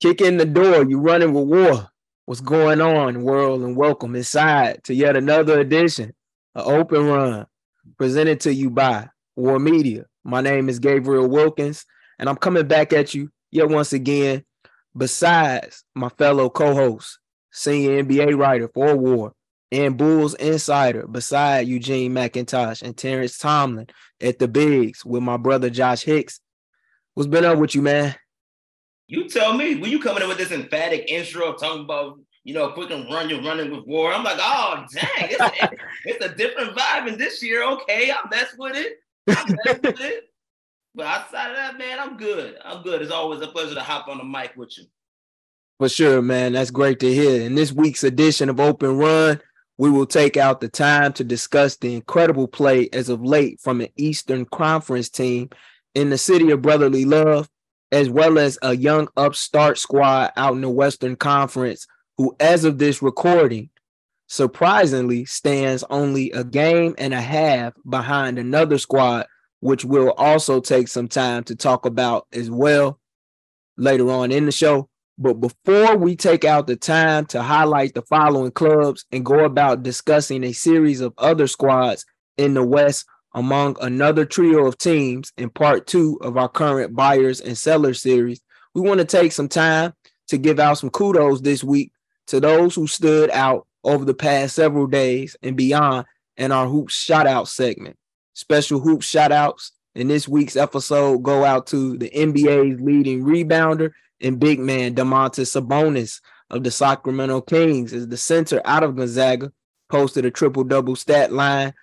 Kick in the door, you running with war. What's going on, world, and welcome inside to yet another edition of Open Run, presented to you by War Media. My name is Gabriel Wilkins, and I'm coming back at you yet once again. Besides my fellow co-host, senior NBA writer for War and Bulls insider, beside Eugene McIntosh and Terrence Tomlin at the Bigs with my brother Josh Hicks. What's been up with you, man? You tell me when you coming in with this emphatic intro talking about you know quick and run, you're running with war. I'm like, oh dang, it's, it's a different vibe in this year. Okay, I mess with it. I mess with it. But outside of that, man, I'm good. I'm good. It's always a pleasure to hop on the mic with you. For sure, man. That's great to hear. In this week's edition of Open Run, we will take out the time to discuss the incredible play as of late from an Eastern Conference team in the city of brotherly love as well as a young upstart squad out in the Western Conference who, as of this recording, surprisingly stands only a game and a half behind another squad, which we'll also take some time to talk about as well later on in the show. But before we take out the time to highlight the following clubs and go about discussing a series of other squads in the West among another trio of teams in part two of our current buyers and sellers series, we want to take some time to give out some kudos this week to those who stood out over the past several days and beyond in our hoops shout out segment. Special hoops shout outs in this week's episode go out to the NBA's leading rebounder and big man Domantas Sabonis of the Sacramento Kings as the center out of Gonzaga posted a triple double stat line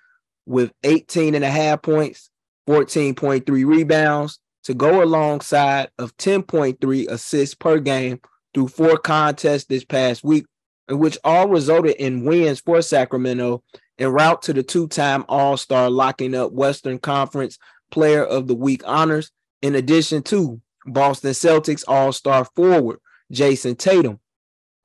with 18 and a half points, 14.3 rebounds to go alongside of 10.3 assists per game through four contests this past week, which all resulted in wins for Sacramento en route to the two-time All-Star locking up Western Conference Player of the Week honors, in addition to Boston Celtics All-Star forward Jayson Tatum,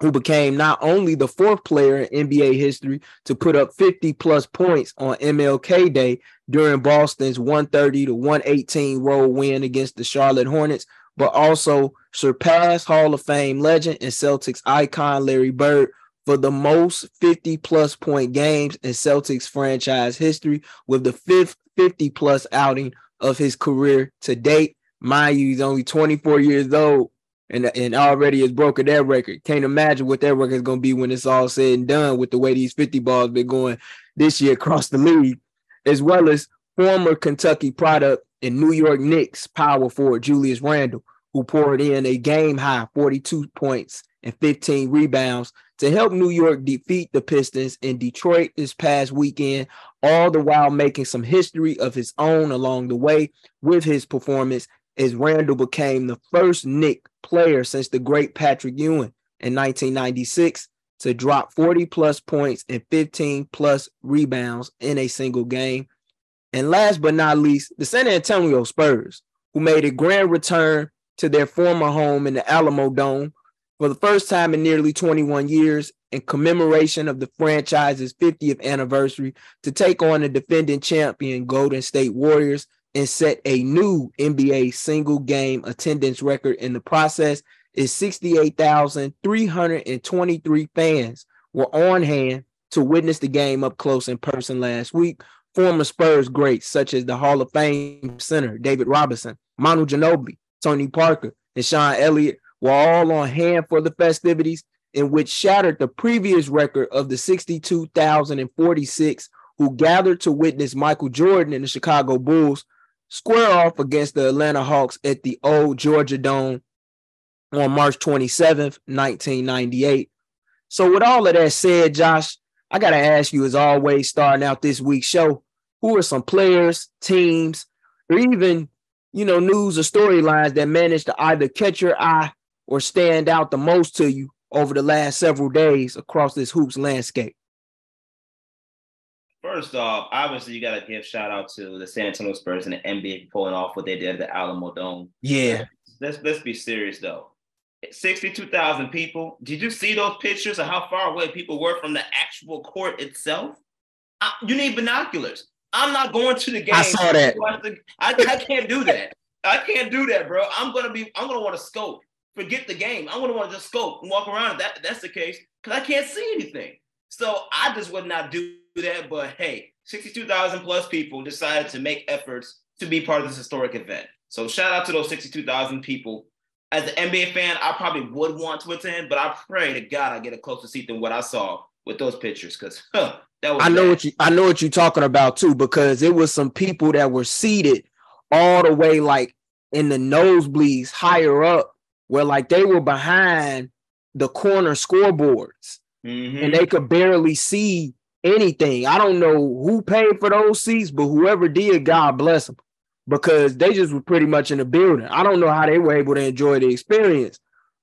who became not only the fourth player in NBA history to put up 50 plus points on MLK Day during Boston's 130 to 118 road win against the Charlotte Hornets, but also surpassed Hall of Fame legend and Celtics icon Larry Bird for the most 50 plus point games in Celtics franchise history with the fifth 50 plus outing of his career to date. Mind you, he's only 24 years old and and already has broken that record. Can't imagine what that record is going to be when it's all said and done with the way these 50 balls been going this year across the league, as well as former Kentucky product and New York Knicks power forward Julius Randle, who poured in a game high 42 points and 15 rebounds to help New York defeat the Pistons in Detroit this past weekend, all the while making some history of his own along the way with his performance as Randle became the first Knick player since the great Patrick Ewing in 1996 to drop 40 plus points and 15 plus rebounds in a single game. And last but not least, the San Antonio Spurs, who made a grand return to their former home in the Alamodome for the first time in nearly 21 years in commemoration of the franchise's 50th anniversary to take on the defending champion Golden State Warriors and set a new NBA single game attendance record in the process is 68,323 fans were on hand to witness the game up close in person last week. Former Spurs greats such as the Hall of Fame center David Robinson, Manu Ginobili, Tony Parker, and Sean Elliott were all on hand for the festivities in which shattered the previous record of the 62,046 who gathered to witness Michael Jordan and the Chicago Bulls square off against the Atlanta Hawks at the old Georgia Dome on March 27th, 1998. So, with all of that said, Josh, I got to ask you, as always, starting out this week's show, who are some players, teams, or even, you know, news or storylines that managed to either catch your eye or stand out the most to you over the last several days across this hoops landscape? First off, obviously you got to give shout out to the San Antonio Spurs and the NBA for pulling off what they did at the Alamodome. Yeah. Let's let's be serious though. 62,000 people. Did you see those pictures of how far away people were from the actual court itself? I, you need binoculars. I'm not going to the game. I saw that. I, I can't do that. I can't do that, bro. I'm gonna be. I'm gonna want to scope. forget the game. I'm gonna want to just scope and walk around. That that's the case because I can't see anything. So I just would not do that. But hey, 62,000 plus people decided to make efforts to be part of this historic event. So shout out to those 62,000 people. As an NBA fan, I probably would want to attend, but I pray to God I get a closer seat than what I saw with those pictures because huh, that was I know bad. what you I know what you're talking about too because it was some people that were seated all the way like in the nosebleeds higher up where like they were behind the corner scoreboards mm-hmm. and they could barely see anything. I don't know who paid for those seats, but whoever did, God bless them because they just were pretty much in the building. I don't know how they were able to enjoy the experience,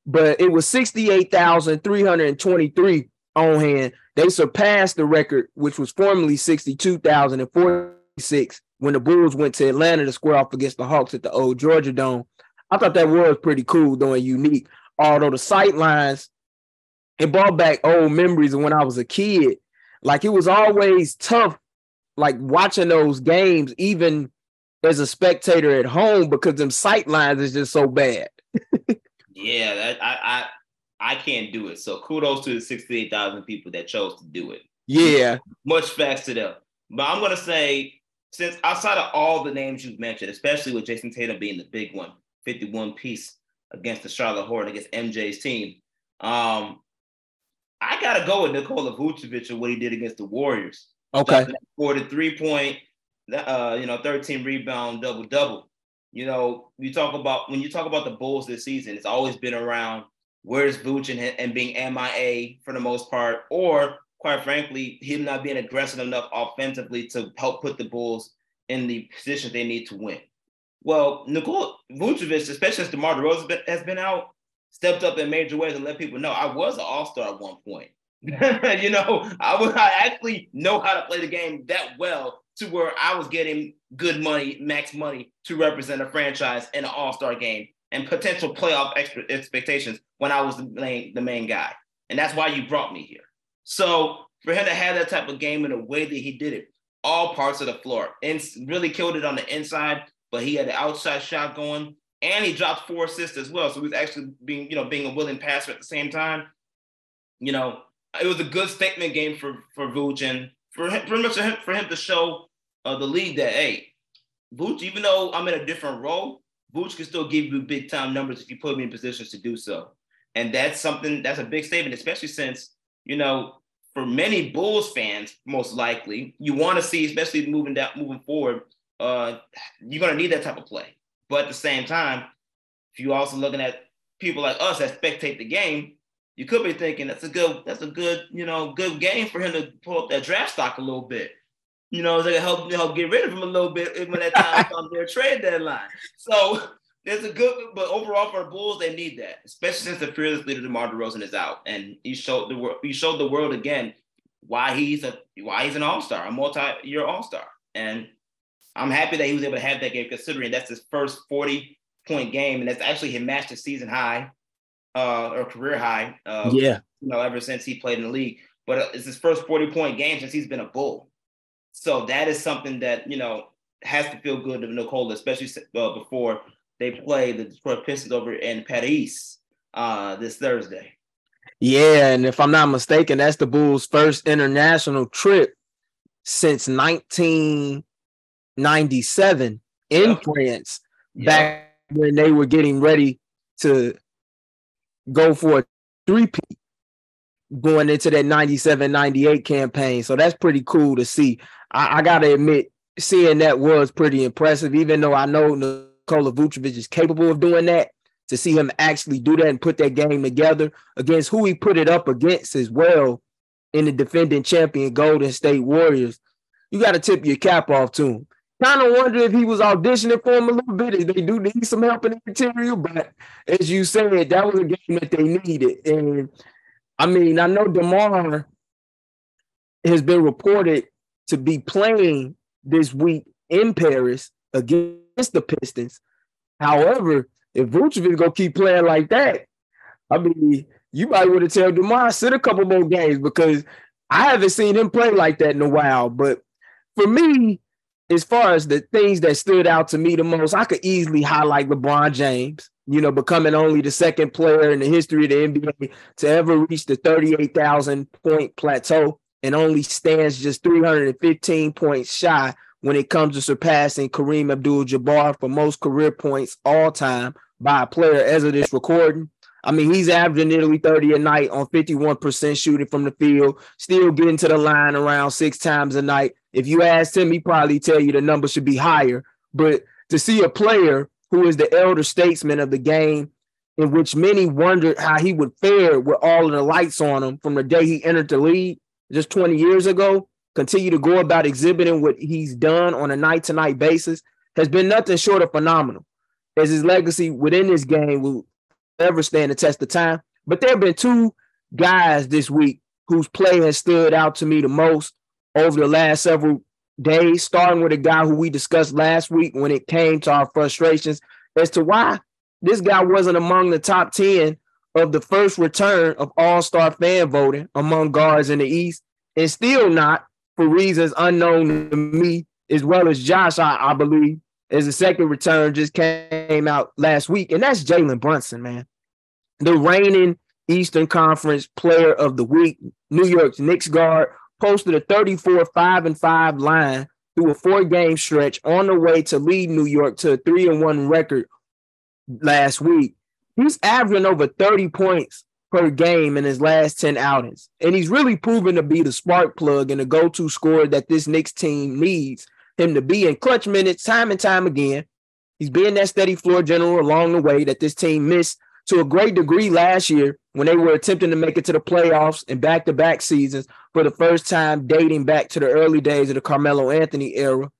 but it was 68,323 on hand. They surpassed the record, which was formerly 62,046 when the Bulls went to Atlanta to square off against the Hawks at the old Georgia Dome. I thought that was pretty cool, though, and unique. Although the sight lines, it brought back old memories of when I was a kid. Like it was always tough, like watching those games, even as a spectator at home, because them sight lines is just so bad. yeah, that I, I I can't do it. So kudos to the 68,000 people that chose to do it. Yeah. Much facts to them. But I'm going to say, since outside of all the names you've mentioned, especially with Jayson Tatum being the big one, 51 piece against the Charlotte Hornet, against MJ's team, um, I got to go with Nikola Vucevic and what he did against the Warriors. Okay. For the three point, uh, you know, 13 rebound, double double. You know, you talk about when you talk about the Bulls this season, it's always been around where's Vooch and, and being MIA for the most part, or quite frankly, him not being aggressive enough offensively to help put the Bulls in the position they need to win. Well, Nikola Vucevic, especially since DeMar DeRozan has been out, stepped up in major ways and let people know I was an all-star at one point. you know, I was I actually know how to play the game that well to where I was getting good money, max money to represent a franchise in an all-star game and potential playoff expectations when I was the main, the main guy. And that's why you brought me here. So for him to have that type of game in the way that he did it, all parts of the floor, and really killed it on the inside, but he had the outside shot going, and he dropped four assists as well. So he was actually being, you know, being a willing passer at the same time. You know, it was a good statement game for for Vooch and for him, pretty much for him, for him to show uh, the league that hey, Vooch, even though I'm in a different role, Vooch can still give you big time numbers if you put me in positions to do so. And that's something that's a big statement, especially since, you know, for many Bulls fans, most likely, you want to see, especially moving down, moving forward, uh, you're gonna need that type of play. But at the same time, if you're also looking at people like us that spectate the game, you could be thinking that's a good, that's a good, you know, good game for him to pull up that draft stock a little bit. You know, they help help get rid of him a little bit when that time comes their trade deadline. So there's a good, but overall for the Bulls, they need that, especially since the fearless leader DeMar DeRozan is out, and he showed the world, he showed the world again why he's a why he's an All Star, a multi-year All Star, and I'm happy that he was able to have that game, considering that's his first 40 point game, and that's actually him matched his season high, uh, or career high. Uh, yeah, you know, ever since he played in the league, but it's his first 40 point game since he's been a Bull. So that is something that you know has to feel good to Nikola, especially uh, before they play the Detroit Pistons over in Paris uh, this Thursday. Yeah, and if I'm not mistaken, that's the Bulls' first international trip since 1997 in yep. France, yep. back when they were getting ready to go for a three-peat going into that 97 98 campaign. So that's pretty cool to see. I, I got to admit, seeing that was pretty impressive, even though I know Nikola Vucevic is capable of doing that. To see him actually do that and put that game together against who he put it up against as well in the defending champion Golden State Warriors, you got to tip your cap off to him. Kind of wonder if he was auditioning for him a little bit. They do need some help in the material, but as you said, that was a game that they needed. And I mean, I know DeMar has been reported to be playing this week in Paris against the Pistons. However, if Vucevic gonna keep playing like that, I mean, you might want to tell DeMar sit a couple more games because I haven't seen him play like that in a while. But for me, as far as the things that stood out to me the most, I could easily highlight LeBron James, you know, becoming only the second player in the history of the NBA to ever reach the 38,000 point plateau and only stands just 315 points shy when it comes to surpassing Kareem Abdul Jabbar for most career points all time by a player as of this recording. I mean, he's averaging nearly 30 a night on 51% shooting from the field, still getting to the line around six times a night. If you asked him, he probably tell you the number should be higher. But to see a player who is the elder statesman of the game, in which many wondered how he would fare with all of the lights on him from the day he entered the league just 20 years ago, continue to go about exhibiting what he's done on a night to night basis has been nothing short of phenomenal. As his legacy within this game will ever stand the test of time. But there have been two guys this week whose play has stood out to me the most over the last several days, starting with a guy who we discussed last week when it came to our frustrations as to why this guy wasn't among the top 10 of the first return of all-star fan voting among guards in the East, and still not for reasons unknown to me, as well as Josh, I, I believe, as the second return just came out last week, and that's Jalen Brunson, man. The reigning Eastern Conference Player of the Week, New York's Knicks guard, posted a 34 5 and 5 line through a four game stretch on the way to lead New York to a 3 and 1 record last week. He's averaging over 30 points per game in his last 10 outings. And he's really proven to be the spark plug and the go to scorer that this Knicks team needs him to be in clutch minutes time and time again. He's being that steady floor general along the way that this team missed to a great degree last year when they were attempting to make it to the playoffs in back to back seasons for the first time dating back to the early days of the Carmelo Anthony era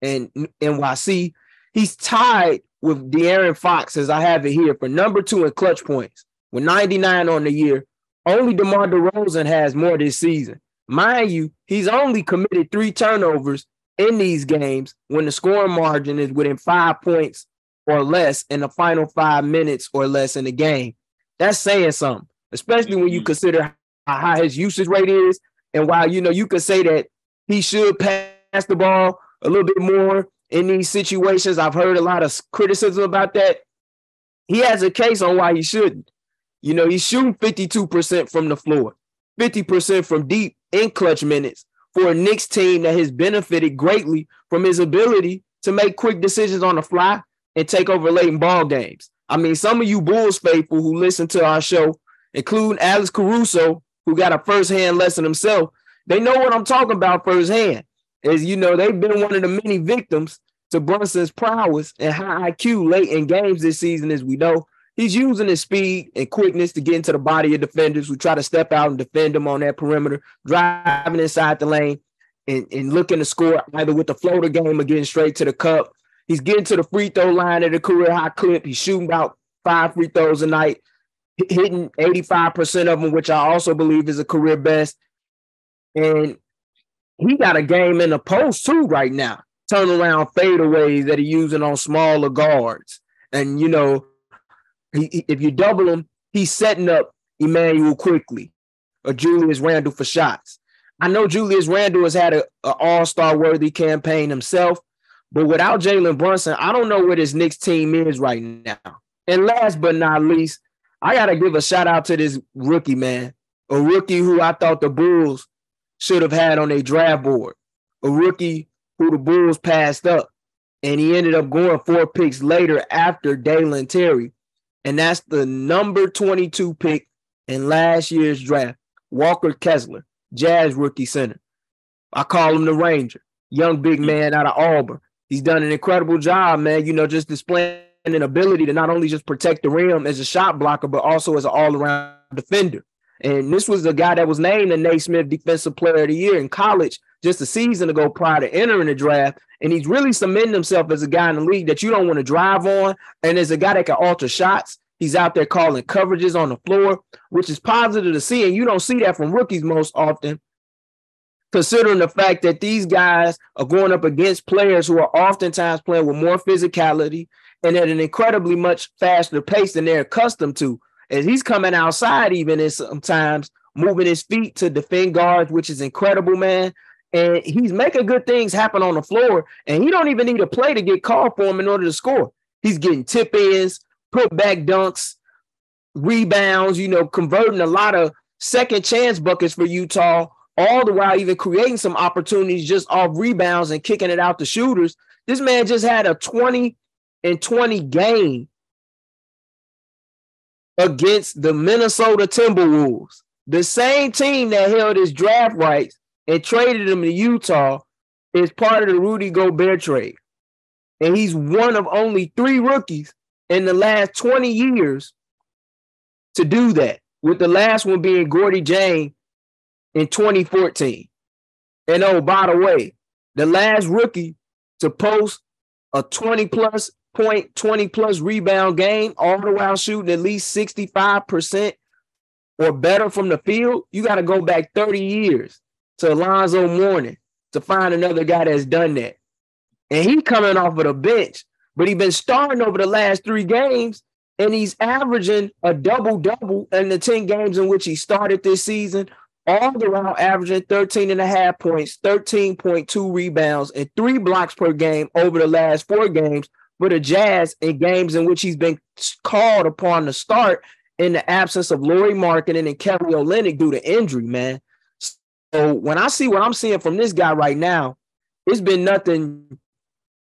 and NYC. He's tied with De'Aaron Fox, as I have it here, for number two in clutch points with 99 on the year. Only DeMar DeRozan has more this season. Mind you, he's only committed three turnovers in these games when the scoring margin is within five points or less in the final five minutes or less in the game. That's saying something, especially when you mm-hmm. consider how high his usage rate is. And while you know you could say that he should pass the ball a little bit more in these situations, I've heard a lot of criticism about that. He has a case on why he shouldn't. You know, he's shooting 52% from the floor, 50% from deep in clutch minutes for a Knicks team that has benefited greatly from his ability to make quick decisions on the fly and take over late in ball games. I mean, some of you Bulls faithful who listen to our show, including Alex Caruso, who got a firsthand lesson himself, they know what I'm talking about firsthand. As you know, they've been one of the many victims to Brunson's prowess and high IQ late in games this season, as we know. He's using his speed and quickness to get into the body of defenders who try to step out and defend him on that perimeter, driving inside the lane and, and looking to score either with the floater game or getting straight to the cup. He's getting to the free throw line at a career high clip. He's shooting about five free throws a night, hitting 85% of them, which I also believe is a career best. And he got a game in the post too right now. Turnaround fadeaways that he's using on smaller guards. And, you know, he, if you double him, he's setting up Immanuel Quickley or Julius Randle for shots. I know Julius Randle has had an all-star worthy campaign himself, but without Jalen Brunson, I don't know where this Knicks team is right now. And last but not least, I gotta give a shout out to this rookie man, a rookie who I thought the Bulls should have had on their draft board, a rookie who the Bulls passed up, and he ended up going four picks later after Dalen Terry and that's the number 22 pick in last year's draft, Walker Kessler, Jazz rookie center. I call him the Ranger, young big man out of Auburn. He's done an incredible job, man. You know, just displaying an ability to not only just protect the rim as a shot blocker, but also as an all-around defender. And this was the guy that was named the Naismith Defensive Player of the Year in college just a season ago prior to entering the draft. And he's really cementing himself as a guy in the league that you don't want to drive on. And as a guy that can alter shots, he's out there calling coverages on the floor, which is positive to see. And you don't see that from rookies most often, considering the fact that these guys are going up against players who are oftentimes playing with more physicality and at an incredibly much faster pace than they're accustomed to. As he's coming outside, even in sometimes moving his feet to defend guards, which is incredible, man. and he's making good things happen on the floor. And he don't even need a play to get called for him in order to score. He's getting tip ins, put back dunks, rebounds, you know, converting a lot of second chance buckets for Utah, all the while even creating some opportunities just off rebounds and kicking it out to shooters. This man just had a 20 and 20 game against the Minnesota Timberwolves, the same team that held his draft rights and traded him to Utah is part of the Rudy Gobert trade. And he's one of only three rookies in the last 20 years to do that, with the last one being Gorgui Dieng in 2014. And oh, by the way, the last rookie to post a 20 plus point, 20 plus rebound game, all the while shooting at least 65% or better from the field, you got to go back 30 years to Alonzo Mourning to find another guy that's done that. And he coming off of the bench, but he been starting over the last three games, and he's averaging a double double in the 10 games in which he started this season, all while averaging 13 and a half points, 13.2 rebounds, and three blocks per game over the last four games for the Jazz in games in which he's been called upon to start in the absence of Lauri Markkanen and Kelly Olynyk due to injury, man. So when I see what I'm seeing from this guy right now, it's been nothing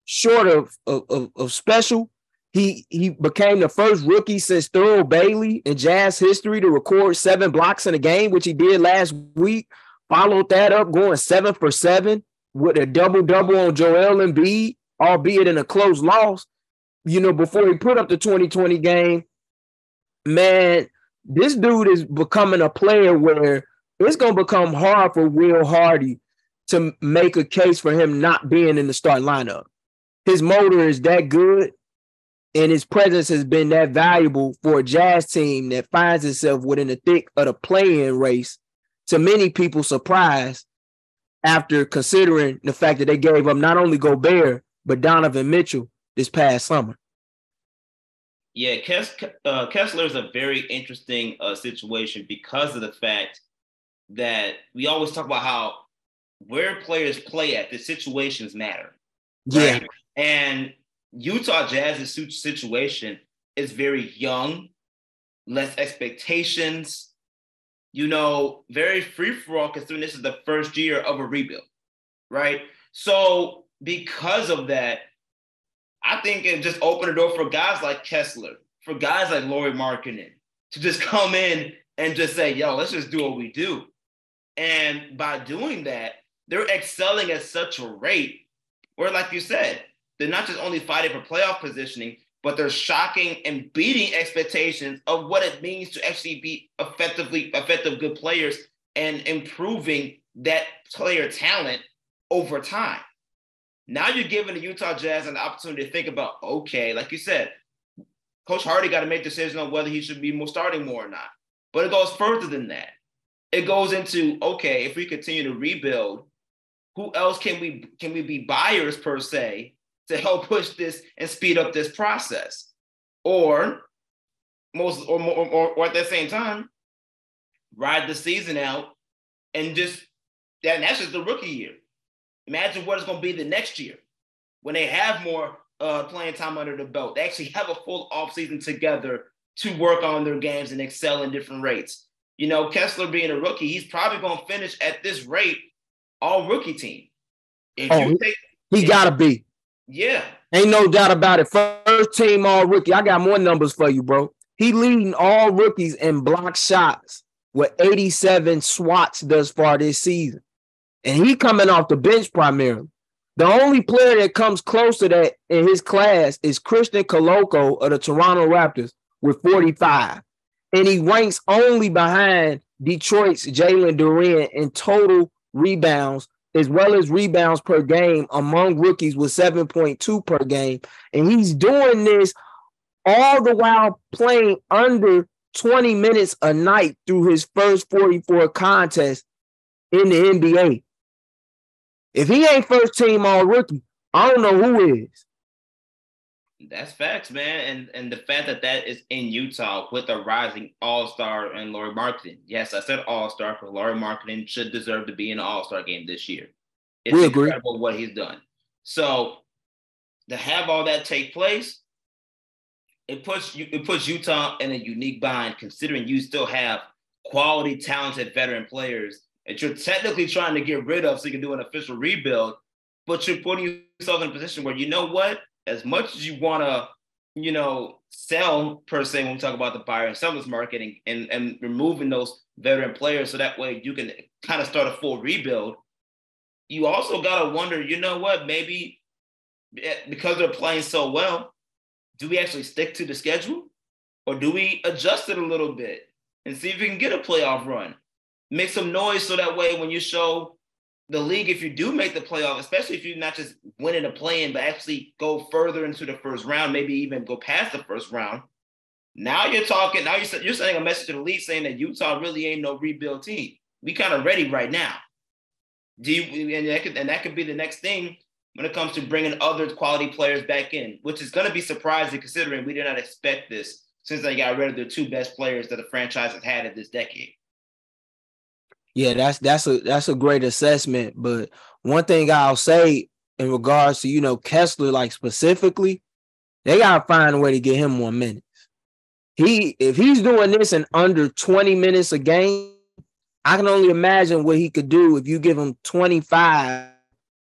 short of, of, of special. He he became the first rookie since Thurl Bailey in Jazz history to record seven blocks in a game, which he did last week. Followed that up, going seven for seven with a double double on Joel Embiid, albeit in a close loss. You know, before he put up the 2020 game, man, this dude is becoming a player where it's going to become hard for Will Hardy to make a case for him not being in the starting lineup. His motor is that good, and his presence has been that valuable for a Jazz team that finds itself within the thick of the playing race. To many people's surprise, after considering the fact that they gave up not only Gobert but Donovan Mitchell this past summer. Yeah, uh, Kessler is a very interesting uh, situation because of the fact that we always talk about how where players play at, the situations matter. Right? Yeah. And Utah Jazz's situation is very young, less expectations, you know, very free for all considering this is the first year of a rebuild, right? So, because of that, I think it just opened the door for guys like Kessler, for guys like Lauri Markkanen to just come in and just say, yo, let's just do what we do. And by doing that, they're excelling at such a rate where, like you said, they're not just only fighting for playoff positioning, but they're shocking and beating expectations of what it means to actually be effectively effective good players and improving that player talent over time. Now you're giving the Utah Jazz an opportunity to think about, okay, like you said, Coach Hardy got to make decisions on whether he should be more starting more or not. But it goes further than that it goes into okay, if we continue to rebuild, who else can we can we be buyers per se to help push this and speed up this process? Or most or, or, or, at the same time, ride the season out and just that, that's just the rookie year. Imagine what it's going to be the next year when they have more uh, playing time under the belt. They actually have a full offseason together to work on their games and excel in different rates you know, Kessler being a rookie, he's probably going to finish at this rate all rookie team. If oh, you take, he got to be. Yeah. Ain't no doubt about it. First team all rookie. I got more numbers for you, bro. He leading all rookies in block shots with 87 swats thus far this season. And he coming off the bench primarily. The only player that comes close to that in his class is Christian Koloko of the Toronto Raptors with 45 and he ranks only behind Detroit's Jalen Duren in total rebounds as well as rebounds per game among rookies with 7.2 per game. And he's doing this all the while playing under 20 minutes a night through his first 44 contests in the NBA. If he ain't first team all rookie, I don't know who is. That's facts, man. And and the fact that that is in Utah with a rising All Star and Lauri Markkanen. Yes, I said All Star because Lauri Markkanen should deserve to be in the All Star game this year. It's we agree. incredible what he's done. So to have all that take place, it puts you it puts Utah in a unique bind, considering you still have quality, talented veteran players that you're technically trying to get rid of so you can do an official rebuild, but you're putting yourself in a position where you know what, as much as you want to, you know, sell per se when we talk about the buyer and sellers marketing and, and removing those veteran players so that way you can kind of start a full rebuild. You also got to wonder, you know what, maybe eh, because they're playing so well, do we actually stick to the schedule or do we adjust it a little bit and see if we can get a playoff run? Make some noise so that way when you show the league, if you do make the playoff, especially if you're not just winning a play-in, but actually go further into the first round, maybe even go past the first round. Now you're talking. Now you're, you're sending a message to the league saying that Utah really ain't no rebuild team. We kind of ready right now. Do you, and that could and that could be the next thing when it comes to bringing other quality players back in, which is going to be surprising considering we did not expect this since they got rid of the two best players that the franchise has had in this decade. Yeah, that's that's a that's a great assessment. But one thing I'll say in regards to you know Kessler, like specifically, they gotta find a way to get him more minutes. He if he's doing this in under 20 minutes a game, I can only imagine what he could do if you give him 25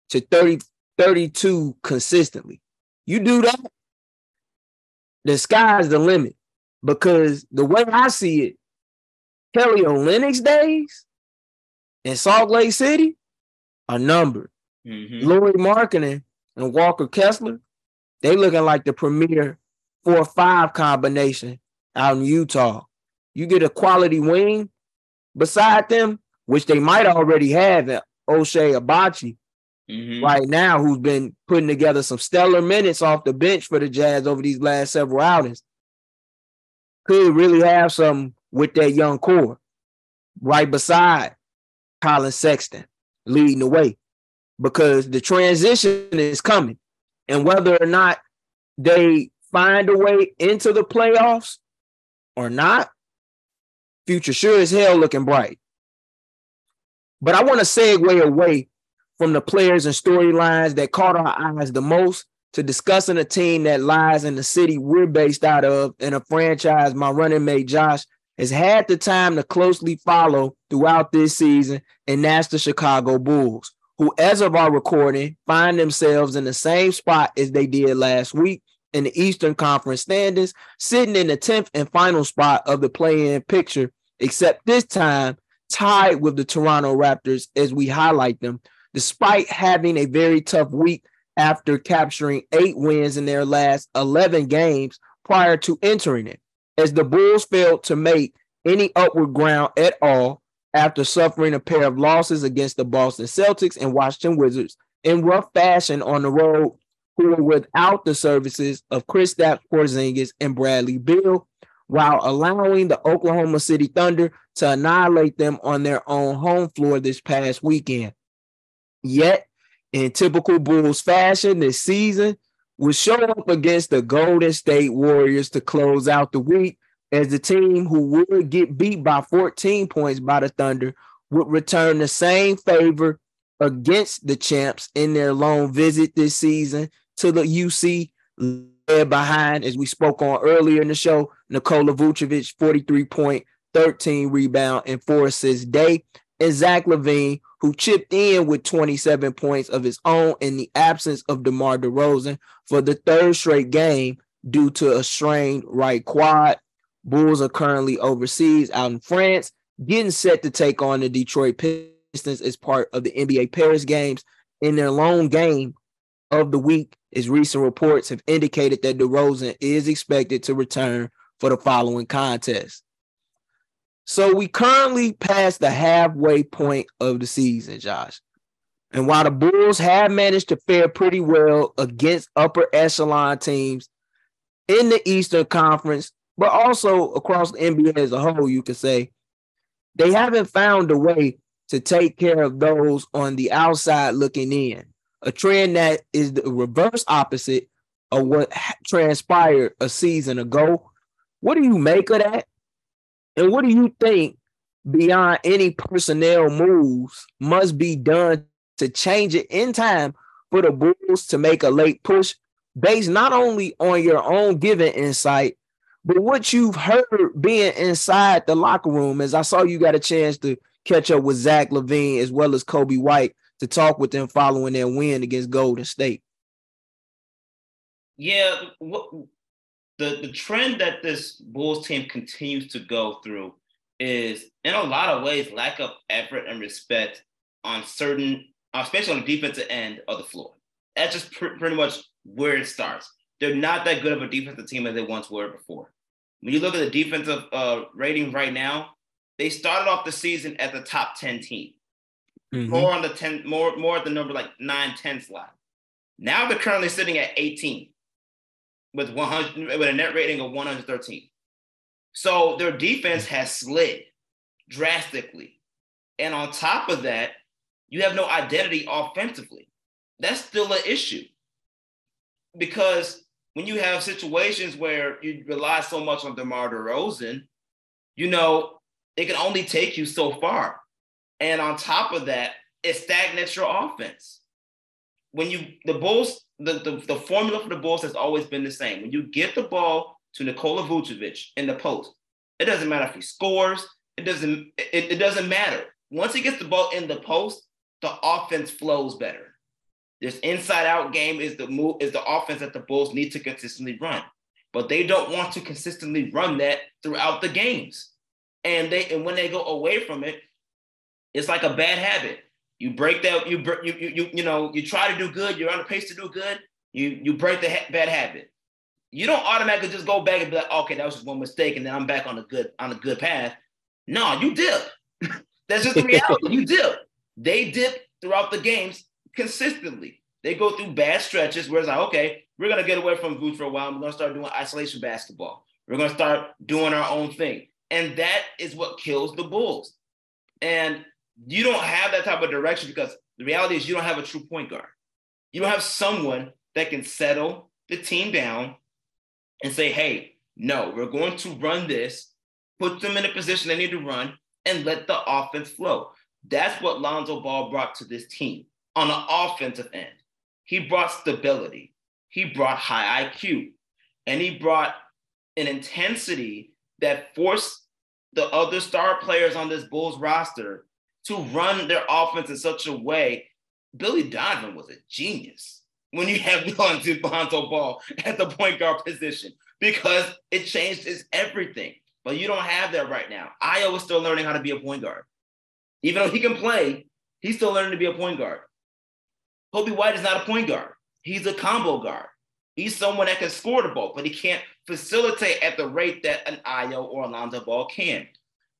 to 30 32 consistently. You do that, the sky's the limit. Because the way I see it, Kelly Olynyk's days in Salt Lake City are numbered. Mm-hmm. Lauri Markkanen and Walker Kessler, they looking like the premier four or five combination out in Utah. You get a quality wing beside them, which they might already have at Ochai Agbaji mm-hmm. right now, who's been putting together some stellar minutes off the bench for the Jazz over these last several outings. Could really have some with that young core right beside Collin Sexton leading the way because the transition is coming. And whether or not they find a way into the playoffs or not, future sure as hell looking bright. But I want to segue away from the players and storylines that caught our eyes the most to discussing a team that lies in the city we're based out of and a franchise my running mate Josh has had the time to closely follow throughout this season, and that's the Chicago Bulls, who, as of our recording, find themselves in the same spot as they did last week in the Eastern Conference standings, sitting in the 10th and final spot of the play in picture, except this time tied with the Toronto Raptors as we highlight them, despite having a very tough week after capturing eight wins in their last 11 games prior to entering it as the Bulls failed to make any upward ground at all after suffering a pair of losses against the Boston Celtics and Washington Wizards in rough fashion on the road, who were without the services of Kristaps Porzingis and Bradley Beal, while allowing the Oklahoma City Thunder to annihilate them on their own home floor this past weekend. Yet, in typical Bulls fashion this season, would show up against the Golden State Warriors to close out the week as the team who would get beat by 14 points by the Thunder would return the same favor against the champs in their lone visit this season to the UC led behind, as we spoke on earlier in the show, Nikola Vucevic, 43 point, 13 rebound, and four assists day, and Zach LaVine, who chipped in with 27 points of his own in the absence of DeMar DeRozan for the third straight game due to a strained right quad. Bulls are currently overseas out in France, getting set to take on the Detroit Pistons as part of the NBA Paris games in their lone game of the week. As recent reports have indicated that DeRozan is expected to return for the following contest. So we currently passed the halfway point of the season, Josh. And while the Bulls have managed to fare pretty well against upper echelon teams in the Eastern Conference, but also across the NBA as a whole, you could say, they haven't found a way to take care of those on the outside looking in. A trend that is the reverse opposite of what transpired a season ago. What do you make of that? And what do you think beyond any personnel moves must be done to change it in time for the Bulls to make a late push based not only on your own given insight, but what you've heard being inside the locker room. As I saw you got a chance to catch up with Zach LaVine as well as Coby White to talk with them following their win against Golden State. Yeah, the the trend that this Bulls team continues to go through is, in a lot of ways, lack of effort and respect on certain, especially on the defensive end of the floor. That's just pr- pretty much where it starts. They're not that good of a defensive team as they once were before. When you look at the defensive uh, rating right now, they started off the season at the top 10 team. Mm-hmm. More on the 10, more, more at the number like 9, 10 slot. Now they're currently sitting at 18 with 100 with a net rating of 113. So their defense has slid drastically. And on top of that, you have no identity offensively. That's still an issue. Because when you have situations where you rely so much on DeMar DeRozan, you know, it can only take you so far. And on top of that, it stagnates your offense. When you the Bulls, the, the, the formula for the Bulls has always been the same. When you get the ball to Nikola Vucevic in the post, it doesn't matter if he scores, it doesn't, it, it doesn't matter. Once he gets the ball in the post, the offense flows better. This inside out game is the move is the offense that the Bulls need to consistently run. But they don't want to consistently run that throughout the games. And they and when they go away from it, it's like a bad habit. You break that you you you you know, you try to do good, you're on the pace to do good, you you break the ha- bad habit. You don't automatically just go back and be like, okay, that was just one mistake, and then I'm back on a good on a good path. No, you dip. That's just the reality. you dip. They dip throughout the games consistently. They go through bad stretches where it's like, okay, we're gonna get away from Vooch for a while. We're gonna start doing isolation basketball. We're gonna start doing our own thing, and that is what kills the Bulls. And you don't have that type of direction because the reality is you don't have a true point guard. You don't have someone that can settle the team down and say, hey, no, we're going to run this, put them in a position they need to run, and let the offense flow. That's what Lonzo Ball brought to this team on the offensive end. He brought stability, he brought high IQ, and he brought an intensity that forced the other star players on this Bulls roster to run their offense in such a way. Billy Donovan was a genius when you have Lonzo Ball at the point guard position because it changed his everything. But you don't have that right now. Is still learning how to be a point guard. Even though he can play, he's still learning to be a point guard. Coby White is not a point guard. He's a combo guard. He's someone that can score the ball, but he can't facilitate at the rate that an Ayo or Alonzo Ball can.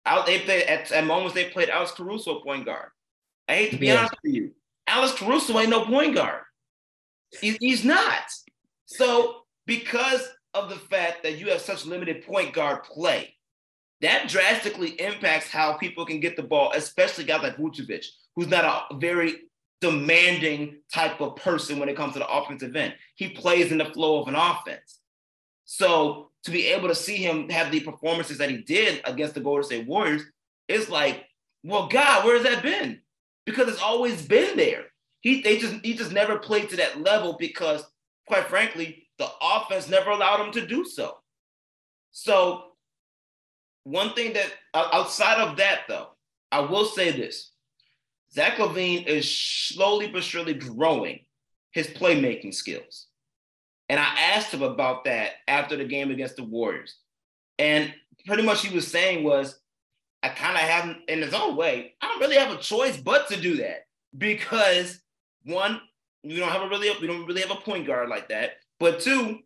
Out they at, at moments they played Alex Caruso point guard. I hate to be yeah. honest with you. Alex Caruso ain't no point guard. He, he's not. So because of the fact that you have such limited point guard play, that drastically impacts how people can get the ball, especially guys like Vucevic, who's not a very demanding type of person when it comes to the offensive end. He plays in the flow of an offense. So to be able to see him have the performances that he did against the Golden State Warriors, it's like, well, God, where has that been? Because it's always been there. He they just he just never played to that level because, quite frankly, the offense never allowed him to do so. So, one thing that outside of that, though, I will say this: Zach LaVine is slowly but surely growing his playmaking skills. And I asked him about that after the game against the Warriors. And pretty much he was saying was, I kind of have in his own way, I don't really have a choice but to do that because one, we don't have a really we don't really have a point guard like that. But two,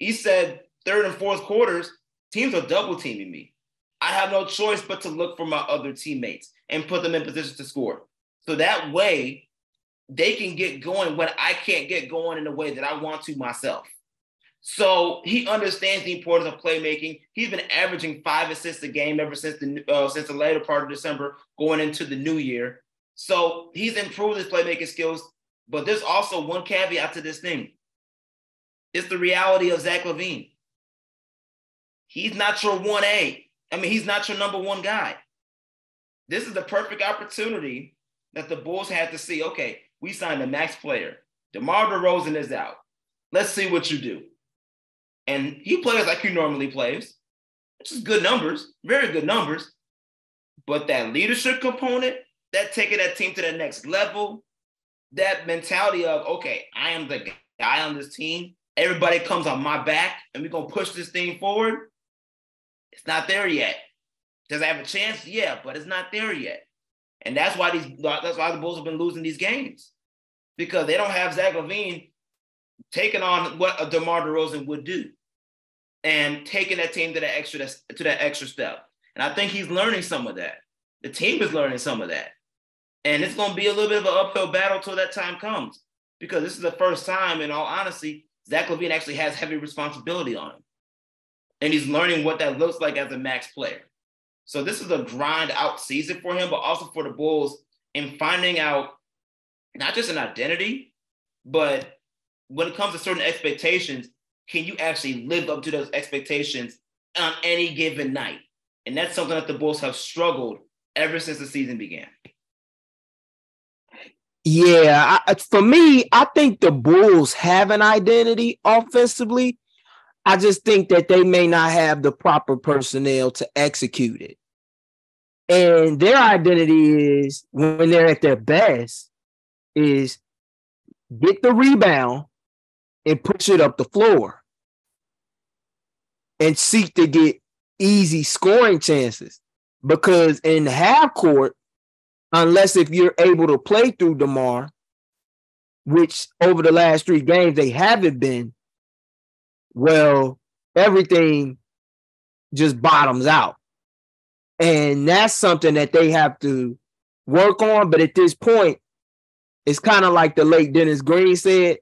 he said third and fourth quarters, teams are double teaming me. I have no choice but to look for my other teammates and put them in position to score. So that way they can get going when I can't get going in the way that I want to myself. So he understands the importance of playmaking. He's been averaging five assists a game ever since the uh, since the later part of December, going into the new year. So he's improved his playmaking skills. But there's also one caveat to this thing. It's the reality of Zach LaVine. He's not your 1A. I mean, he's not your number one guy. This is the perfect opportunity that the Bulls had to see, okay, we signed the max player. DeMar DeRozan is out. Let's see what you do. And he plays like he normally plays, which is good numbers, very good numbers. But that leadership component, that taking that team to the next level, that mentality of, okay, I am the guy on this team. Everybody comes on my back and we're going to push this thing forward. It's not there yet. Does I have a chance? Yeah, but it's not there yet. And that's why these that's why the Bulls have been losing these games. Because they don't have Zach LaVine taking on what a DeMar DeRozan would do and taking that team to that extra to that extra step. And I think he's learning some of that. The team is learning some of that. And it's going to be a little bit of an uphill battle till that time comes. Because this is the first time, in all honesty, Zach LaVine actually has heavy responsibility on him. And he's learning what that looks like as a max player. So this is a grind out season for him, but also for the Bulls in finding out not just an identity, but when it comes to certain expectations, can you actually live up to those expectations on any given night? And that's something that the Bulls have struggled ever since the season began. Yeah, I, for me, I think the Bulls have an identity offensively. I just think that they may not have the proper personnel to execute it. And their identity is when they're at their best is get the rebound and push it up the floor and seek to get easy scoring chances. Because in half court, unless if you're able to play through DeMar, which over the last three games they haven't been, well, everything just bottoms out. And that's something that they have to work on. But at this point, it's kind of like the late Dennis Green said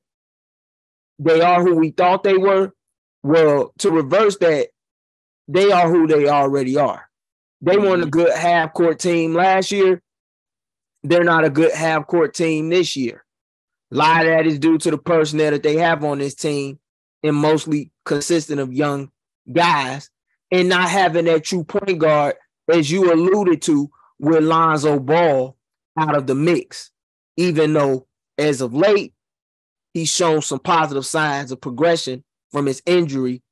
they are who we thought they were. Well, to reverse that, they are who they already are. They won a mm-hmm. good half court team last year. They're not a good half court team this year. A lot of that is due to the personnel that they have on this team and mostly consistent of young guys and not having that true point guard, as you alluded to, with Lonzo Ball out of the mix. Even though as of late, he's shown some positive signs of progression from his injury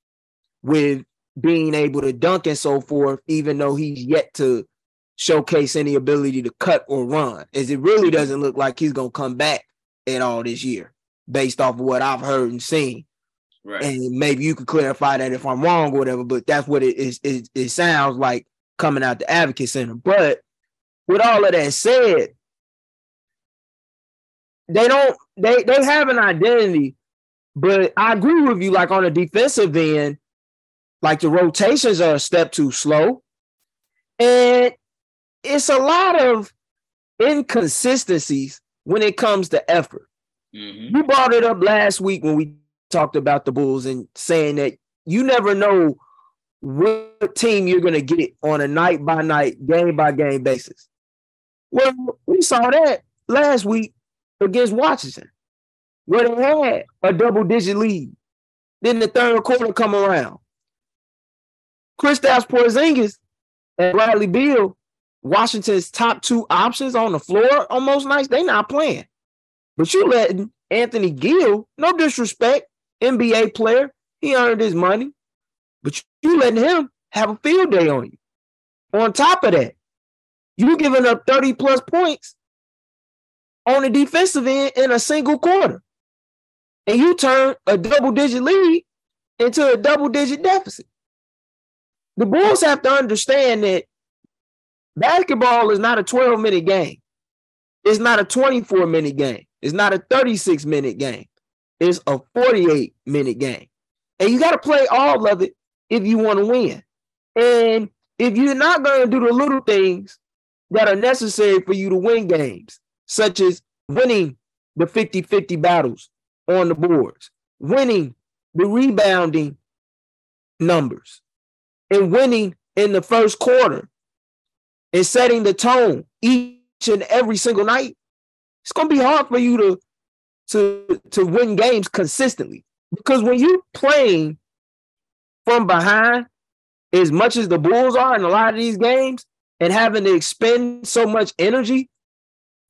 with being able to dunk and so forth, even though he's yet to showcase any ability to cut or run, as it really doesn't look like he's gonna come back at all this year, based off of what I've heard and seen. Right. And maybe you could clarify that if I'm wrong or whatever, but that's what it is. It, it sounds like coming out the advocate center. But with all of that said, they don't they they have an identity, but I agree with you. Like on the defensive end, like the rotations are a step too slow, and it's a lot of inconsistencies when it comes to effort. Mm-hmm. You brought it up last week when we talked about the Bulls and saying that you never know what team you're going to get on a night by night, game by game basis. Well, we saw that last week against Washington, where they had a double digit lead. Then the third quarter come around. Kristaps Porzingis and Bradley Beal, Washington's top two options on the floor on most nights, they not playing. But you letting Anthony Gill, no disrespect, NBA player. He earned his money, but you letting him have a field day on you. On top of that, you giving up 30 plus points on the defensive end in a single quarter. And you turn a double digit lead into a double digit deficit. The Bulls have to understand that basketball is not a 12 minute game. It's not a 24 minute game. It's not a 36 minute game is a 48 minute game. And you got to play all of it if you want to win. And if you're not going to do the little things that are necessary for you to win games, such as winning the 50 50 battles on the boards, winning the rebounding numbers, and winning in the first quarter, and setting the tone each and every single night, it's going to be hard for you to to to win games consistently. Because when you playing from behind, as much as the Bulls are in a lot of these games, and having to expend so much energy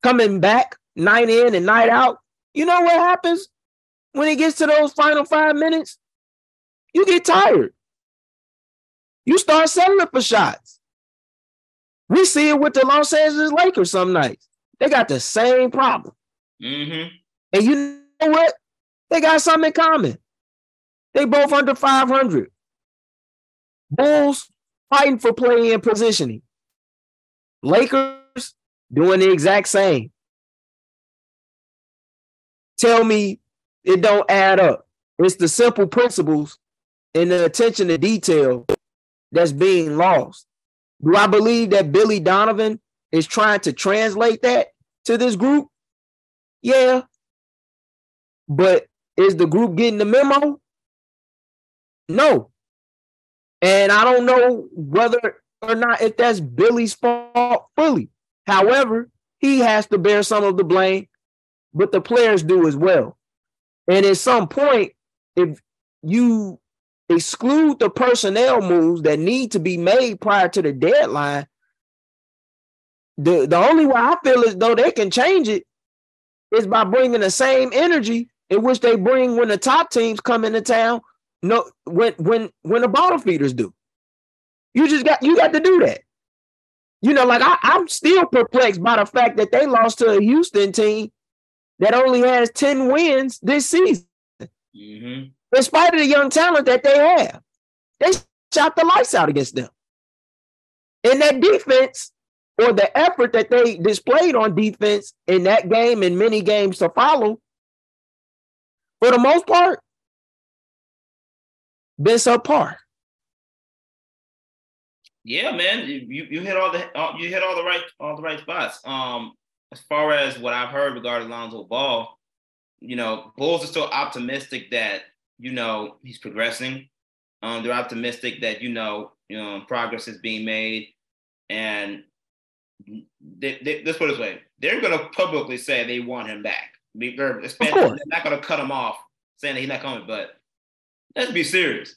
coming back night in and night out, you know what happens when it gets to those final five minutes? You get tired. You start settling for shots. We see it with the Los Angeles Lakers some nights. They got the same problem. Mm-hmm. And you know what? They got something in common. They both under 500. Bulls fighting for play and positioning. Lakers doing the exact same. Tell me it don't add up. It's the simple principles and the attention to detail that's being lost. Do I believe that Billy Donovan is trying to translate that to this group? Yeah. But is the group getting the memo? No. And I don't know whether or not if that's Billy's fault fully. However, he has to bear some of the blame, but the players do as well. And at some point, if you exclude the personnel moves that need to be made prior to the deadline, the, the only way I feel as though they can change it is by bringing the same energy in which they bring when the top teams come into town. No, when when when the bottom feeders do, you just got you got to do that. You know, like I, I'm still perplexed by the fact that they lost to a Houston team that only has 10 wins this season. Mm-hmm. In spite of the young talent that they have, they shot the lights out against them. And that defense or the effort that they displayed on defense in that game and many games to follow, for the most part, been subpar. Yeah, man, you you hit all the you hit all the right all the right spots. Um, as far as what I've heard regarding Lonzo Ball, you know, Bulls are still optimistic that you know he's progressing. Um, they're optimistic that you know you know progress is being made, and they, they, let's put it this way: they're going to publicly say they want him back. They're, they're not going to cut him off saying that he's not coming, but let's be serious.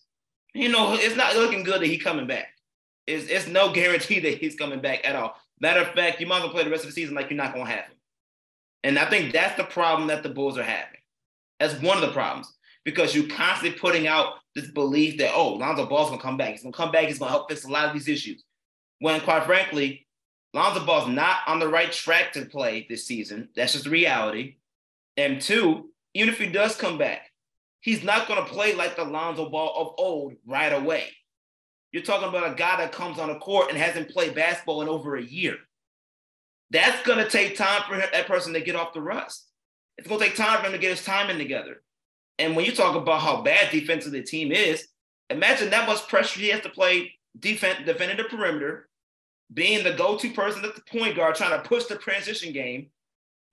You know, it's not looking good that he's coming back. It's, it's no guarantee that he's coming back at all. Matter of fact, you might as well play the rest of the season like you're not going to have him. And I think that's the problem that the Bulls are having. That's one of the problems because you're constantly putting out this belief that, oh, Lonzo Ball's going to come back. He's going to come back. He's going to help fix a lot of these issues. When, quite frankly, Lonzo Ball's not on the right track to play this season. That's just the reality. And two, even if he does come back, he's not going to play like the Lonzo Ball of old right away. You're talking about a guy that comes on the court and hasn't played basketball in over a year. That's going to take time for that person to get off the rust. It's going to take time for him to get his timing together. And when you talk about how bad defensive the team is, imagine that much pressure he has to play defense, defending the perimeter, being the go-to person at the point guard, trying to push the transition game.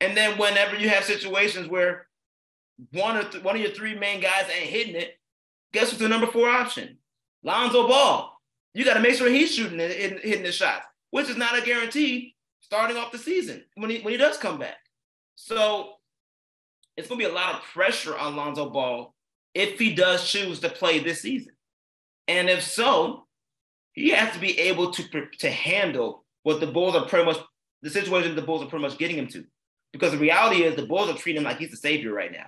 And then whenever you have situations where one or th- one of your three main guys ain't hitting it, guess what's the number four option? Lonzo Ball. You got to make sure he's shooting and hitting the shots, which is not a guarantee starting off the season when he when he does come back. So it's going to be a lot of pressure on Lonzo Ball if he does choose to play this season. And if so, he has to be able to, to handle what the Bulls are pretty much, the situation the Bulls are pretty much getting him to. Because the reality is the Bulls are treating him like he's the savior right now.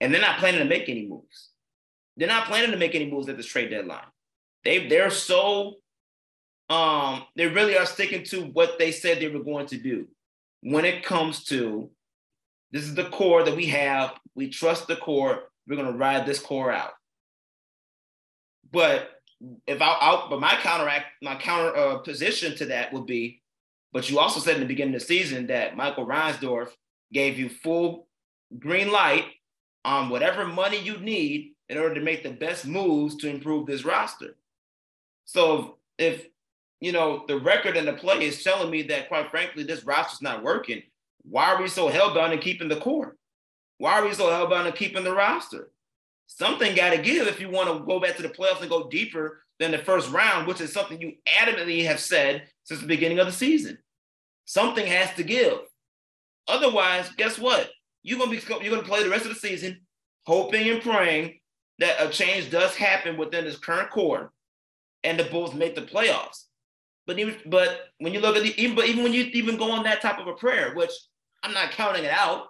And they're not planning to make any moves. They're not planning to make any moves at this trade deadline. They they're so um they really are sticking to what they said they were going to do when it comes to this is the core that we have. We trust the core. We're gonna ride this core out. But if I out, but my counteract, my counter uh, position to that would be, but you also said in the beginning of the season that Michael Reinsdorf gave you full green light on whatever money you need in order to make the best moves to improve this roster. So if you know the record and the play is telling me that, quite frankly, this roster's not working, why are we so hellbound in keeping the core? Why are we so hellbound in keeping the roster? Something got to give if you want to go back to the playoffs and go deeper than the first round, which is something you adamantly have said since the beginning of the season. Something has to give. Otherwise, guess what? You're gonna be you're gonna play the rest of the season hoping and praying that a change does happen within this current core and the Bulls make the playoffs. But even but when you look at the even but even when you even go on that type of a prayer, which I'm not counting it out.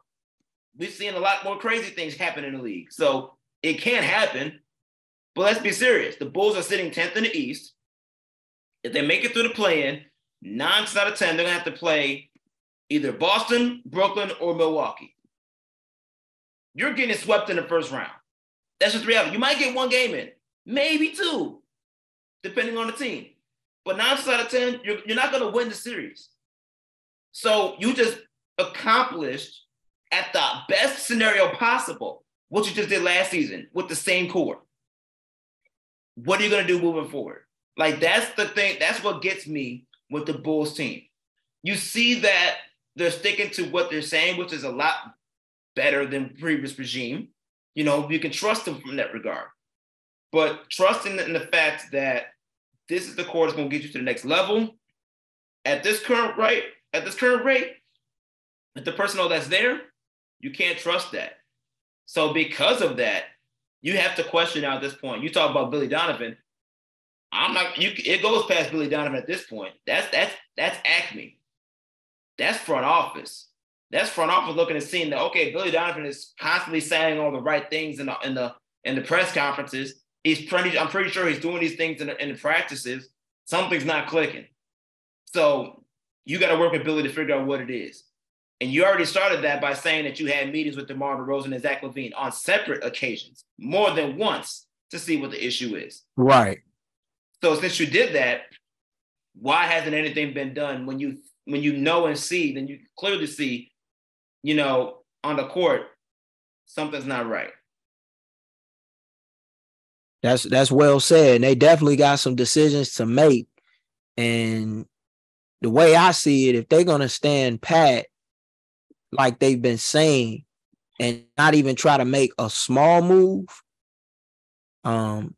We've seen a lot more crazy things happen in the league. So it can happen. But let's be serious. The Bulls are sitting 10th in the East. If they make it through the play-in, nine out of 10, they're gonna have to play either Boston, Brooklyn, or Milwaukee. You're getting swept in the first round. That's just reality. You might get one game in, maybe two, depending on the team. But nine out of 10, you're, you're not gonna win the series. So you just accomplished at the best scenario possible what you just did last season with the same core. What are you going to do moving forward? Like that's the thing. That's what gets me with the Bulls team. You see that they're sticking to what they're saying, which is a lot better than previous regime. You know, you can trust them from that regard. But trusting in the fact that this is the core that's going to get you to the next level at this current rate, at this current rate, with the personnel that's there, you can't trust that. So because of that, you have to question now at this point. You talk about Billy Donovan. I'm not. You. It goes past Billy Donovan at this point. That's that's that's AKME. That's front office. That's front office looking and seeing that okay, Billy Donovan is constantly saying all the right things in the in the in the press conferences. He's pretty. I'm pretty sure he's doing these things in the, in the practices. Something's not clicking. So you got to work with Billy to figure out what it is. And you already started that by saying that you had meetings with DeMar DeRozan and Zach LaVine on separate occasions, more than once, to see what the issue is. Right. So since you did that, why hasn't anything been done when you when you know and see, then you clearly see, you know, on the court, something's not right. That's that's well said. They definitely got some decisions to make. And the way I see it, if they're gonna stand pat like they've been saying and not even try to make a small move. Um,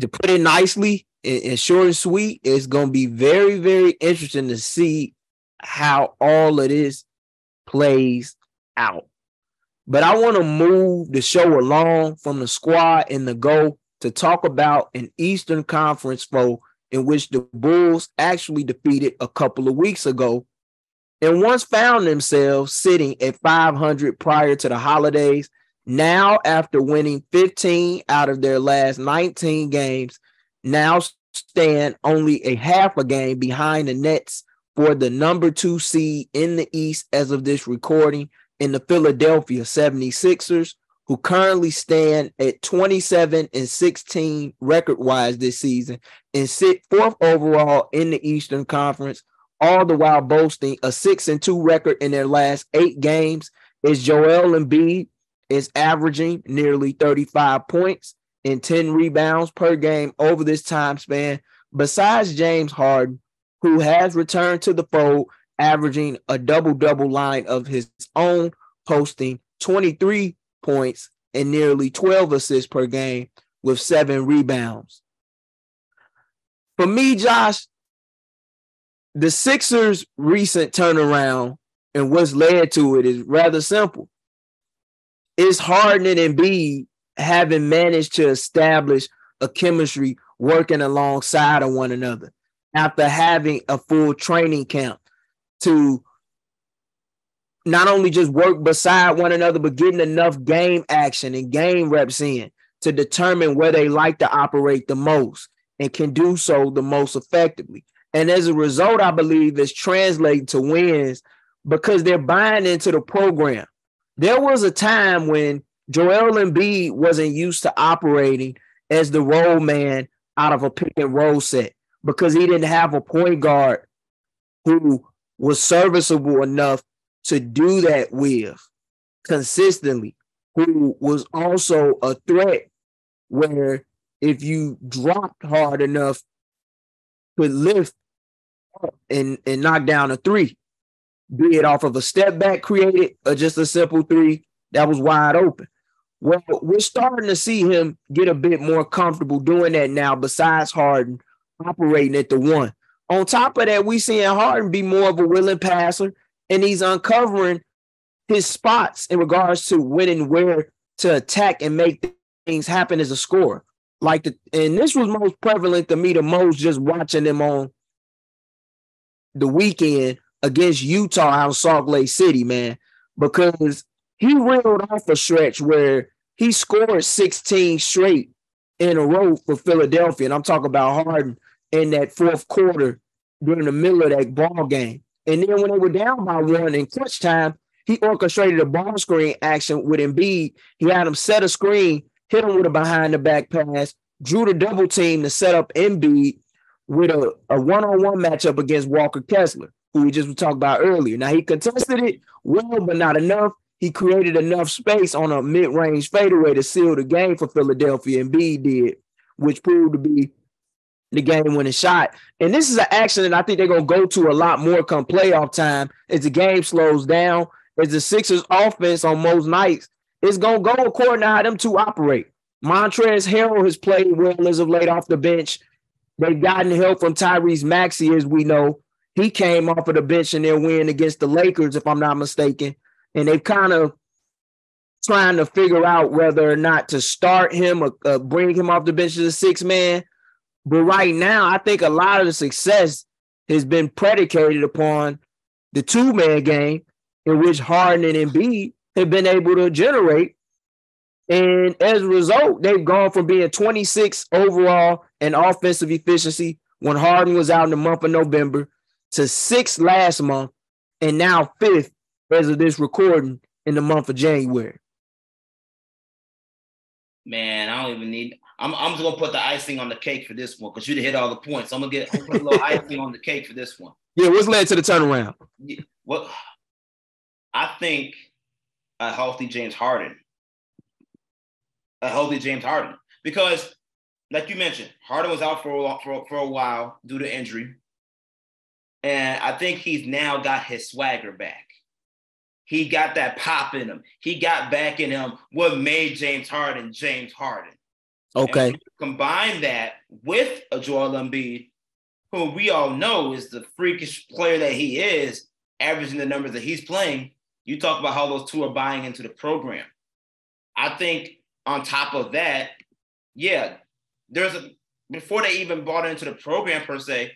to put it nicely and, short and sweet, it's going to be very, very interesting to see how all of this plays out. But I want to move the show along from the squad and the go to talk about an Eastern Conference foe in which the Bulls actually defeated a couple of weeks ago and once found themselves sitting at 500 prior to the holidays. Now, after winning 15 out of their last 19 games, now stand only a half a game behind the Nets for the number two seed in the East as of this recording in the Philadelphia 76ers, who currently stand at 27 and 16 record wise this season and sit fourth overall in the Eastern Conference all the while boasting a six and two record in their last eight games. Is Joel Embiid is averaging nearly 35 points and 10 rebounds per game over this time span. Besides James Harden, who has returned to the fold, averaging a double double line of his own, posting 23 points and nearly 12 assists per game with seven rebounds. For me, Josh, the Sixers' recent turnaround and what's led to it is rather simple. It's Harden and Embiid having managed to establish a chemistry working alongside of one another after having a full training camp to not only just work beside one another, but getting enough game action and game reps in to determine where they like to operate the most and can do so the most effectively. And as a result, I believe it's translating to wins because they're buying into the program. There was a time when Joel Embiid wasn't used to operating as the role man out of a pick and roll set because he didn't have a point guard who was serviceable enough to do that with consistently, who was also a threat where if you dropped hard enough could lift and and knock down a three, be it off of a step back created or just a simple three that was wide open. Well, we're starting to see him get a bit more comfortable doing that now, besides Harden operating at the one. On top of that, we seeing Harden be more of a willing passer, and he's uncovering his spots in regards to when and where to attack and make things happen as a scorer. Like the and this was most prevalent to me the most just watching them on the weekend against Utah out of Salt Lake City, man, because he reeled off a stretch where he scored 16 straight in a row for Philadelphia. And I'm talking about Harden in that fourth quarter during the middle of that ball game. And then when they were down by one in clutch time, he orchestrated a ball screen action with Embiid. He had him set a screen, hit him with a behind the back pass, drew the double team to set up Embiid with a, a one-on-one matchup against Walker Kessler, who we just talked about earlier. Now he contested it well, but not enough. He created enough space on a mid-range fadeaway to seal the game for Philadelphia, Embiid did, which proved to be the game-winning shot. And this is an action that I think they're gonna go to a lot more come playoff time as the game slows down. As the Sixers offense on most nights is gonna go according to how them two operate. Montrezl Harrell has played well as of late off the bench. They've gotten help from Tyrese Maxey, as we know. He came off of the bench in their win against the Lakers, if I'm not mistaken. And they've kind of trying to figure out whether or not to start him or uh, bring him off the bench as a six man. But right now, I think a lot of the success has been predicated upon the two man game in which Harden and Embiid have been able to generate and as a result, they've gone from being 26 overall in offensive efficiency when Harden was out in the month of November to sixth last month, and now fifth as of this recording in the month of January. Man, I don't even need. I'm, I'm just gonna put the icing on the cake for this one because you hit all the points. I'm gonna get I'm gonna put a little icing on the cake for this one. Yeah, what's led to the turnaround? Yeah, well, I think a healthy James Harden a healthy James Harden because, like you mentioned, Harden was out for a, for, for a while due to injury, and I think he's now got his swagger back. He got that pop in him. He got back in him what made James Harden James Harden. Okay. Combine that with a Joel Embiid, who we all know is the freakish player that he is, averaging the numbers that he's playing. You talk about how those two are buying into the program. I think on top of that, yeah, there's a before they even bought into the program per se,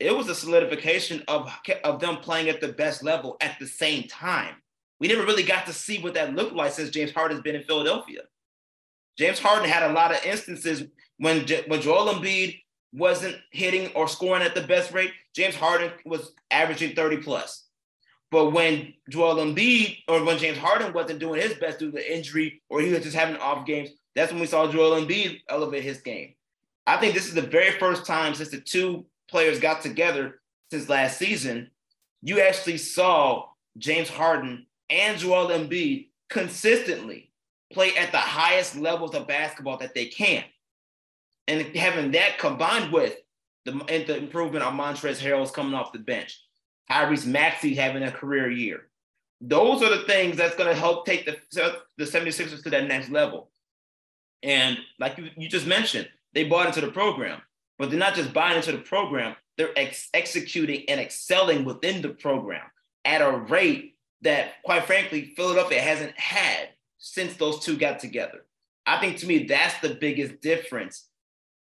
it was a solidification of, of them playing at the best level at the same time. We never really got to see what that looked like since James Harden's been in Philadelphia. James Harden had a lot of instances when, when Joel Embiid wasn't hitting or scoring at the best rate. James Harden was averaging 30 plus. But when Joel Embiid or when James Harden wasn't doing his best due to injury or he was just having off games, that's when we saw Joel Embiid elevate his game. I think this is the very first time since the two players got together since last season, you actually saw James Harden and Joel Embiid consistently play at the highest levels of basketball that they can. And having that combined with the, the improvement on Montrezl Harrell's coming off the bench, Tyrese Maxey having a career year. Those are the things that's going to help take the, the 76ers to that next level. And like you, you just mentioned, they bought into the program, but they're not just buying into the program, they're ex- executing and excelling within the program at a rate that, quite frankly, Philadelphia hasn't had since those two got together. I think to me, that's the biggest difference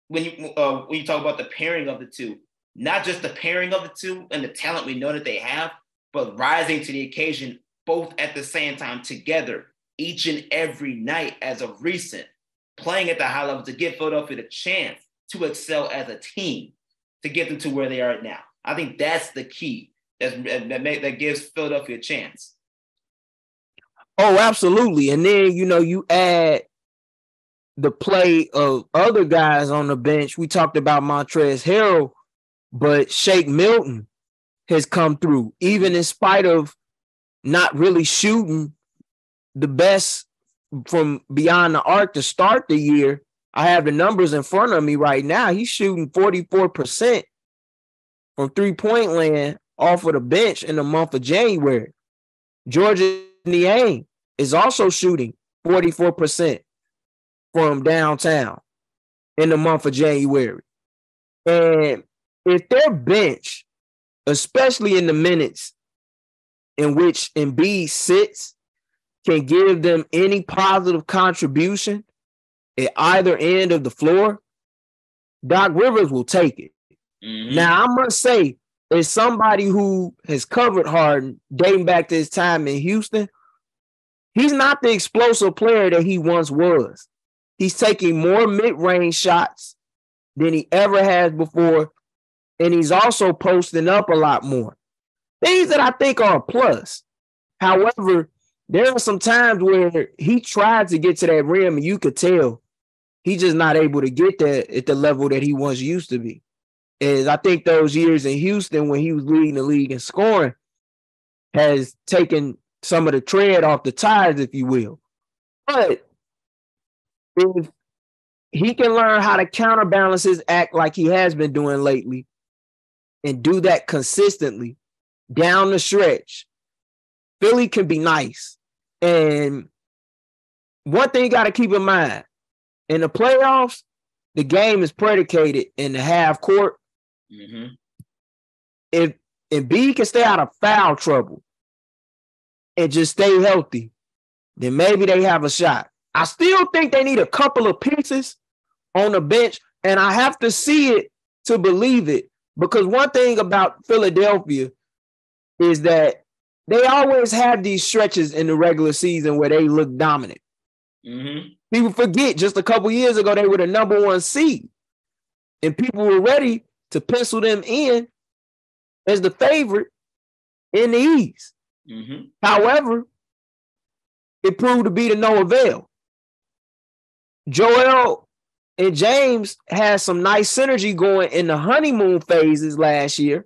when you uh, when you talk about the pairing of the two not just the pairing of the two and the talent we know that they have, but rising to the occasion both at the same time together each and every night as of recent, playing at the high level to give Philadelphia the chance to excel as a team to get them to where they are now. I think that's the key that, that gives Philadelphia a chance. Oh, absolutely. And then, you know, you add the play of other guys on the bench. We talked about Montrezl Harrell but Shake Milton has come through, even in spite of not really shooting the best from beyond the arc to start the year. I have the numbers in front of me right now. He's shooting 44% from three point land off of the bench in the month of January. Georges Niang is also shooting 44% from downtown in the month of January. And if their bench, especially in the minutes in which Embiid sits, can give them any positive contribution at either end of the floor, Doc Rivers will take it. Mm-hmm. Now, I must say, is somebody who has covered Harden dating back to his time in Houston. He's not the explosive player that he once was. He's taking more mid-range shots than he ever has before. And he's also posting up a lot more. Things that I think are a plus. However, there are some times where he tried to get to that rim and you could tell he's just not able to get there at the level that he once used to be. Is I think those years in Houston when he was leading the league in scoring has taken some of the tread off the tires, if you will. But if he can learn how to counterbalance his act like he has been doing lately and do that consistently down the stretch, Philly can be nice. And one thing you got to keep in mind in the playoffs, the game is predicated in the half court. Mm-hmm. If Embiid can stay out of foul trouble and just stay healthy, then maybe they have a shot. I still think they need a couple of pieces on the bench, and I have to see it to believe it. Because one thing about Philadelphia is that they always have these stretches in the regular season where they look dominant. Mm-hmm. People forget just a couple years ago they were the number one seed, and people were ready to pencil them in as the favorite in the East. Mm-hmm. However, it proved to be to no avail. Joel and James had some nice synergy going in the honeymoon phases last year,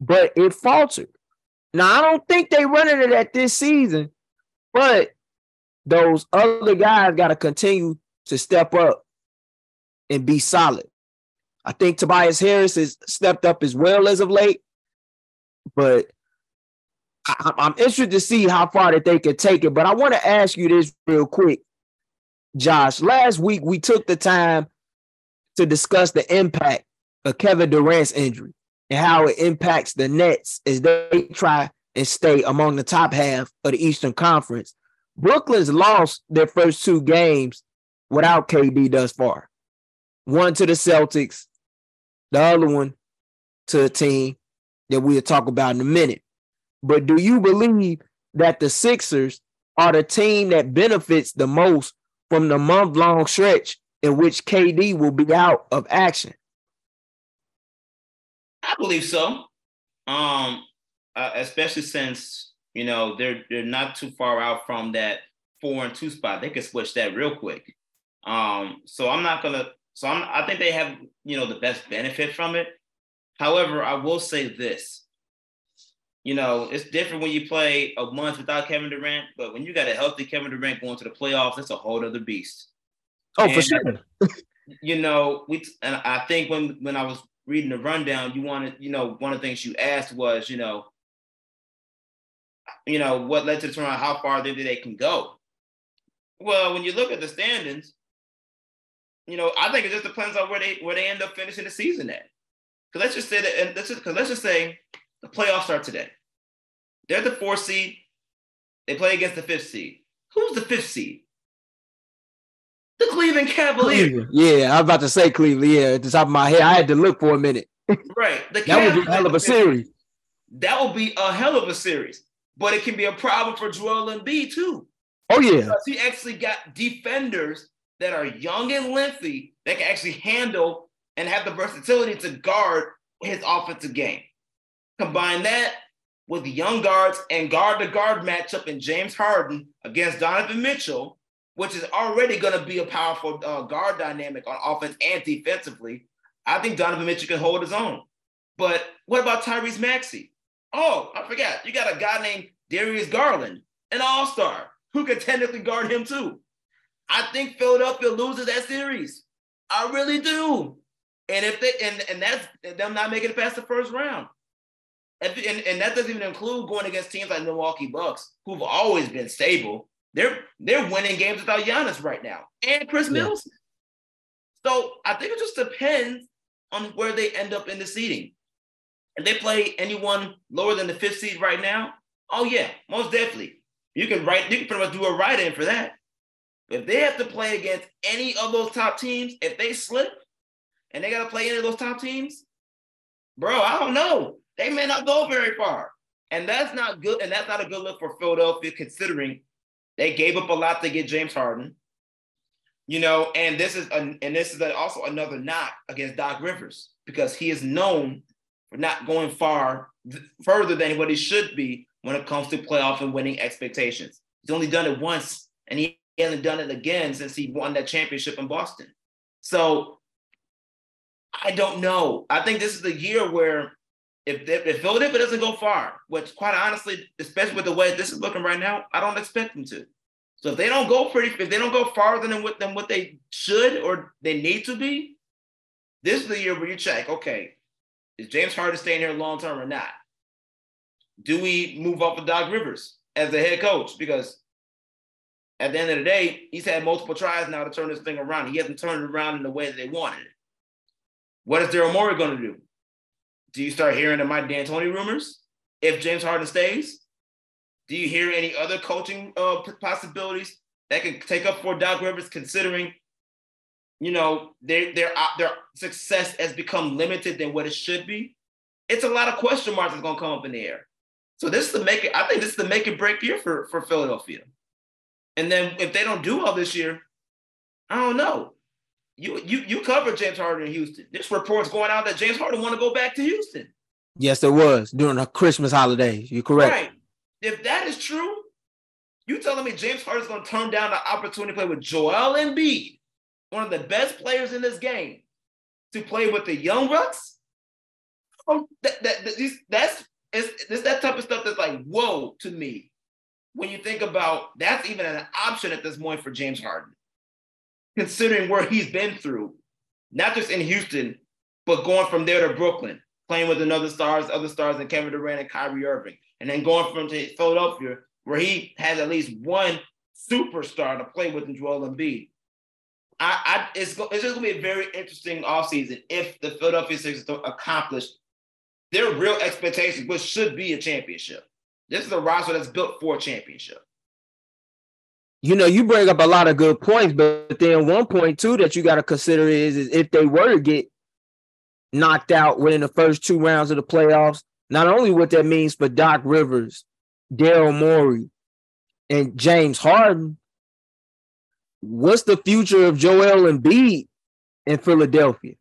but it faltered. Now, I don't think they running it at this season, but those other guys got to continue to step up and be solid. I think Tobias Harris has stepped up as well as of late, but I, am interested to see how far that they could take it. But I want to ask you this real quick, Josh. Last week we took the time to discuss the impact of Kevin Durant's injury and how it impacts the Nets as they try and stay among the top half of the Eastern Conference. Brooklyn's lost their first two games without KD thus far. One to the Celtics, the other one to a team that we'll talk about in a minute. But do you believe that the Sixers are the team that benefits the most from the month long stretch in which KD will be out of action? I believe so. Um, uh, especially since you know they're they're not too far out from that four and two spot. They could switch that real quick. Um, so I'm not gonna. So I'm. I think they have you know the best benefit from it. However, I will say this. You know, it's different when you play a month without Kevin Durant, but when you got a healthy Kevin Durant going to the playoffs, that's a whole other beast. Oh, and, for sure. you know, we and I think when when I was reading the rundown, you wanted, you know, one of the things you asked was, you know, you know, what led to determine how far they, they can go. Well, when you look at the standings, you know, I think it just depends on where they where they end up finishing the season at. Because let's just say that, and let's just, cause let's just say the playoffs start today. They're the fourth seed. They play against the fifth seed. Who's the fifth seed? The Cleveland Cavaliers. Cleveland. Yeah, I was about to say Cleveland. Yeah, at the top of my head, I had to look for a minute. Right. The that would be a hell of a series. That would be a hell of a series, but it can be a problem for Joel Embiid too. Oh yeah, because he actually got defenders that are young and lengthy that can actually handle and have the versatility to guard his offensive game. Combine that with the young guards and guard to guard matchup in James Harden against Donovan Mitchell which is already going to be a powerful uh, guard dynamic on offense and defensively. I think Donovan Mitchell can hold his own. But what about Tyrese Maxey? Oh, I forgot. You got a guy named Darius Garland, an all star, who could technically guard him too. I think Philadelphia loses that series. I really do. And if they and and that's them not making it past the first round. And, and, and that doesn't even include going against teams like Milwaukee Bucks, who've always been stable. They're they're winning games without Giannis right now and Chris yeah. Mills. So I think it just depends on where they end up in the seeding. If they play anyone lower than the fifth seed right now, oh yeah, most definitely. You can write, you can pretty much do a write-in for that. If they have to play against any of those top teams, if they slip and they gotta play any of those top teams, bro, I don't know. They may not go very far. And that's not good. And that's not a good look for Philadelphia, considering they gave up a lot to get James Harden. You know, and this is and this is a, also another knock against Doc Rivers because he is known for not going far further than what he should be when it comes to playoff and winning expectations. He's only done it once, and he hasn't done it again since he won that championship in Boston. So I don't know. I think this is the year where if, they, if Philadelphia doesn't go far, which quite honestly, especially with the way this is looking right now, I don't expect them to. So if they don't go pretty, if they don't go farther than what than what they should or they need to be, this is the year where you check. Okay, is James Harden staying here long term or not? Do we move up with Doc Rivers as the head coach? Because at the end of the day, he's had multiple tries now to turn this thing around. He hasn't turned it around in the way that they wanted it. What is Daryl Morey going to do? Do you start hearing the Mike D'Antoni rumors if James Harden stays? Do you hear any other coaching uh, possibilities that can take up for Doc Rivers, considering, you know, their their uh, their success has become limited than what it should be? It's a lot of question marks that's going to come up in the air. So this is the make it. I think this is the make it break year for for Philadelphia. And then if they don't do well this year, I don't know. You you you covered James Harden in Houston. This report's going out that James Harden want to go back to Houston. Yes, there was during the Christmas holidays. You're correct. Right. If that is true, you telling me James Harden's going to turn down the opportunity to play with Joel Embiid, one of the best players in this game, to play with the Young Bucks? Oh, that, that, that that's it's, it's that type of stuff that's like whoa to me when you think about that's even an option at this point for James Harden considering where he's been through, not just in Houston, but going from there to Brooklyn, playing with another stars, other stars, and Kevin Durant and Kyrie Irving, and then going from to Philadelphia, where he has at least one superstar to play with in Joel Embiid. I, I it's, it's just gonna be a very interesting offseason if the Philadelphia Sixers don't accomplish their real expectations, which should be a championship. This is a roster that's built for a championship you know, you bring up a lot of good points, but then one point too that you got to consider is, is if they were to get knocked out within the first two rounds of the playoffs, not only what that means for Doc Rivers, Daryl Morey, and James Harden, what's the future of Joel Embiid in Philadelphia?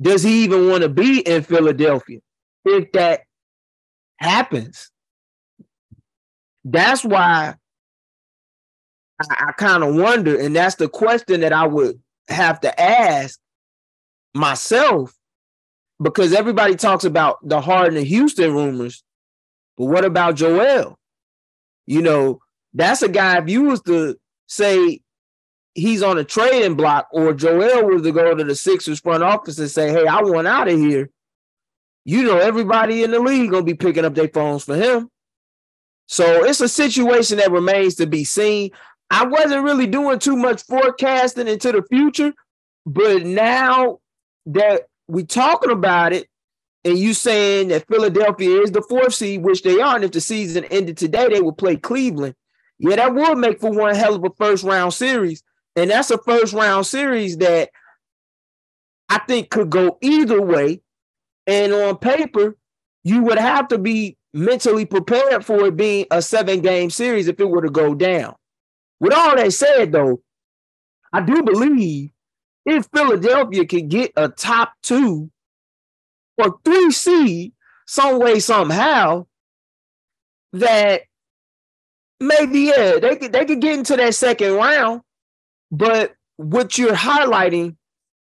Does he even want to be in Philadelphia if that happens? That's why I, I kind of wonder, and that's the question that I would have to ask myself because everybody talks about the Harden and Houston rumors, but what about Joel? You know, that's a guy. If you was to say he's on a trading block, or Joel was to go to the Sixers front office and say, "Hey, I want out of here," you know, everybody in the league gonna be picking up their phones for him. So it's a situation that remains to be seen. I wasn't really doing too much forecasting into the future, but now that we're talking about it, and you saying that Philadelphia is the fourth seed, which they are, and if the season ended today, they would play Cleveland. Yeah, that would make for one hell of a first round series. And that's a first round series that I think could go either way. And on paper, you would have to be mentally prepared for it being a seven game series if it were to go down. With all that said, though, I do believe if Philadelphia can get a top two or three seed some way, somehow, that maybe, yeah, they could they could get into that second round. But what you're highlighting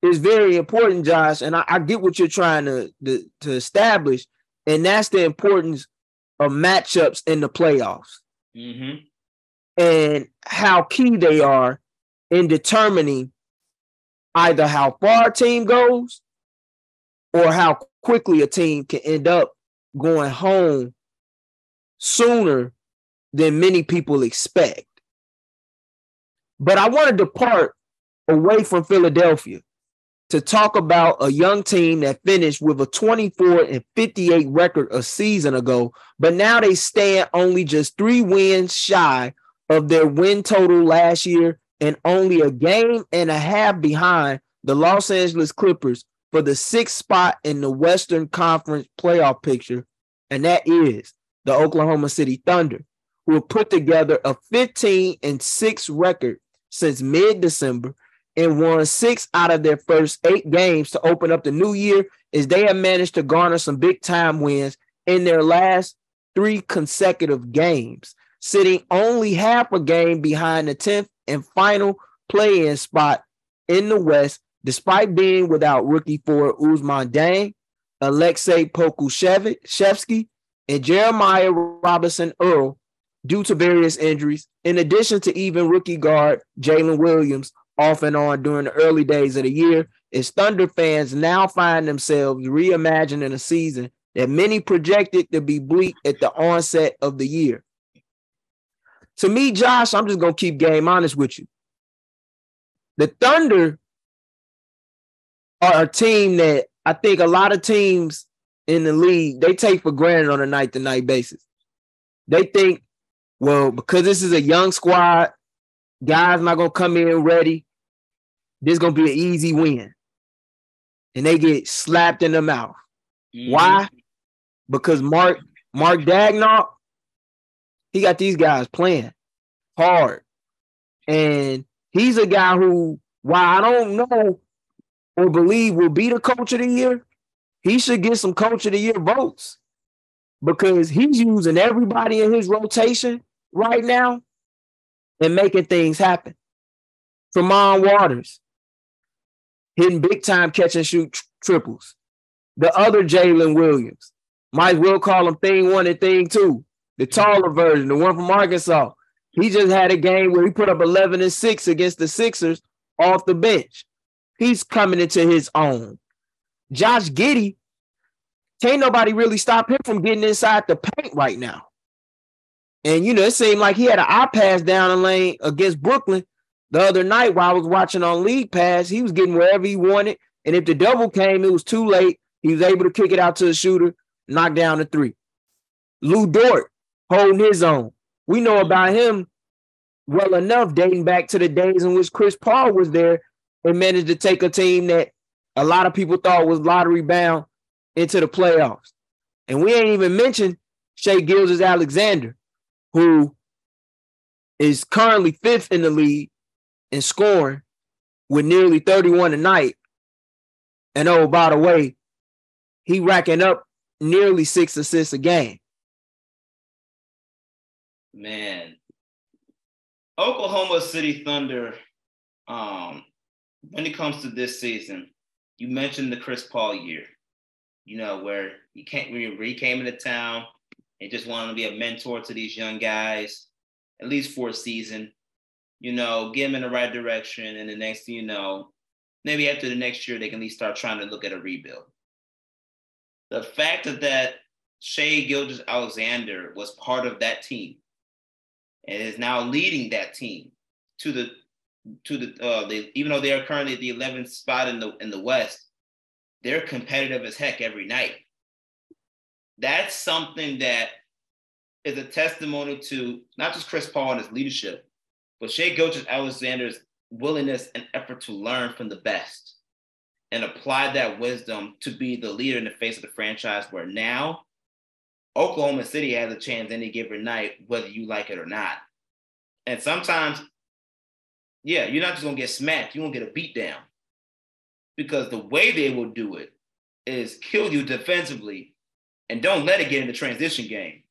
is very important, Josh. And I, I get what you're trying to, to, to establish, and that's the importance of matchups in the playoffs. Mm-hmm and how key they are in determining either how far a team goes or how quickly a team can end up going home sooner than many people expect. But I want to depart away from Philadelphia to talk about a young team that finished with a 24 and 58 record a season ago, but now they stand only just three wins shy of their win total last year and only a game and a half behind the Los Angeles Clippers, for the sixth spot in the Western Conference playoff picture, and that is the Oklahoma City Thunder, who have put together a 15 and 6 record since mid December and won six out of their first eight games to open up the new year, as they have managed to garner some big time wins in their last three consecutive games, sitting only half a game behind the 10th and final play in spot in the West, despite being without rookie forward Ousmane Dieng, Aleksej Pokusevski, and Jeremiah Robinson Earl due to various injuries, in addition to even rookie guard Jalen Williams off and on during the early days of the year, as Thunder fans now find themselves reimagining a season that many projected to be bleak at the onset of the year. To me, Josh, I'm just gonna keep game honest with you. The Thunder are a team that I think a lot of teams in the league they take for granted on a night to night basis. They think, well, because this is a young squad, guys not gonna come in ready. This is gonna be an easy win, and they get slapped in the mouth. Mm-hmm. Why? Because Mark Mark Daigneault, he got these guys playing hard, and he's a guy who, while I don't know or believe will be the coach of the year, he should get some coach of the year votes because he's using everybody in his rotation right now and making things happen. Tremont Waters hitting big time catch and shoot triples. The other Jaylin Williams, might as well call him thing one and thing two, the taller version, the one from Arkansas. He just had a game where he put up 11 and 6 against the Sixers off the bench. He's coming into his own. Josh Giddey, can't nobody really stop him from getting inside the paint right now. And you know, it seemed like he had an eye pass down the lane against Brooklyn the other night while I was watching on League Pass. He was getting wherever he wanted. And if the double came, it was too late. He was able to kick it out to the shooter, knock down the three. Lu Dort holding his own. We know mm-hmm. about him well enough dating back to the days in which Chris Paul was there and managed to take a team that a lot of people thought was lottery bound into the playoffs. And we ain't even mentioned Shai Gilgeous-Alexander, who is currently fifth in the league in scoring with nearly 31 a night. And oh, by the way, he racking up nearly six assists a game. Man, Oklahoma City Thunder, um, when it comes to this season, you mentioned the Chris Paul year, you know, where he where he came into town and just wanted to be a mentor to these young guys, at least for a season, you know, get them in the right direction. And the next thing you know, maybe after the next year, they can at least start trying to look at a rebuild. The fact that, that Shai Gilgeous-Alexander was part of that team and is now leading that team to the to the uh they even though they are currently at the 11th spot in the in the West, they're competitive as heck every night. That's something that is a testimony to not just Chris Paul and his leadership, but Shai Gilgeous-Alexander's willingness and effort to learn from the best and apply that wisdom to be the leader in the face of the franchise where now Oklahoma City has a chance any given night, whether you like it or not. And sometimes, yeah, you're not just gonna get smacked, you're gonna get a beat down. Because the way they will do it is kill you defensively and don't let it get in the transition game.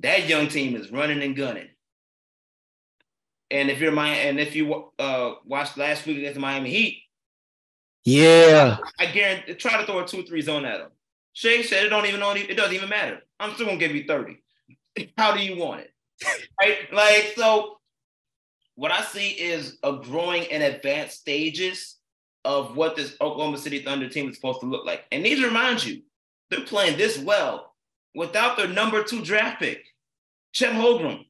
That young team is running and gunning. And if you're my and if you uh watched last week against the Miami Heat, yeah, I guarantee try to throw a two three zone at them. Shai said it don't even know it doesn't even matter. I'm still gonna give you 30. How do you want it? right? Like, so what I see is a growing and advanced stages of what this Oklahoma City Thunder team is supposed to look like. And need to remind you, they're playing this well without their number two draft pick, Chet Holmgren.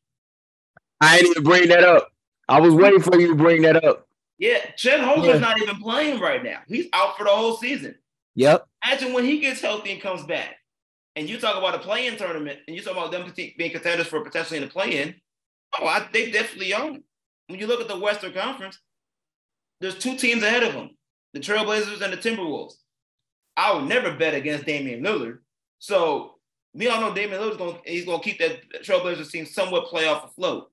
I didn't even bring that up. I was waiting for you to bring that up. Yeah, Chet Holmgren's yeah. not even playing right now. He's out for the whole season. Yep. Imagine when he gets healthy and comes back and you talk about a play-in tournament, and you talk about them being contenders for potentially in the play-in, oh, I, they definitely own. When you look at the Western Conference, there's two teams ahead of them: the Trailblazers and the Timberwolves. I would never bet against Damian Lillard. So we all know Damian Lillard's going he's going to keep that Trailblazers team somewhat playoff afloat.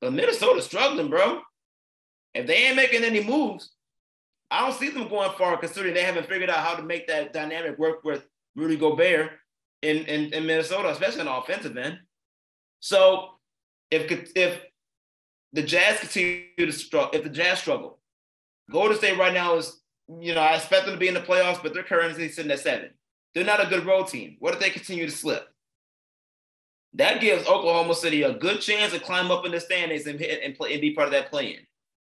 But Minnesota's struggling, bro. If they ain't making any moves, I don't see them going far considering they haven't figured out how to make that dynamic work with Rudy Gobert in, in, in Minnesota, especially on the offensive end. So if if the Jazz continue to struggle, if the Jazz struggle, Golden State right now is, you know, I expect them to be in the playoffs, but they're currently sitting at seven. They're not a good road team. What if they continue to slip? That gives Oklahoma City a good chance to climb up in the standings and and play and be part of that play-in.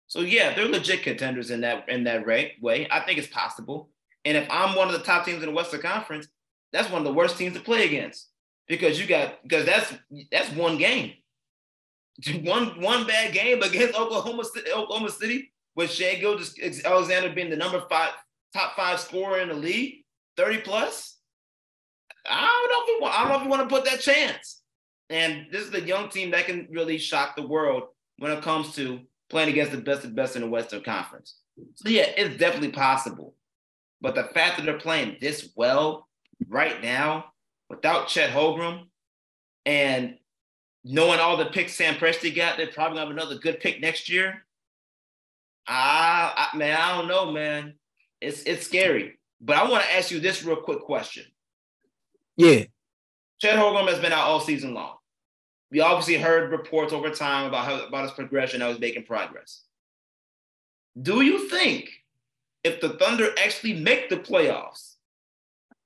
So yeah, they're legit contenders in that in that way. I think it's possible. And if I'm one of the top teams in the Western Conference, that's one of the worst teams to play against because you got because that's that's one game, one one bad game against Oklahoma City, Oklahoma City with Shai Gilgeous-Alexander being the number five top five scorer in the league, thirty plus. I don't know if we want, I don't know if you want to put that chance. And this is a young team that can really shock the world when it comes to playing against the best of the best in the Western Conference. So yeah, it's definitely possible. But the fact that they're playing this well right now without Chet Holmgren and knowing all the picks Sam Presti got, they're probably gonna have another good pick next year. Ah, I, man, I don't know, man. It's it's scary. But I want to ask you this real quick question. Yeah. Chet Holmgren has been out all season long we obviously heard reports over time about how about his progression, how he's making progress. Do you think if the Thunder actually make the playoffs,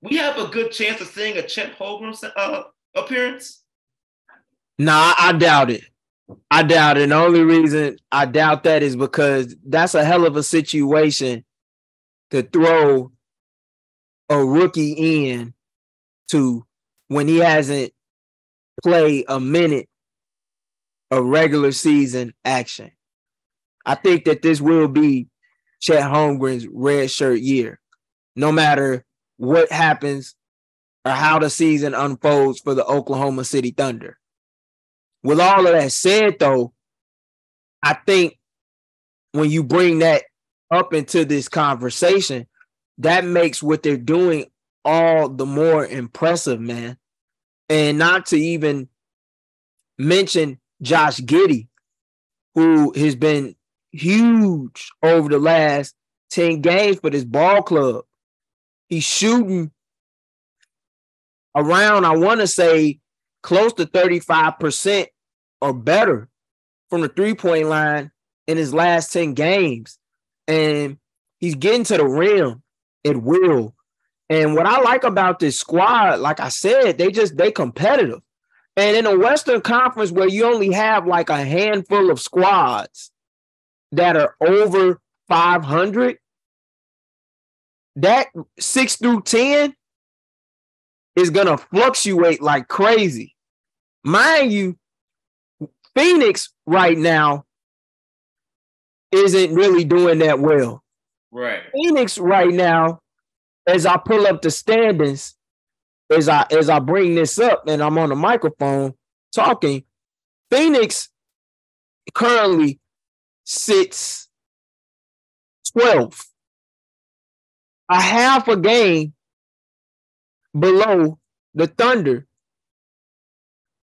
we have a good chance of seeing a Chet Holmgren uh, appearance? Nah, I doubt it. I doubt it. And the only reason I doubt that is because that's a hell of a situation to throw a rookie in to when he hasn't play a minute of regular season action. I think that this will be Chet Holmgren's red shirt year, no matter what happens or how the season unfolds for the Oklahoma City Thunder. With all of that said, though, I think when you bring that up into this conversation, that makes what they're doing all the more impressive, man. And not to even mention Josh Giddey, who has been huge over the last 10 games for this ball club. He's shooting around, I want to say, close to 35% or better from the three point line in his last 10 games. And he's getting to the rim at will. And what I like about this squad, like I said, they just they competitive. And in a Western Conference where you only have like a handful of squads that are over 500, that six through 10 is going to fluctuate like crazy. Mind you, Phoenix right now isn't really doing that well. Right. Phoenix right now as I pull up the standings, as I as I bring this up and I'm on the microphone talking, Phoenix currently sits 12th, a half a game below the Thunder.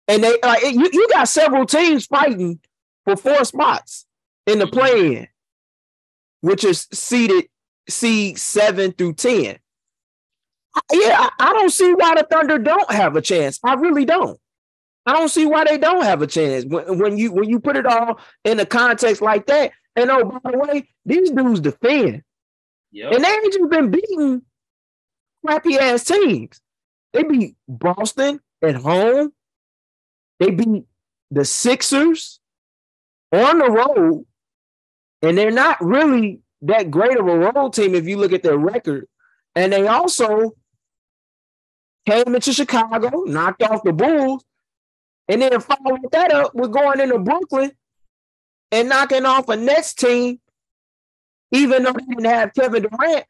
And they uh, like you, you got several teams fighting for four spots in the play-in, which is seated seed seven through ten yeah, I, don't see why the Thunder don't have a chance. I really don't. I don't see why they don't have a chance when, when you when you put it all in a context like that. And oh, by the way, these dudes defend. Yep. And they ain't just been beating crappy ass teams. They beat Boston at home. They beat the Sixers on the road. And they're not really that great of a road team if you look at their record. And they also came into Chicago, knocked off the Bulls, and then followed that up with going into Brooklyn and knocking off a Nets team, even though they didn't have Kevin Durant,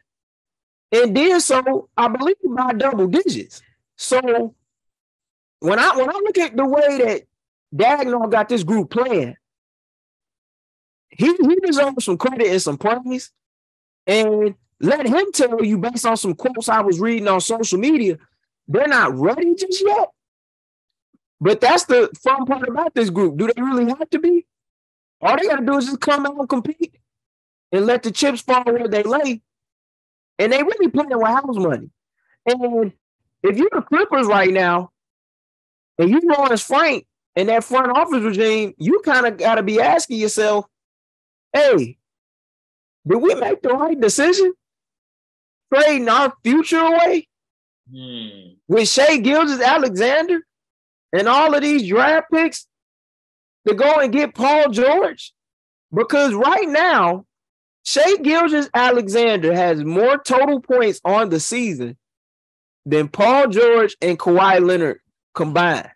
and did so, I believe, by double digits. So when I when I look at the way that Daigneault got this group playing, he, he deserves some credit and some praise. And let him tell you based on some quotes I was reading on social media, they're not ready just yet. But that's the fun part about this group. Do they really have to be? All they gotta do is just come out and compete and let the chips fall where they lay. And they really playing with house money. And if you're the Clippers right now, and you know as Frank and that front office regime, you kind of got to be asking yourself, hey, did we make the right decision? Trading our future away hmm. with Shai Gilgeous-Alexander and all of these draft picks to go and get Paul George? Because right now, Shai Gilgeous-Alexander has more total points on the season than Paul George and Kawhi Leonard combined.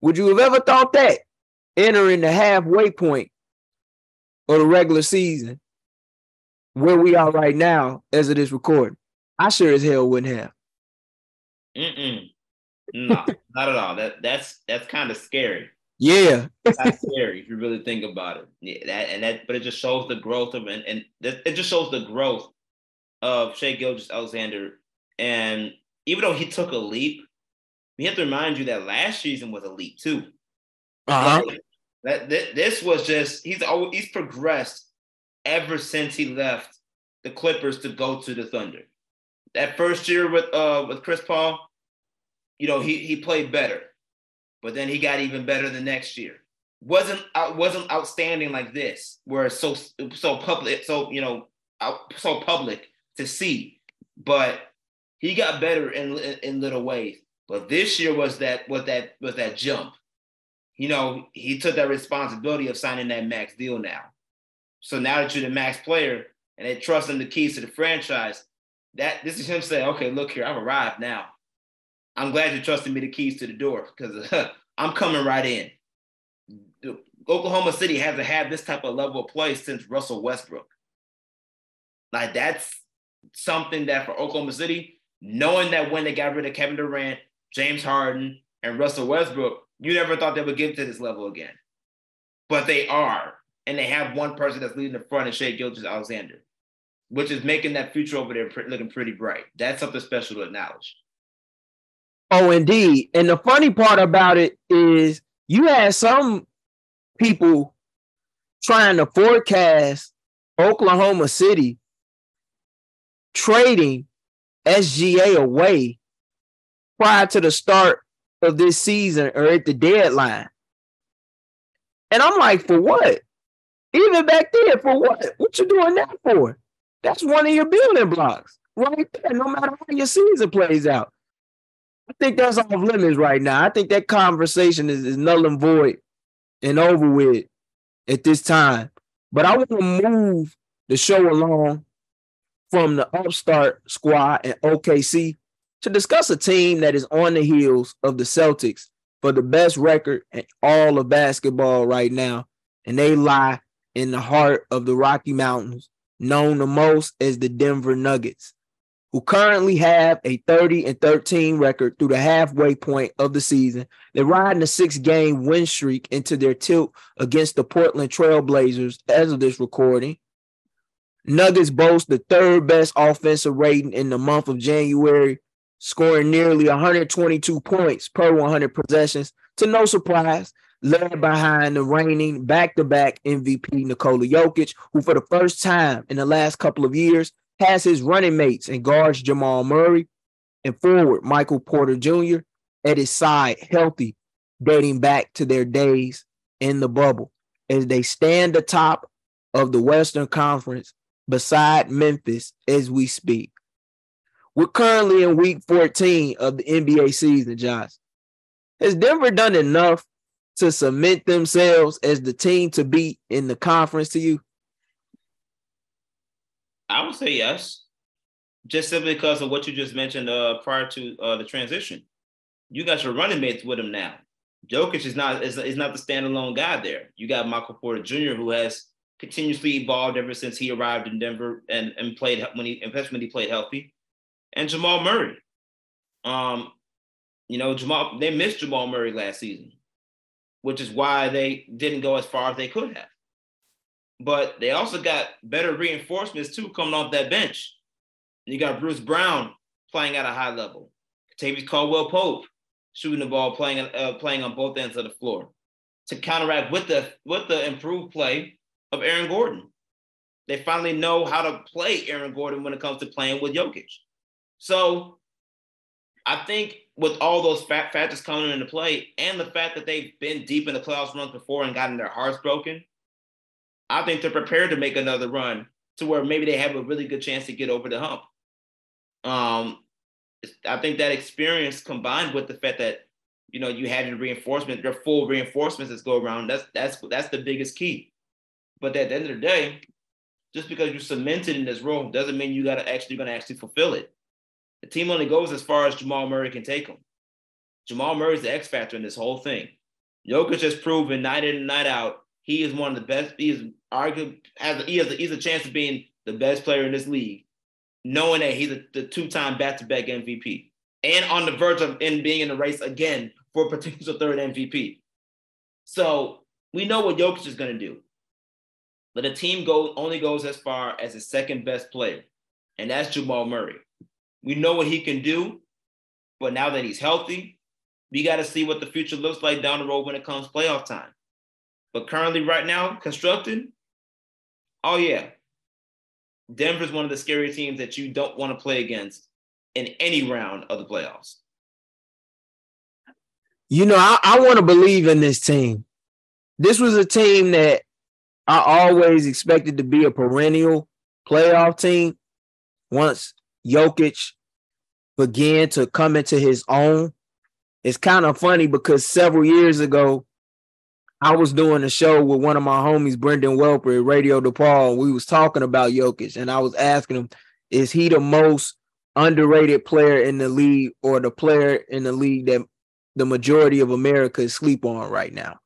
Would you have ever thought that entering the halfway point of the regular season where we are right now as it is recorded? I sure as hell wouldn't have. Mm-mm. No, not at all. That that's that's kind of scary. Yeah, that's scary if you really think about it. Yeah, that and that, but it just shows the growth of and and it just shows the growth of Shai Gilgeous-Alexander. And even though he took a leap, we have to remind you that last season was a leap too. Uh-huh. That, that this was just he's always he's progressed ever since he left the Clippers to go to the Thunder. That first year with uh with Chris Paul, you know, he he played better, but then he got even better the next year. wasn't out, wasn't outstanding like this, where it's so so public, so you know, out, so public to see. But he got better in, in in little ways. But this year was that was that was that jump. You know, he took that responsibility of signing that max deal now. So now that you're the max player and they trust him the keys to the franchise, that this is him saying, okay, look here, I've arrived now. I'm glad you're trusting me the keys to the door because I'm coming right in. Oklahoma City hasn't had this type of level of play since Russell Westbrook. Like that's something that for Oklahoma City, knowing that when they got rid of Kevin Durant, James Harden, and Russell Westbrook, you never thought they would get to this level again. But they are. And they have one person that's leading the front and Shai Gilgeous-Alexander, which is making that future over there looking pretty bright. That's something special to acknowledge. Oh, indeed. And the funny part about it is you had some people trying to forecast Oklahoma City trading SGA away prior to the start of this season or at the deadline. And I'm like, for what? Even back then, for what? What you doing that for? That's one of your building blocks right there, no matter how your season plays out. I think that's off limits right now. I think that conversation is, is null and void and over with at this time. But I want to move the show along from the upstart squad and OKC to discuss a team that is on the heels of the Celtics for the best record in all of basketball right now. And they lie in the heart of the Rocky Mountains, known the most as the Denver Nuggets, who currently have a 30 and 13 record through the halfway point of the season. They're riding a six game win streak into their tilt against the Portland Trailblazers as of this recording. Nuggets boast the third best offensive rating in the month of January scoring nearly 122 points per 100 possessions to no surprise, led behind the reigning back-to-back MVP Nikola Jokic, who for the first time in the last couple of years has his running mates and guards Jamal Murray and forward Michael Porter Jr. at his side healthy, dating back to their days in the bubble as they stand atop of the Western Conference beside Memphis as we speak. We're currently in week 14 of the NBA season, Josh. Has Denver done enough to cement themselves as the team to beat in the conference to you? I would say yes. Just simply because of what you just mentioned uh, prior to uh, the transition. You got your running mates with him now. Jokic is not is, is not the standalone guy there. You got Michael Porter Jr., who has continuously evolved ever since he arrived in Denver and, and played when he, especially when he played healthy and Jamal Murray. Um, you know, Jamal they missed Jamal Murray last season, which is why they didn't go as far as they could have. but they also got better reinforcements too coming off that bench. You got Bruce Brown playing at a high level, Tavius Caldwell Pope shooting the ball, playing uh, playing on both ends of the floor to counteract with the with the improved play of Aaron Gordon. They finally know how to play Aaron Gordon when it comes to playing with Jokic. So I think with all those fat factors coming into play and the fact that they've been deep in the playoffs runs before and gotten their hearts broken, I think they're prepared to make another run to where maybe they have a really good chance to get over the hump. Um, I think that experience combined with the fact that you know you have your reinforcement, your full reinforcements that go around. That's that's that's the biggest key. But at the end of the day, just because you're cemented in this role doesn't mean you got to actually going to actually fulfill it. The team only goes as far as Jamal Murray can take them. Jamal Murray's the X factor in this whole thing. Jokic has proven night in and night out he is one of the best. He is arguably has a, he has a, he's a chance of being the best player in this league, knowing that he's a, the two-time back-to-back MVP and on the verge of in being in the race again for a potential third MVP. So we know what Jokic is going to do, but the team go only goes as far as the second best player, and that's Jamal Murray. We know what he can do, but now that he's healthy, we got to see what the future looks like down the road when it comes playoff time. But currently, right now, constructed, oh yeah, Denver's one of the scary teams that you don't want to play against in any round of the playoffs. You know, I, I want to believe in this team. This was a team that I always expected to be a perennial playoff team once Jokic began to come into his own. It's kind of funny because several years ago, I was doing a show with one of my homies, Brendan Welper at Radio DePaul. And We was talking about Jokic, and I was asking him, is he the most underrated player in the league or the player in the league that the majority of America is sleep on right now?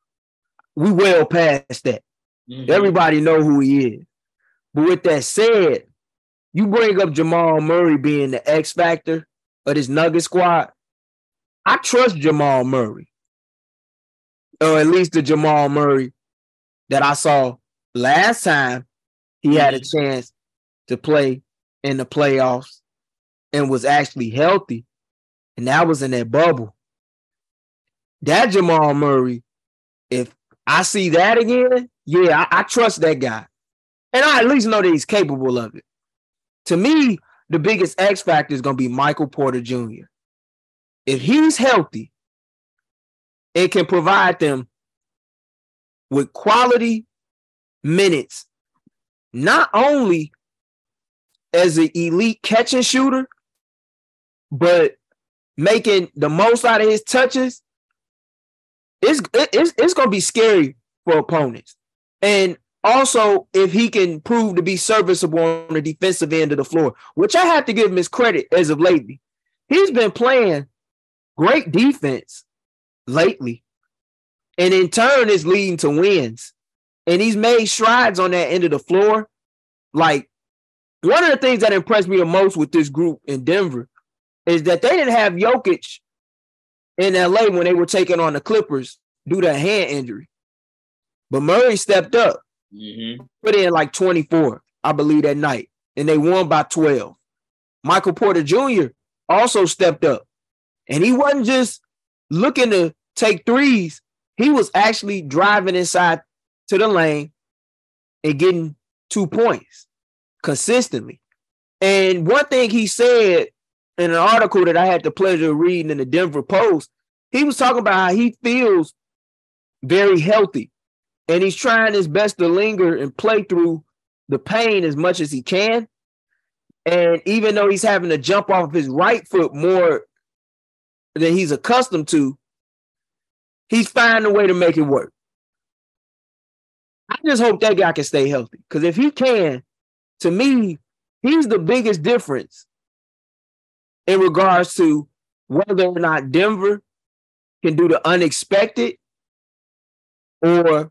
We well past that. Mm-hmm. Everybody know who he is. But with that said, you bring up Jamal Murray being the X factor of this Nugget squad. I trust Jamal Murray or at least the Jamal Murray that I saw last time he had a mm-hmm. chance to play in the playoffs and was actually healthy. And that was in that bubble. That Jamal Murray, if I see that again, yeah, I, I trust that guy. And I at least know that he's capable of it. To me, the biggest X factor is going to be Michael Porter Jr. If he's healthy, it can provide them with quality minutes, not only as an elite catch and shooter, but making the most out of his touches. It's it's, it's going to be scary for opponents. And also, if he can prove to be serviceable on the defensive end of the floor, which I have to give him his credit as of lately, he's been playing great defense lately. And in turn, is leading to wins. And he's made strides on that end of the floor. Like one of the things that impressed me the most with this group in Denver is that they didn't have Jokic in LA when they were taking on the Clippers due to a hand injury. But Murray stepped up, mm-hmm. put in like 24, I believe, that night, and they won by 12. Michael Porter Jr. also stepped up, and he wasn't just looking to take threes. He was actually driving inside to the lane and getting two points consistently. And one thing he said in an article that I had the pleasure of reading in the Denver Post, he was talking about how he feels very healthy and he's trying his best to linger and play through the pain as much as he can. And even though he's having to jump off of his right foot more than he's accustomed to, he's finding a way to make it work. I just hope that guy can stay healthy. Because if he can, to me, he's the biggest difference in regards to whether or not Denver can do the unexpected or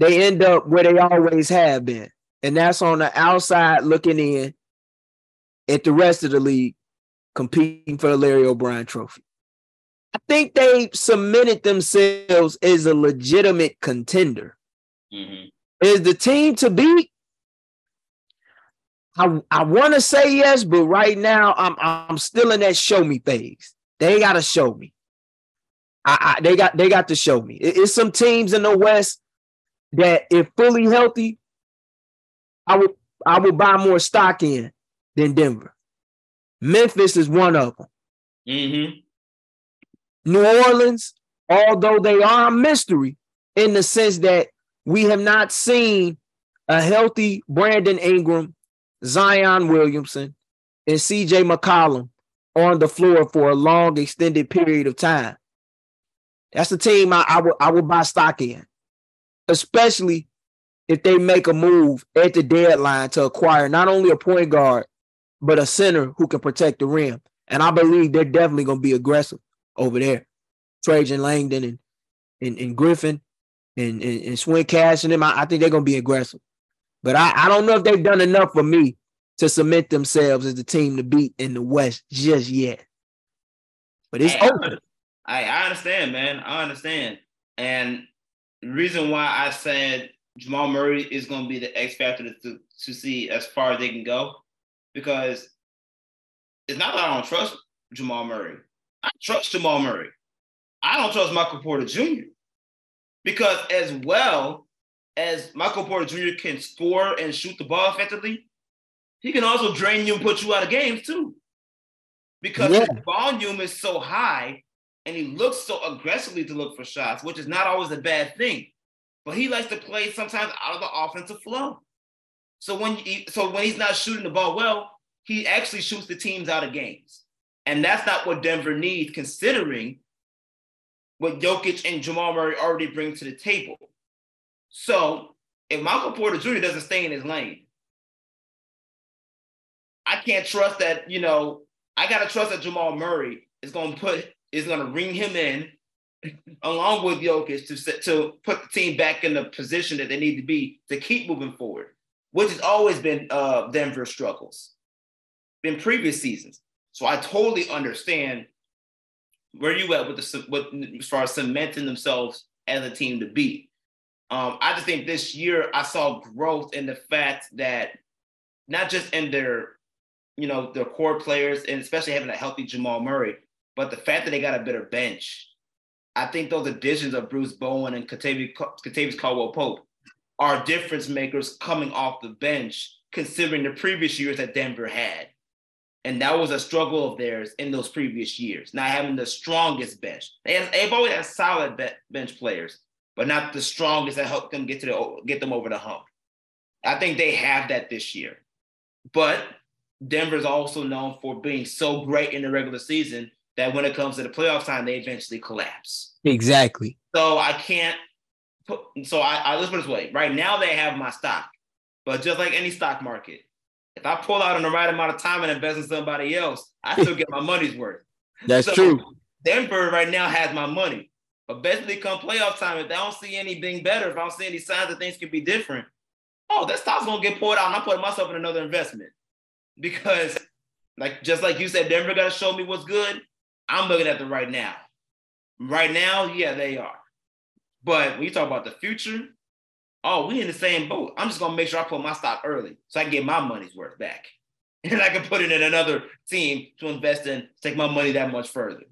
they end up where they always have been. And that's on the outside looking in at the rest of the league competing for the Larry O'Brien trophy. I think they cemented themselves as a legitimate contender. Mm-hmm. is the team to beat? I, I want to say yes, but right now I'm I'm still in that show me phase. They gotta show me. I, I they got they got to show me. It, it's some teams in the West that if fully healthy, I would I would buy more stock in than Denver. Memphis is one of them. Mm-hmm. New Orleans, although they are a mystery in the sense that we have not seen a healthy Brandon Ingram, Zion Williamson, and CJ McCollum on the floor for a long extended period of time. That's the team I, I would I would buy stock in, especially if they make a move at the deadline to acquire not only a point guard but a center who can protect the rim. And I believe they're definitely going to be aggressive over there. Trajan Langdon and and, and Griffin and, and, and Swin Cash and them, I, I think they're going to be aggressive. But I, I don't know if they've done enough for me to cement themselves as the team to beat in the West just yet. But it's Hey, open. I, I understand, man. I understand. And reason why I said Jamal Murray is going to be the X factor to, to, to see as far as they can go, because it's not that I don't trust Jamal Murray. I trust Jamal Murray. I don't trust Michael Porter Jr. Because as well as Michael Porter Jr. can score and shoot the ball effectively, he can also drain you and put you out of games too. Because Yeah. his volume is so high and he looks so aggressively to look for shots, which is not always a bad thing. But he likes to play sometimes out of the offensive flow. So when he, so when he's not shooting the ball well, he actually shoots the teams out of games. And that's not what Denver needs, considering what Jokic and Jamal Murray already bring to the table. So if Michael Porter Jr. doesn't stay in his lane, I can't trust that, you know, I gotta trust that Jamal Murray is gonna put is gonna ring him in along with Jokic to to put the team back in the position that they need to be to keep moving forward, which has always been uh, Denver's struggles in previous seasons. So I totally understand where you at with the with as far as cementing themselves as a team to beat. Um, I just think this year I saw growth in the fact that not just in their, you know, their core players and especially having a healthy Jamal Murray, but the fact that they got a better bench. I think those additions of Bruce Bowen and Kentavious Caldwell Pope are difference makers coming off the bench, considering the previous years that Denver had. And that was a struggle of theirs in those previous years, not having the strongest bench. They have, they've always had solid be- bench players, but not the strongest that helped them get to the get them over the hump. I think they have that this year. But Denver's also known for being so great in the regular season that when it comes to the playoff time, they eventually collapse. Exactly. So I can't put. So I, I let's put it this way: right now they have my stock, but just like any stock market, if I pull out in the right amount of time and invest in somebody else, I still get my money's worth. That's So, true. Denver right now has my money, but basically come playoff time, if they don't see anything better, if I don't see any signs that things can be different, oh, that stock's gonna get pulled out, and I'm putting myself in another investment because, like just like you said, Denver got to show me what's good. I'm looking at the right now. Right now, yeah, they are. But when you talk about the future, oh, we in the same boat. I'm just gonna make sure I put my stock early so I can get my money's worth back. And I can put it in another team to invest in, take my money that much further.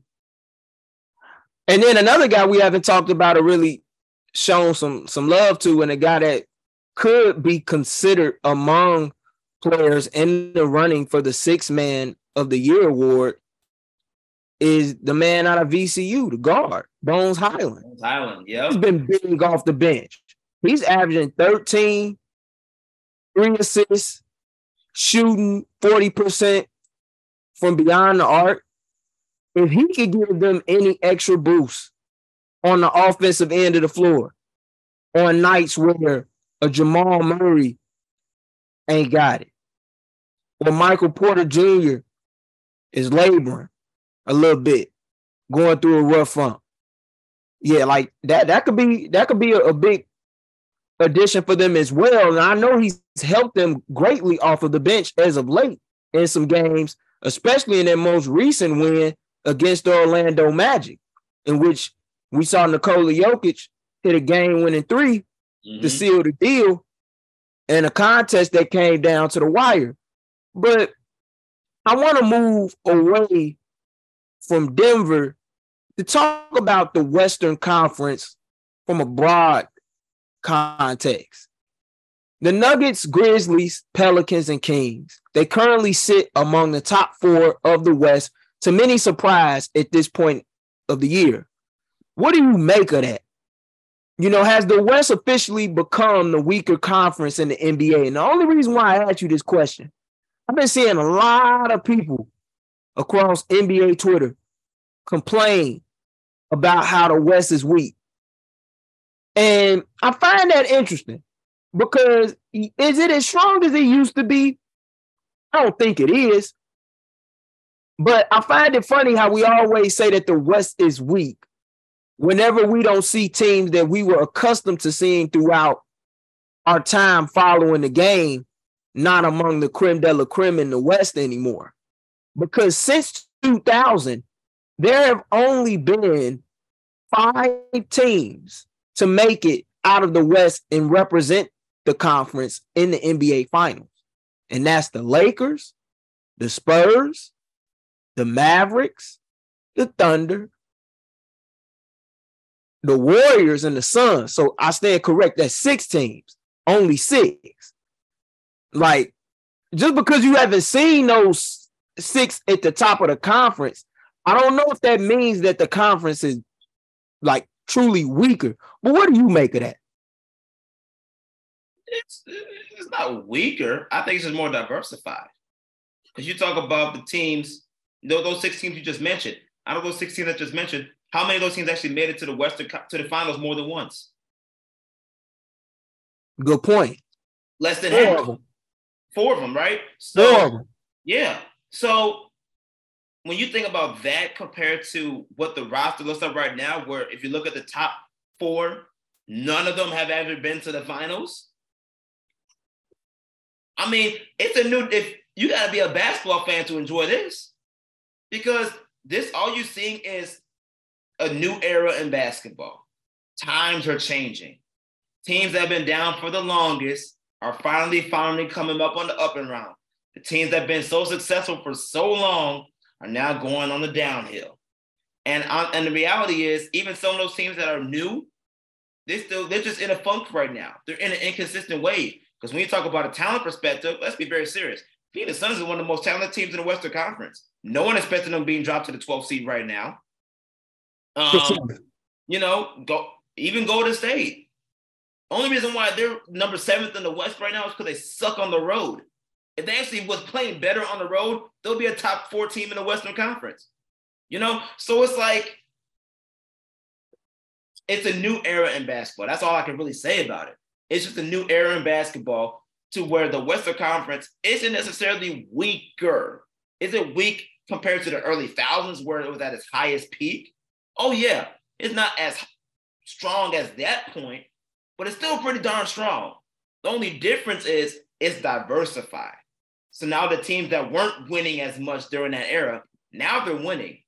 And then another guy we haven't talked about or really shown some some love to, and a guy that could be considered among players in the running for the six man of the year award is the man out of VCU, the guard, Bones Hyland. Island, yeah. He's been big off the bench. He's averaging 13, three assists, shooting 40% from beyond the arc. If he could give them any extra boost on the offensive end of the floor on nights where a Jamal Murray ain't got it, or Michael Porter Jr. is laboring a little bit, going through a rough funk yeah, like that that could be that could be a, a big addition for them as well. And I know he's helped them greatly off of the bench as of late in some games, especially in their most recent win against the Orlando Magic, in which we saw Nikola Jokic hit a game winning three mm-hmm. to seal the deal in a contest that came down to the wire. But I want to move away from Denver to talk about the Western Conference from a broad context. The Nuggets, Grizzlies, Pelicans, and Kings, they currently sit among the top four of the West, to many surprise at this point of the year. What do you make of that? You know, has the West officially become the weaker conference in the NBA? And the only reason why I asked you this question, I've been seeing a lot of people across NBA Twitter complain about how the West is weak. And I find that interesting because is it as strong as it used to be? I don't think it is. But I find it funny how we always say that the West is weak whenever we don't see teams that we were accustomed to seeing throughout our time following the game, not among the creme de la creme in the West anymore. Because since 2000, there have only been five teams to make it out of the West and represent the conference in the NBA Finals. And that's the Lakers, the Spurs, the Mavericks, the Thunder, the Warriors, and the Suns. So I stand correct. That's six teams, only six. Like, just because you haven't seen those six at the top of the conference, I don't know if that means that the conference is like truly weaker. But what do you make of that? It's it's not weaker. I think it's just more diversified. Because you talk about the teams, those six teams you just mentioned. Out of those 16 that just mentioned, how many of those teams actually made it to the Western to the finals more than once? Good point. Less than Four half. Of them. Four of them, right? So, Four of them. Yeah. So when you think about that compared to what the roster looks like right now, where if you look at the top four, none of them have ever been to the finals. I mean, it's a new. If you got to be a basketball fan to enjoy this, because this all you're seeing is a new era in basketball. Times are changing. Teams that have been down for the longest are finally, finally coming up on the up and round. The teams that have been so successful for so long are now going on the downhill. And and the reality is, even some of those teams that are new, they still they're just in a funk right now. They're in an inconsistent wave. Because when you talk about a talent perspective, let's be very serious. Phoenix Suns is one of the most talented teams in the Western Conference. No one expecting them being dropped to the 12th seed right now. Um, you know, go even Golden state. Only reason why they're number seventh in the West right now is because they suck on the road. If they actually was playing better on the road, they'll be a top four team in the Western Conference. You know, so it's like it's a new era in basketball. That's all I can really say about it. It's just a new era in basketball to where the Western Conference isn't necessarily weaker. Is it weak compared to the early thousands where it was at its highest peak? Oh yeah, it's not as strong as that point, but it's still pretty darn strong. The only difference is it's diversified. So now the teams that weren't winning as much during that era, now they're winning.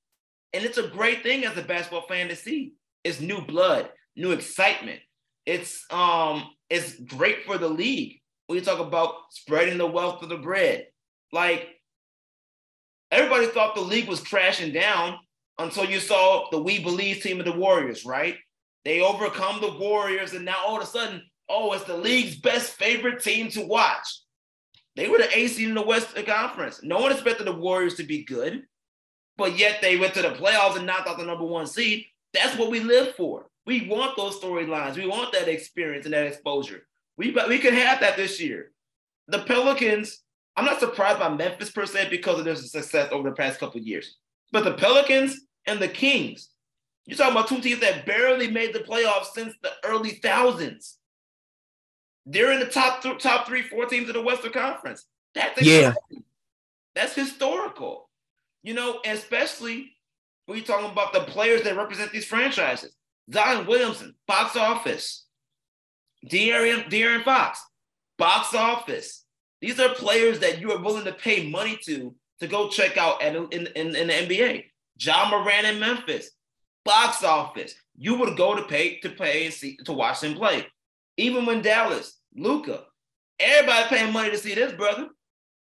And it's a great thing as a basketball fan to see. It's new blood, new excitement. It's um it's great for the league. You talk about spreading the wealth of the bread. Like everybody thought the league was crashing down until you saw the We Believe team of the Warriors, right? They overcome the Warriors, and now all of a sudden, oh, it's the league's best favorite team to watch. They were the AC in the Western Conference. No one expected the Warriors to be good, but yet they went to the playoffs and knocked out the number one seed. That's what we live for. We want those storylines. We want that experience and that exposure. We we could have that this year. The Pelicans. I'm not surprised by Memphis per se because of their success over the past couple years. But the Pelicans and the Kings, you're talking about two teams that barely made the playoffs since the early thousands. They're in the top th- top three, four teams of the Western Conference. That's yeah. That's historical. You know, especially when you're talking about the players that represent these franchises. Zion Williamson, box office. De'Aaron, De'Aaron Fox, box office. These are players that you are willing to pay money to to go check out at, in, in, in the NBA. Ja Morant in Memphis, box office. You would go to pay to pay and see to watch them play. Even when Dallas, Luka, everybody paying money to see this brother.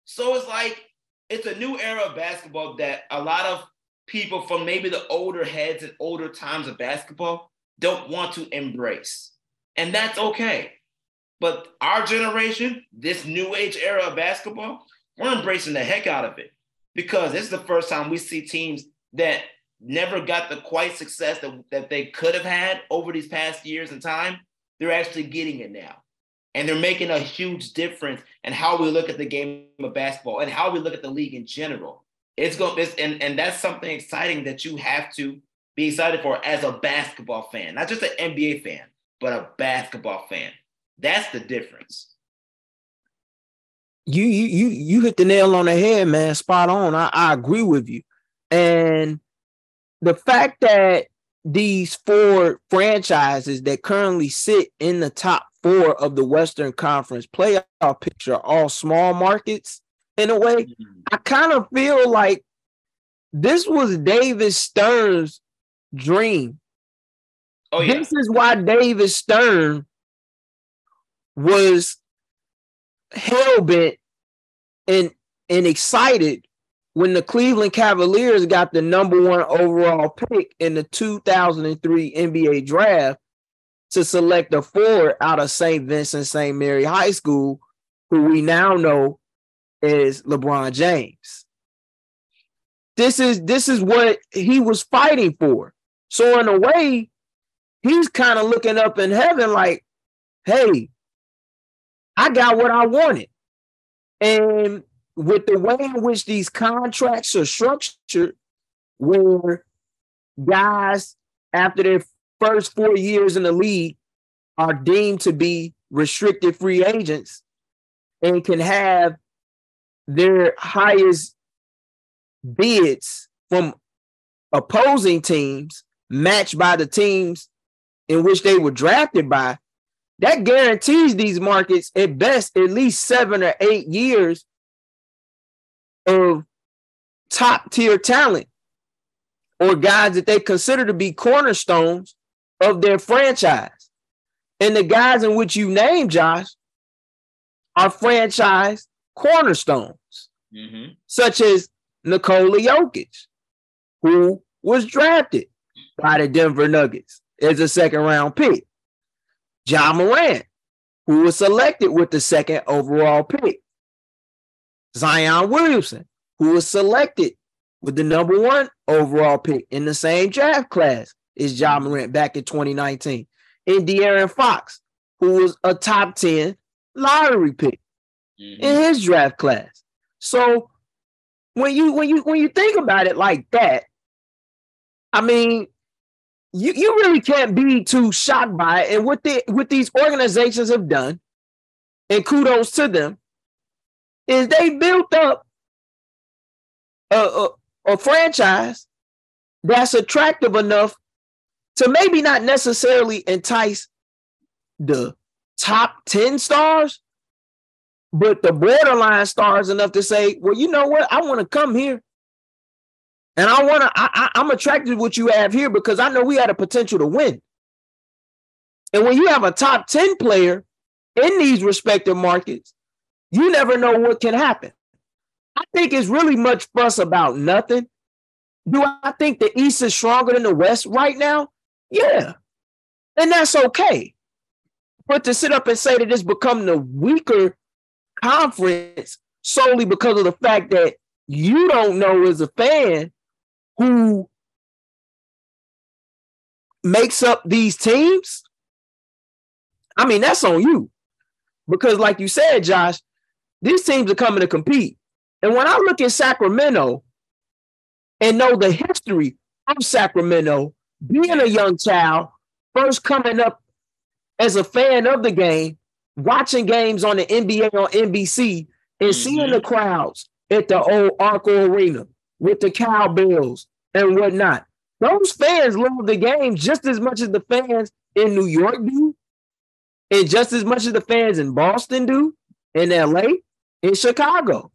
So it's like it's a new era of basketball that a lot of people from maybe the older heads and older times of basketball don't want to embrace. And that's okay. But our generation, this new age era of basketball, we're embracing the heck out of it because this is the first time we see teams that never got the quite success that, that they could have had over these past years and time. They're actually getting it now. And they're making a huge difference in how we look at the game of basketball and how we look at the league in general. It's going it's, and, and that's something exciting that you have to be excited for as a basketball fan, not just an NBA fan, but a basketball fan. That's the difference. You you you you hit the nail on the head, man. Spot on. I, I agree with you. And the fact that these four franchises that currently sit in the top four of the Western Conference playoff picture are all small markets in a way. Mm-hmm. I kind of feel like this was David Stern's dream. Oh, yeah. This is why David Stern was hell bent and and excited when the Cleveland Cavaliers got the number one overall pick in the 2003 NBA draft to select a forward out of St. Vincent St. Mary High School, who we now know is LeBron James. This is this is what he was fighting for. So in a way, he's kind of looking up in heaven like, hey, I got what I wanted. And with the way in which these contracts are structured, where guys after their first four years in the league are deemed to be restricted free agents and can have their highest bids from opposing teams matched by the teams in which they were drafted by, that guarantees these markets at best at least seven or eight years of top tier talent or guys that they consider to be cornerstones of their franchise. And the guys in which you name, Josh, are franchise cornerstones, mm-hmm. such as Nikola Jokic, who was drafted by the Denver Nuggets as a second round pick. Ja Morant, who was selected with the second overall pick. Zion Williamson, who was selected with the number one overall pick in the same draft class as Ja Morant back in 2019. And De'Aaron Fox, who was a top 10 lottery pick mm-hmm. in his draft class. So when you when you when you think about it like that, I mean, you, you really can't be too shocked by it. And what the what these organizations have done, and kudos to them, is they built up a, a, a franchise that's attractive enough to maybe not necessarily entice the top 10 stars, but the borderline stars enough to say, well, you know what? I want to come here and I want to, I, I, am attracted to what you have here because I know we had a potential to win. And when you have a top 10 player in these respective markets, you never know what can happen. I think it's really much fuss about nothing. Do I think the East is stronger than the West right now? Yeah. And that's okay. But to sit up and say that it's become the weaker conference solely because of the fact that you don't know as a fan who makes up these teams, I mean, that's on you. Because, like you said, Josh, these teams are coming to compete. And when I look at Sacramento and know the history of Sacramento, being a young child, first coming up as a fan of the game, watching games on the NBA on NBC, and mm-hmm. seeing the crowds at the old Arco Arena, with the cowbells and whatnot. Those fans love the game just as much as the fans in New York do, and just as much as the fans in Boston do, in LA, in Chicago.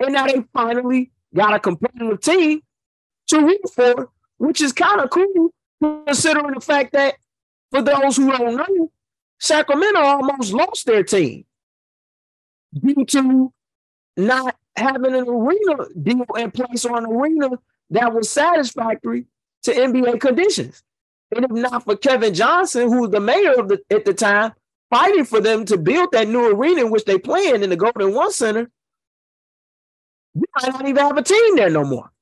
And now they finally got a competitive team to root for, which is kind of cool, considering the fact that for those who don't know, Sacramento almost lost their team due to not having an arena deal in place or an arena that was satisfactory to NBA conditions. And if not for Kevin Johnson, who was the mayor of the at the time, fighting for them to build that new arena in which they playing in the Golden One Center, we might not even have a team there no more.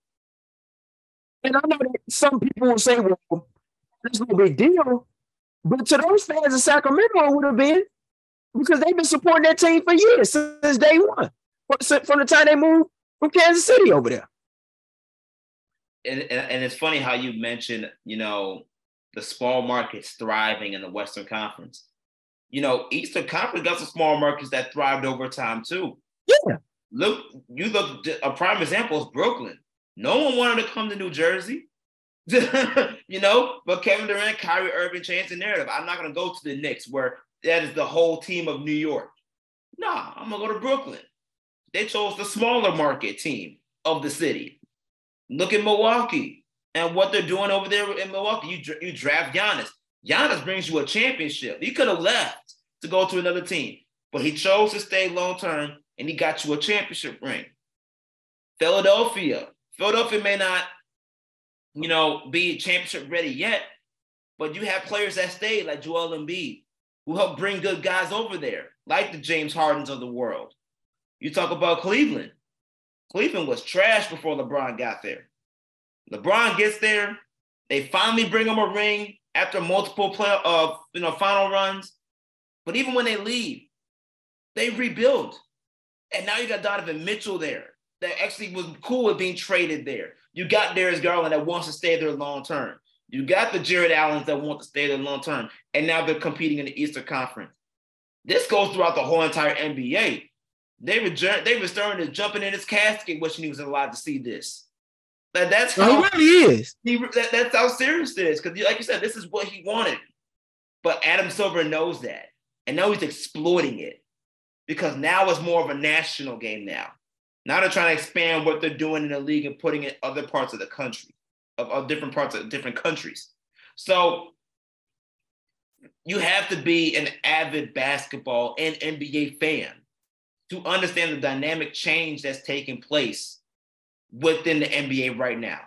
And I know that some people will say, well, that's no big deal. But to those fans in Sacramento, it would have been because they've been supporting that team for years since day one, from the time they moved from Kansas City over there. And, and it's funny how you mentioned, you know, the small markets thriving in the Western Conference. You know, Eastern Conference got some small markets that thrived over time too. Yeah. Look, you look a prime example is Brooklyn. No one wanted to come to New Jersey. you know, but Kevin Durant, Kyrie Irving changed the narrative. I'm not gonna go to the Knicks where that is the whole team of New York. Nah, I'm gonna go to Brooklyn. They chose the smaller market team of the city. Look at Milwaukee and what they're doing over there in Milwaukee. You, you draft Giannis. Giannis brings you a championship. He could have left to go to another team, but he chose to stay long term and he got you a championship ring. Philadelphia. Philadelphia may not you know, be championship ready yet. But you have players that stayed, like Joel Embiid, who helped bring good guys over there, like the James Hardens of the world. You talk about Cleveland. Cleveland was trash before LeBron got there. LeBron gets there. They finally bring him a ring after multiple play of uh, you know final runs. But even when they leave, they rebuild. And now you got Donovan Mitchell there that actually was cool with being traded there. You got Darius Garland that wants to stay there long term. You got the Jarrett Allens that want to stay there long term. And now they're competing in the Eastern Conference. This goes throughout the whole entire NBA. They were they were starting to jumping in his casket wishing he was allowed to see this. That that's how he really is. He, that, that's how serious it is. Because like you said, this is what he wanted. But Adam Silver knows that. And now he's exploiting it. Because now it's more of a national game now. Now they're trying to expand what they're doing in the league and putting it other parts of the country, of, of different parts of different countries. So you have to be an avid basketball and NBA fan to understand the dynamic change that's taking place within the NBA right now.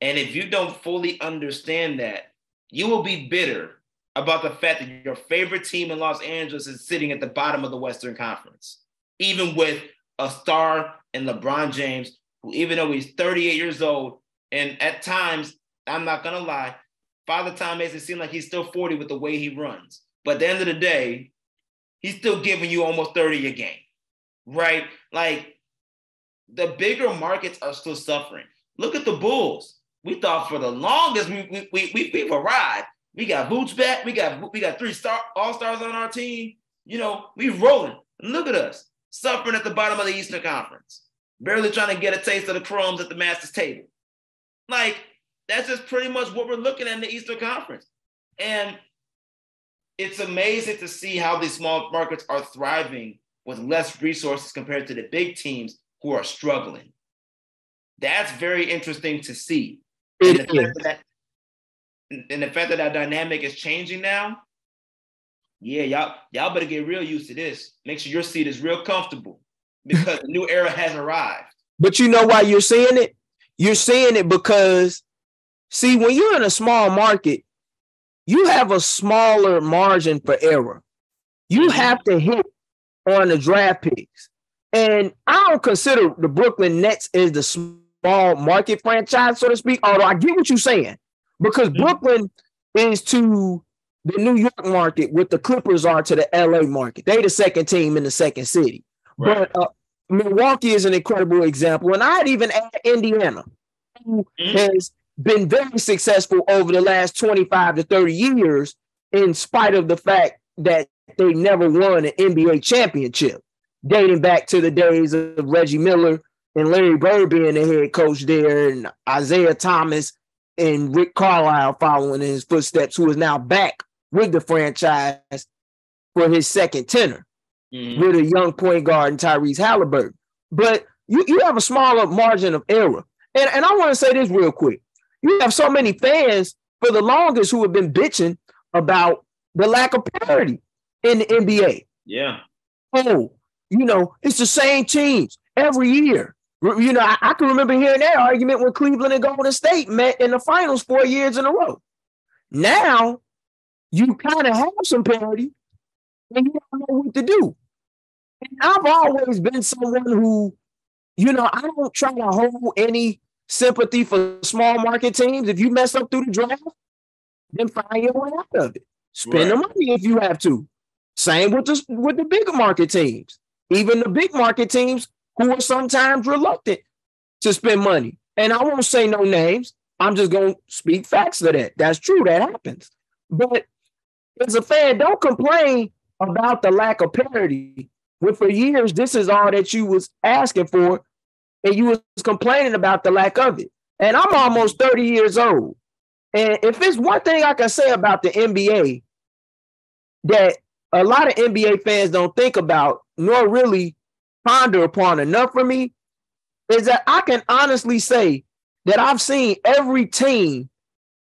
And if you don't fully understand that, you will be bitter about the fact that your favorite team in Los Angeles is sitting at the bottom of the Western Conference, even with a star in LeBron James, who even though he's 38 years old, and at times, I'm not gonna lie, Father Time makes it seem like he's still 40 with the way he runs. But at the end of the day, he's still giving you almost 30 a game, right? Like the bigger markets are still suffering. Look at the Bulls. We thought for the longest we we, we we've arrived. We got Boots back. We got we got three star all stars on our team. You know, we rolling. Look at us suffering at the bottom of the Eastern Conference, barely trying to get a taste of the crumbs at the Masters table. Like, that's just pretty much what we're looking at in the Eastern Conference. And it's amazing to see how these small markets are thriving with less resources compared to the big teams who are struggling. That's very interesting to see. And the, fact that, and the fact that that dynamic is changing now, yeah, y'all y'all better get real used to this. Make sure your seat is real comfortable because the new era has arrived. But you know why you're saying it? You're saying it because see, when you're in a small market, you have a smaller margin for error. You mm-hmm. have to hit on the draft picks. And I don't consider the Brooklyn Nets as the small market franchise, so to speak, although I get what you're saying. Because. Brooklyn is to the New York market what the Clippers are to the LA market. They the second team in the second city. Right. But uh, Milwaukee is an incredible example. And I'd even add Indiana, who mm-hmm. has been very successful over the last 25 to 30 years, in spite of the fact that they never won an NBA championship, dating back to the days of Reggie Miller and Larry Bird being the head coach there, and Isaiah Thomas and Rick Carlisle following in his footsteps, who is now back with the franchise for his second tenor mm-hmm. with a young point guard and Tyrese Halliburton. But you, you have a smaller margin of error. And, and I want to say this real quick. You have so many fans for the longest who have been bitching about the lack of parity in the NBA. Yeah. Oh, you know, it's the same teams every year. You know, I, I, can remember hearing that argument when Cleveland and Golden State met in the finals four years in a row. Now you kind of have some parity and you don't know what to do. And I've always been someone who, you know, I don't try to hold any sympathy for small market teams. If you mess up through the draft, then find your way out of it. Spend right. the money if you have to. Same with the with the bigger market teams. Even the big market teams who are sometimes reluctant to spend money. And I won't say no names. I'm just going to speak facts to that. That's true. That happens. But as a fan, don't complain about the lack of parity. When for years, this is all that you was asking for, and you was complaining about the lack of it. And I'm almost 30 years old. And if it's one thing I can say about the NBA that a lot of NBA fans don't think about, nor really ponder upon enough for me is that I can honestly say that I've seen every team,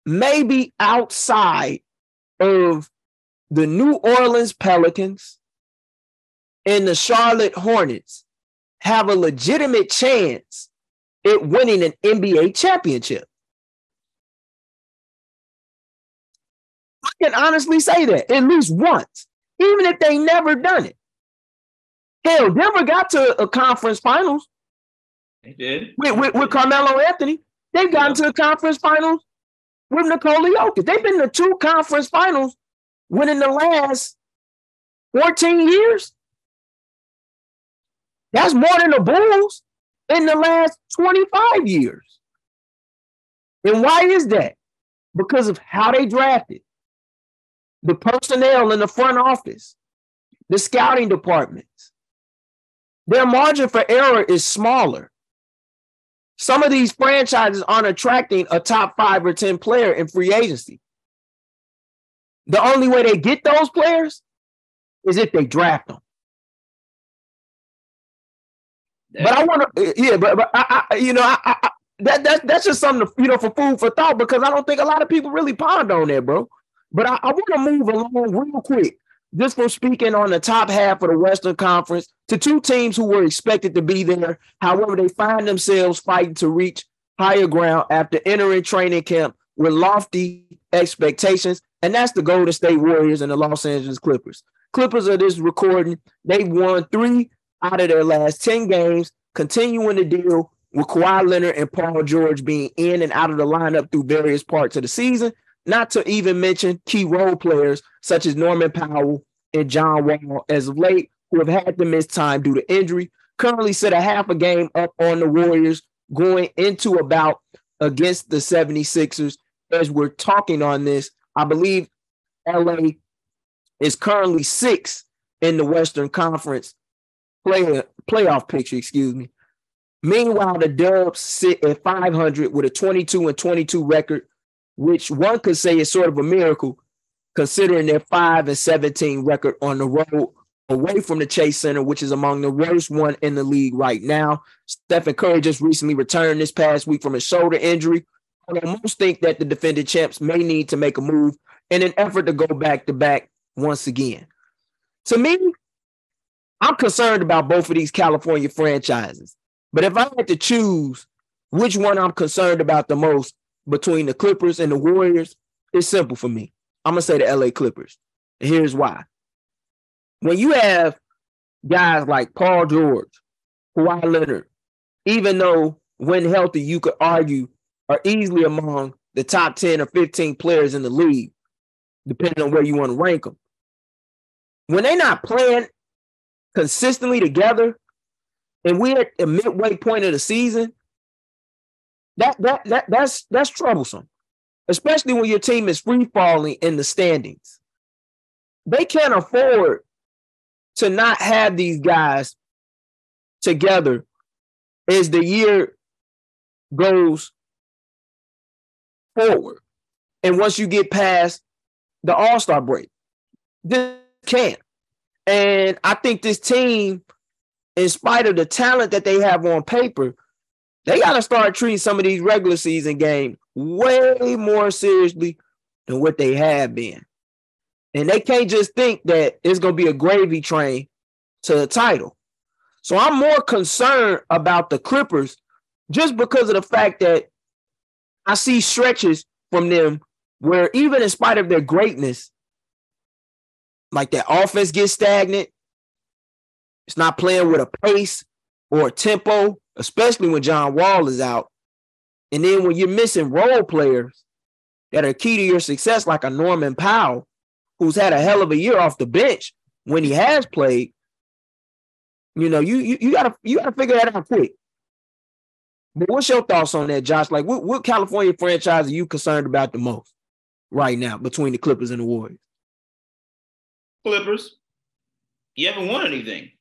maybe outside of the New Orleans Pelicans and the Charlotte Hornets, have a legitimate chance at winning an NBA championship. I can honestly say that at least once, even if they never done it. Hell, Denver got to a conference finals. They did. With, with, with Carmelo Anthony. They've gotten to the conference finals with Nikola Jokic. They've been to two conference finals within the last 14 years. That's more than the Bulls in the last 25 years. And why is that? Because of how they drafted, the personnel in the front office, the scouting departments, their margin for error is smaller. Some of these franchises aren't attracting a top five or 10 player in free agency. The only way they get those players is if they draft them. Yeah. But I want to, yeah, but, but I, I you know, I, I, that, that that's just something to, you know for food for thought because I don't think a lot of people really ponder on that, bro. But I, I want to move along real quick just for speaking on the top half of the Western Conference to two teams who were expected to be there. However, they find themselves fighting to reach higher ground after entering training camp with lofty expectations, and that's the Golden State Warriors and the Los Angeles Clippers. Clippers are this recording, They've won three out of their last 10 games, continuing to deal with Kawhi Leonard and Paul George being in and out of the lineup through various parts of the season. Not to even mention key role players such as Norman Powell and John Wall as of late, who have had to miss time due to injury. Currently sit a half a game up on the Warriors going into about against the 76ers. As we're talking on this, I believe LA is currently six in the Western Conference play, playoff picture, excuse me. Meanwhile, the Dubs sit at 500 with a 22 and 22 record which one could say is sort of a miracle considering their 5 and 17 record on the road away from the Chase Center, which is among the worst one in the league right now. Stephen Curry just recently returned this past week from a shoulder injury. I most think that the defending champs may need to make a move in an effort to go back to back once again. To me, I'm concerned about both of these California franchises. But if I had to choose which one I'm concerned about the most, between the Clippers and the Warriors is simple for me. I'm gonna say the LA Clippers. And here's why. When you have guys like Paul George, Kawhi Leonard, even though when healthy, you could argue are easily among the top 10 or 15 players in the league, depending on where you want to rank them. When they're not playing consistently together, and we're at the midway point of the season, that that that that's that's troublesome, especially when your team is free falling in the standings. They can't afford to not have these guys together as the year goes forward. And once you get past the All Star break, this can't. And I think this team, in spite of the talent that they have on paper, they got to start treating some of these regular season games way more seriously than what they have been. And they can't just think that it's gonna be a gravy train to the title. So I'm more concerned about the Clippers just because of the fact that I see stretches from them where even in spite of their greatness, like that offense gets stagnant. It's not playing with a pace or tempo, especially when John Wall is out. And then when you're missing role players that are key to your success, like a Norman Powell, who's had a hell of a year off the bench when he has played, you know, you you, you gotta you gotta figure that out quick. But what's your thoughts on that, Josh? Like, what, what California franchise are you concerned about the most right now between the Clippers and the Warriors? Clippers. You haven't won anything.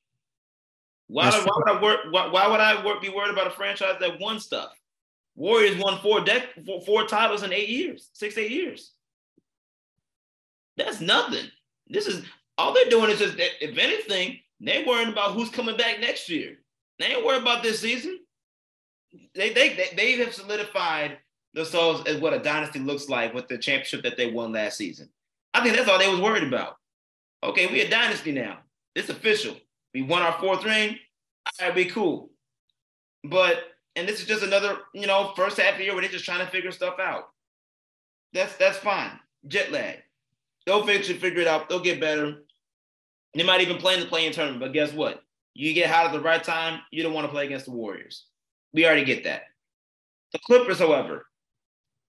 Why, why would I work? Why, why, would I work, be worried about a franchise that won stuff? Warriors won four dec- four, four titles in eight years, six eight years. That's nothing. This is all they're doing is just, if anything, they're worrying about who's coming back next year. They ain't worried about this season. They they they, they have solidified themselves as what a dynasty looks like with the championship that they won last season. I think that's all they was worried about. Okay, we a dynasty now. It's official. We won our fourth ring. Right, be cool. But and this is just another, you know, first half of the year where they're just trying to figure stuff out. That's that's fine. Jet lag. They'll it, figure it out. They'll get better. They might even play in the playing tournament, but guess what? You get hot at the right time, you don't want to play against the Warriors. We already get that. The Clippers, however,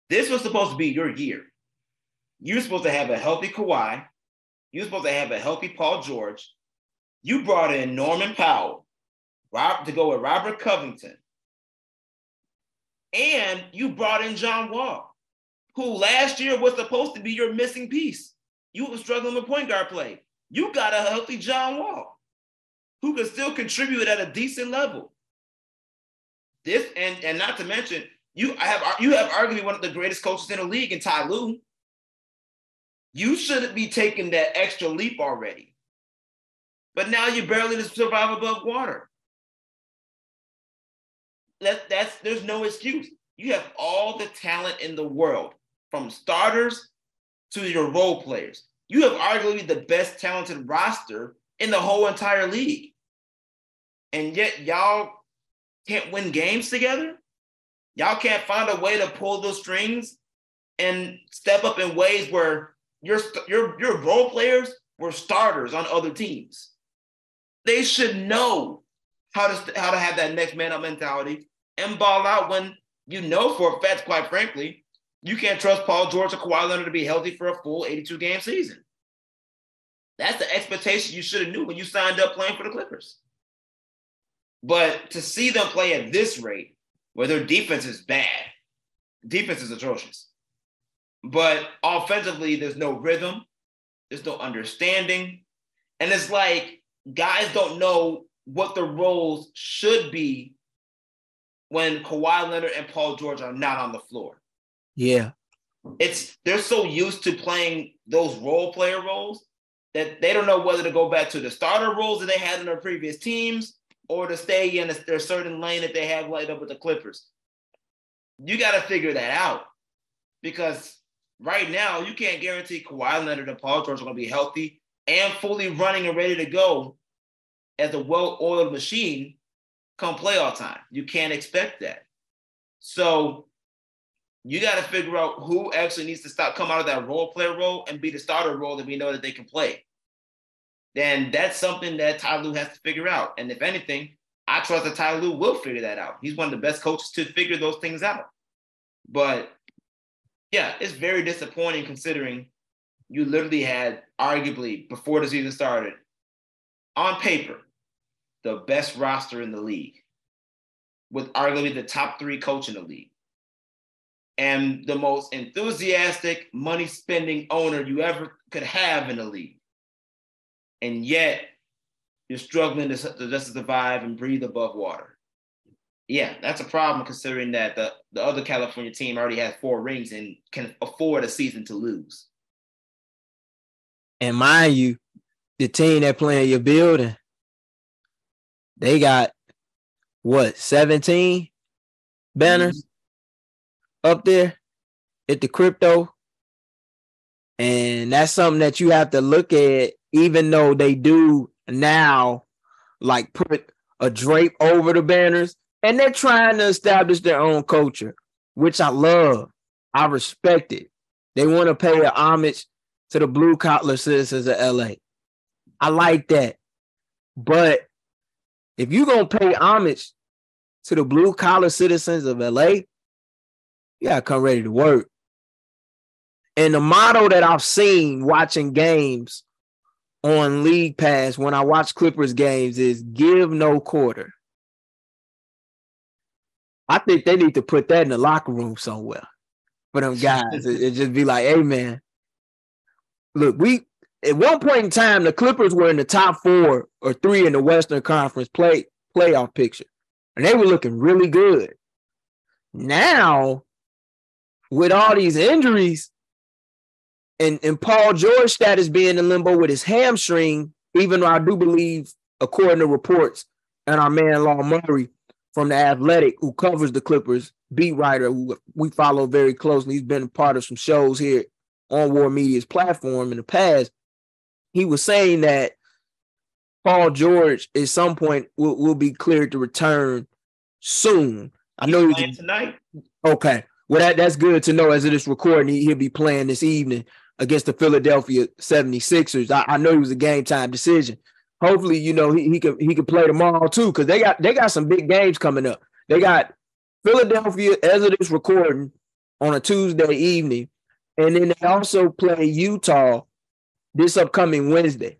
this was supposed to be your year. You're supposed to have a healthy Kawhi. You're supposed to have a healthy Paul George. You brought in Norman Powell Rob, to go with Robert Covington. And you brought in John Wall, who last year was supposed to be your missing piece. You were struggling with point guard play. You got a healthy John Wall who can still contribute at a decent level. This and and not to mention, you have you have arguably one of the greatest coaches in the league in Ty Lue. You shouldn't be taking that extra leap already. But now you're barely to survive above water. That, that's there's no excuse. You have all the talent in the world, from starters to your role players. You have arguably the best talented roster in the whole entire league. And yet y'all can't win games together? Y'all can't find a way to pull those strings and step up in ways where your your your role players were starters on other teams. They should know how to how to have that next man up mentality and ball out when you know for a fact, quite frankly, you can't trust Paul George or Kawhi Leonard to be healthy for a full 82 game season. That's the expectation you should have knew when you signed up playing for the Clippers. But to see them play at this rate, where their defense is bad, defense is atrocious. But offensively, there's no rhythm, there's no understanding. And it's like guys don't know what the roles should be when Kawhi Leonard and Paul George are not on the floor. Yeah. It's they're so used to playing those role player roles that they don't know whether to go back to the starter roles that they had in their previous teams or to stay in a, their certain lane that they have lined up with the Clippers. You got to figure that out because right now you can't guarantee Kawhi Leonard and Paul George are going to be healthy and fully running and ready to go as a well-oiled machine come playoff time. You can't expect that. So you got to figure out who actually needs to stop, come out of that role player role and be the starter role that we know that they can play. Then that's something that Ty Lue has to figure out. And if anything, I trust that Ty Lue will figure that out. He's one of the best coaches to figure those things out. But yeah, it's very disappointing considering you literally had arguably before the season started on paper the best roster in the league with arguably the top three coach in the league and the most enthusiastic money spending owner you ever could have in the league. And yet you're struggling to, to just survive and breathe above water. Yeah, that's a problem considering that the, the other California team already has four rings and can afford a season to lose. And mind you, the team that playing your building they got what 17 banners mm-hmm. up there at the crypto. And And that's something that you have to look at, even though they do now like put a drape over the banners and they're trying to establish their own culture, which I love. I respect it. They want to pay a homage to the blue collar citizens of LA. I like that. But if you're going to pay homage to the blue collar citizens of LA, you got to come ready to work. And the motto that I've seen watching games on League Pass when I watch Clippers games is give no quarter. I think they need to put that in the locker room somewhere for them guys. it, it just be like, hey man, look, we at one point in time the Clippers were in the top four or three in the Western Conference play playoff picture, and they were looking really good. Now, with all these injuries, and and Paul George status being in limbo with his hamstring, even though I do believe, according to reports, and our man Law Murray from the Athletic, who covers the Clippers, beat writer, who we follow very closely. He's been a part of some shows here on War Media's platform in the past. He was saying that Paul George at some point will, will be cleared to return soon. I know he's playing tonight. Okay. Well, that, that's good to know as it is recording. He, will be playing this evening against the Philadelphia 76ers. I, I know it was a game time decision. Hopefully, you know, he, he can he can play tomorrow too, because they got they got some big games coming up. They got Philadelphia as it is recording on a Tuesday evening. And then they also play Utah this upcoming Wednesday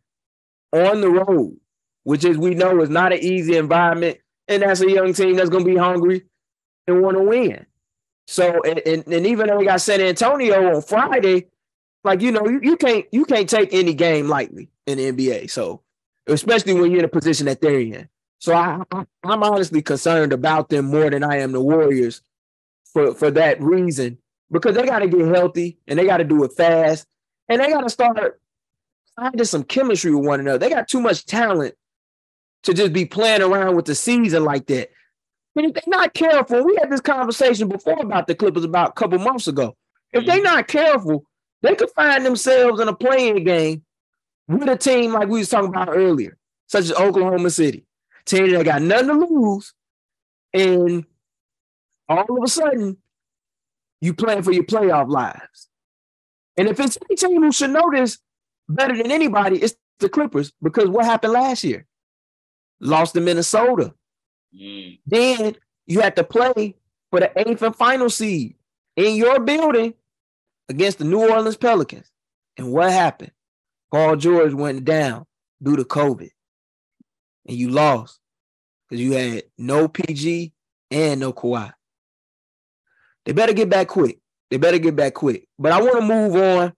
on the road, which is we know is not an easy environment. And that's a young team that's gonna be hungry and want to win. So and, and, and, even though we got San Antonio on Friday, like you know, you, you can't you can't take any game lightly in the NBA. So especially when you're in a position that they're in. So I, I I'm honestly concerned about them more than I am the Warriors for for that reason because they got to get healthy and they got to do it fast and they got to start finding some chemistry with one another. They got too much talent to just be playing around with the season like that. And if they're not careful, we had this conversation before about the Clippers about a couple months ago. If they're mm-hmm. not careful, they could find themselves in a playing game with a team like we was talking about earlier, such as Oklahoma City, team that got nothing to lose, and all of a sudden you playing for your playoff lives. And if it's any team who should know this better than anybody, it's the Clippers because what happened last year? Lost to Minnesota. Mm. Then you had to play for the eighth and final seed in your building against the New Orleans Pelicans. And what happened? Paul George went down due to COVID. And you lost because you had no PG and no Kawhi. They better get back quick. They better get back quick. But I want to move on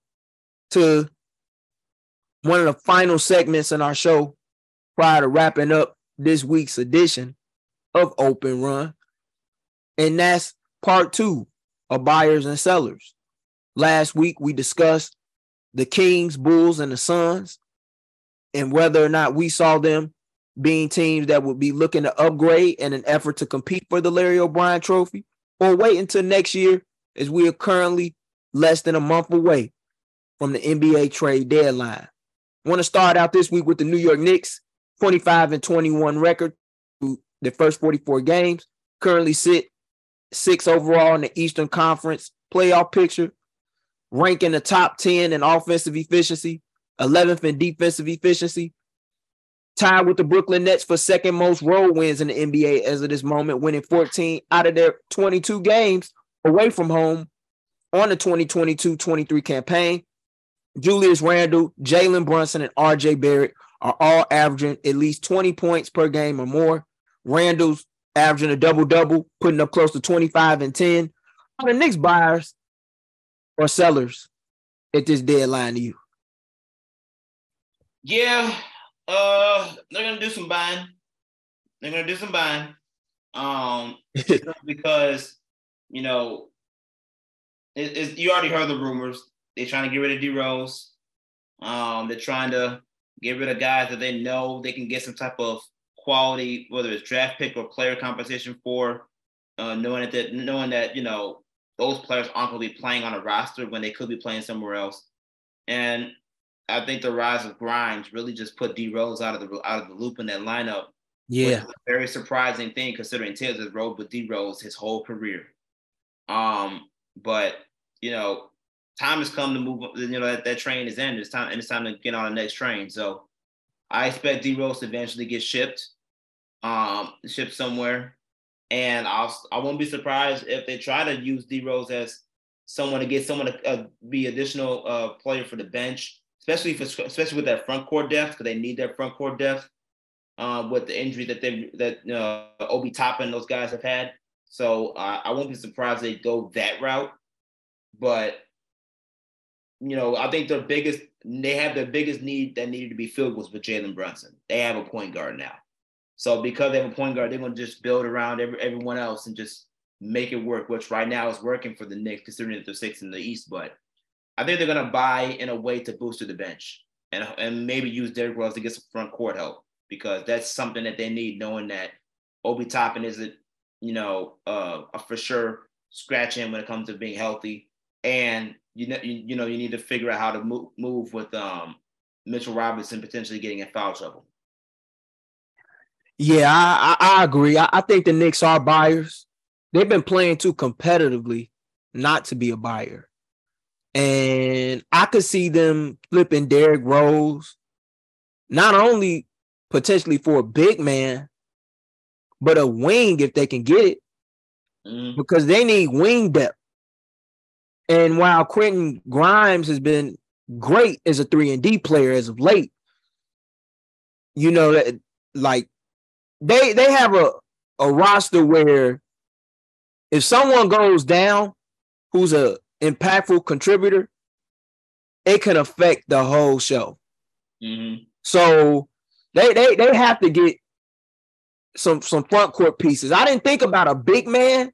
to one of the final segments in our show prior to wrapping up this week's edition of Open Run. And that's part two of buyers and sellers. Last week, we discussed the Kings, Bulls, and the Suns, and whether or not we saw them being teams that would be looking to upgrade in an effort to compete for the Larry O'Brien trophy, or wait until next year as we are currently less than a month away from the NBA trade deadline. Want to start out this week with the New York Knicks, 25 and 21 record, through the first 44 games, currently sit six overall in the Eastern Conference playoff picture, ranking the top 10 in offensive efficiency, 11th in defensive efficiency, tied with the Brooklyn Nets for second most road wins in the NBA as of this moment, winning 14 out of their 22 games away from home on the 2022-23 campaign. Julius Randle, Jalen Brunson, and RJ Barrett are all averaging at least 20 points per game or more. Randle's averaging a double-double, putting up close to 25 and 10. Are the Knicks buyers or sellers at this deadline to you? Yeah, uh, they're gonna do some buying. They're gonna do some buying. Um, because you know, it, you already heard the rumors. They're trying to get rid of D Rose. Um, they're trying to get rid of guys that they know they can get some type of quality, whether it's draft pick or player competition for. Uh, knowing that knowing that you know those players aren't going to be playing on a roster when they could be playing somewhere else. And I think the rise of Grimes really just put D Rose out of the out of the loop in that lineup. Yeah, very surprising thing considering Taylor has rode with D Rose his whole career. Um, but you know, time has come to move. You know that, that train is in. It's time and it's time to get on the next train. So I expect D Rose to eventually get shipped, um, shipped somewhere. And I'll I won't be surprised if they try to use D Rose as someone to get someone to uh, be additional uh, player for the bench, especially for especially with that front court depth because they need that front court depth uh, with the injury that they that uh, Obi Toppin those guys have had. So uh, I won't be surprised they go that route. But you know, I think the biggest they have the biggest need that needed to be filled was with Jalen Brunson. They have a point guard now. So because they have a point guard, they're gonna just build around every, everyone else and just make it work, which right now is working for the Knicks, considering that they're six in the East. But I think they're gonna buy in a way to boost to the bench and and maybe use Derrick Rose to get some front court help because that's something that they need, knowing that Obi Toppin isn't, you know, uh, a for sure scratch in when it comes to being healthy, and you know, you, you know, you need to figure out how to move move with um, Mitchell Robinson potentially getting in foul trouble. Yeah, I, I, I agree. I, I, think the Knicks are buyers they've been playing too competitively not to be a buyer. And I could see them flipping Derrick Rose, not only potentially for a big man, but a wing if they can get it, mm. because they need wing depth. And while Quentin Grimes has been great as a three and D player as of late, you know that like they they have a a roster where if someone goes down who's a impactful contributor, it can affect the whole show. Mm-hmm. So they they they have to get some some front court pieces. I didn't think about a big man,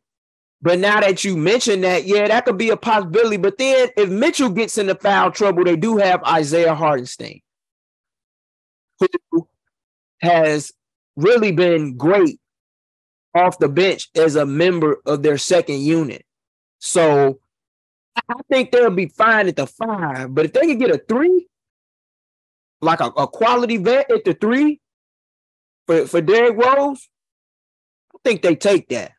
but now that you mentioned that, yeah, that could be a possibility. But then if Mitchell gets into foul trouble, they do have Isaiah Hartenstein, who has really been great off the bench as a member of their second unit. So I think they'll be fine at the five. But if they can get a three, like a, a quality vet at the three for, for Derrick Rose, I think they take that.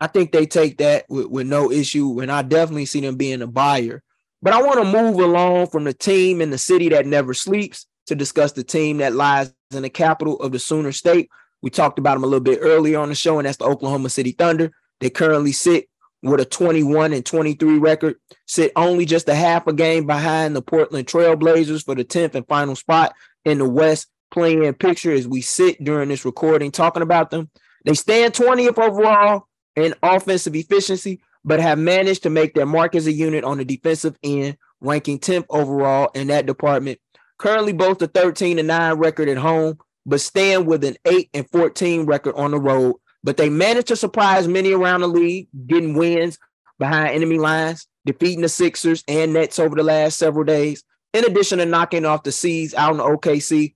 I think they take that with, with no issue. And I definitely see them being a buyer. But I want to move along from the team in the city that never sleeps to discuss the team that lies in the capital of the Sooner State, we talked about them a little bit earlier on the show, and that's the Oklahoma City Thunder. They currently sit with a 21 and 23 record, sit only just a half a game behind the Portland Trailblazers for the 10th and final spot in the West. Playing picture as we sit during this recording talking about them. They stand 20th overall in offensive efficiency, but have managed to make their mark as a unit on the defensive end, ranking 10th overall in that department. Currently both a 13 and 9 record at home, but stand with an 8 and 14 record on the road. But they managed to surprise many around the league, getting wins behind enemy lines, defeating the Sixers and Nets over the last several days. In addition to knocking off the C's out in OKC,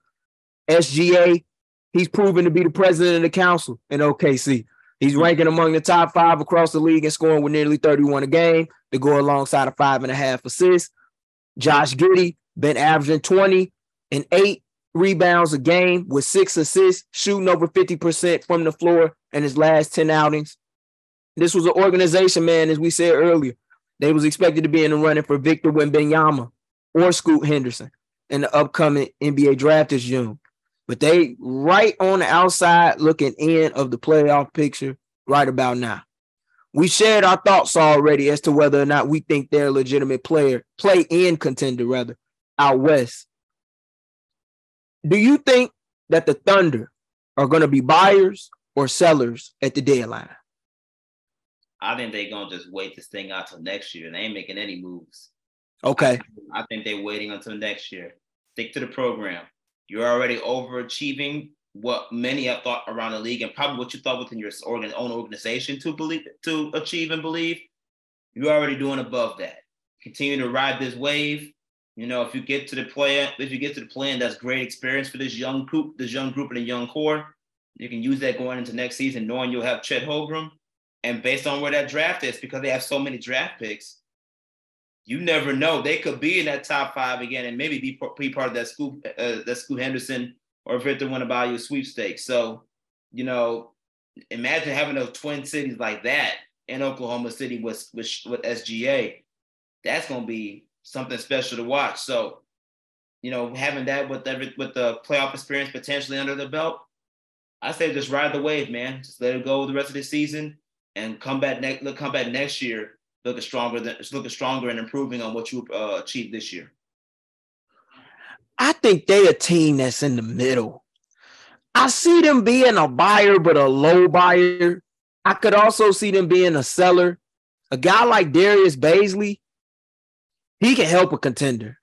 SGA, he's proven to be the president of the council in OKC. He's ranking among the top five across the league and scoring with nearly 31 a game to go alongside a five and a half assists. Josh Giddey been averaging 20 and eight rebounds a game with six assists, shooting over 50% from the floor in his last 10 outings. This was an organization, man, as we said earlier. They was expected to be in the running for Victor Wembanyama or Scoot Henderson in the upcoming NBA draft this June. But they right on the outside looking in of the playoff picture right about now. We shared our thoughts already as to whether or not we think they're a legitimate player, play in contender rather, out west do you think that the Thunder are going to be buyers or sellers at the deadline? I think they're going to just wait this thing out till next year. They ain't making any moves. Okay. I, I think they're waiting until next year. Stick to the program. You're already overachieving what many have thought around the league and probably what you thought within your organ, own organization to believe to achieve and believe. You're already doing above that. Continue to ride this wave you know, if you get to the plan, if you get to the plan, that's great experience for this young group, this young group and a young core. You can use that going into next season, knowing you'll have Chet Holmgren. And based on where that draft is, because they have so many draft picks, you never know. They could be in that top five again and maybe be, be part of that school uh, that Scoot Henderson or Victor Wembanyama sweepstakes. So, you know, imagine having those twin cities like that in Oklahoma City with with, with SGA. That's going to be something special to watch. So, you know, having that with every with the playoff experience potentially under the belt, I say just ride the wave, man. Just let it go the rest of the season and come back next look come back next year looking stronger than looking stronger and improving on what you uh, achieved this year. I think they a team that's in the middle. I see them being a buyer, but a low buyer. I could also see them being a seller. A guy like Darius Bazley, he can help a contender.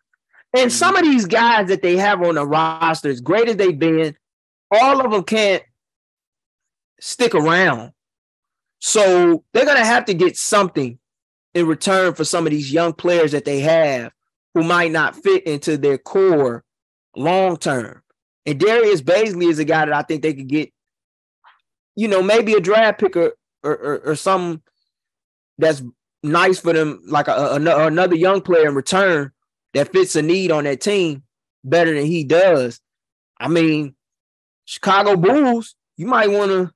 And some of these guys that they have on the roster, as great as they've been, all of them can't stick around. So they're going to have to get something in return for some of these young players that they have who might not fit into their core long term. And Darius Bazley is a guy that I think they could get, you know, maybe a draft pick or or, or, or some that's nice for them, like a, a, another young player in return that fits a need on that team better than he does. I mean, Chicago Bulls, you might want to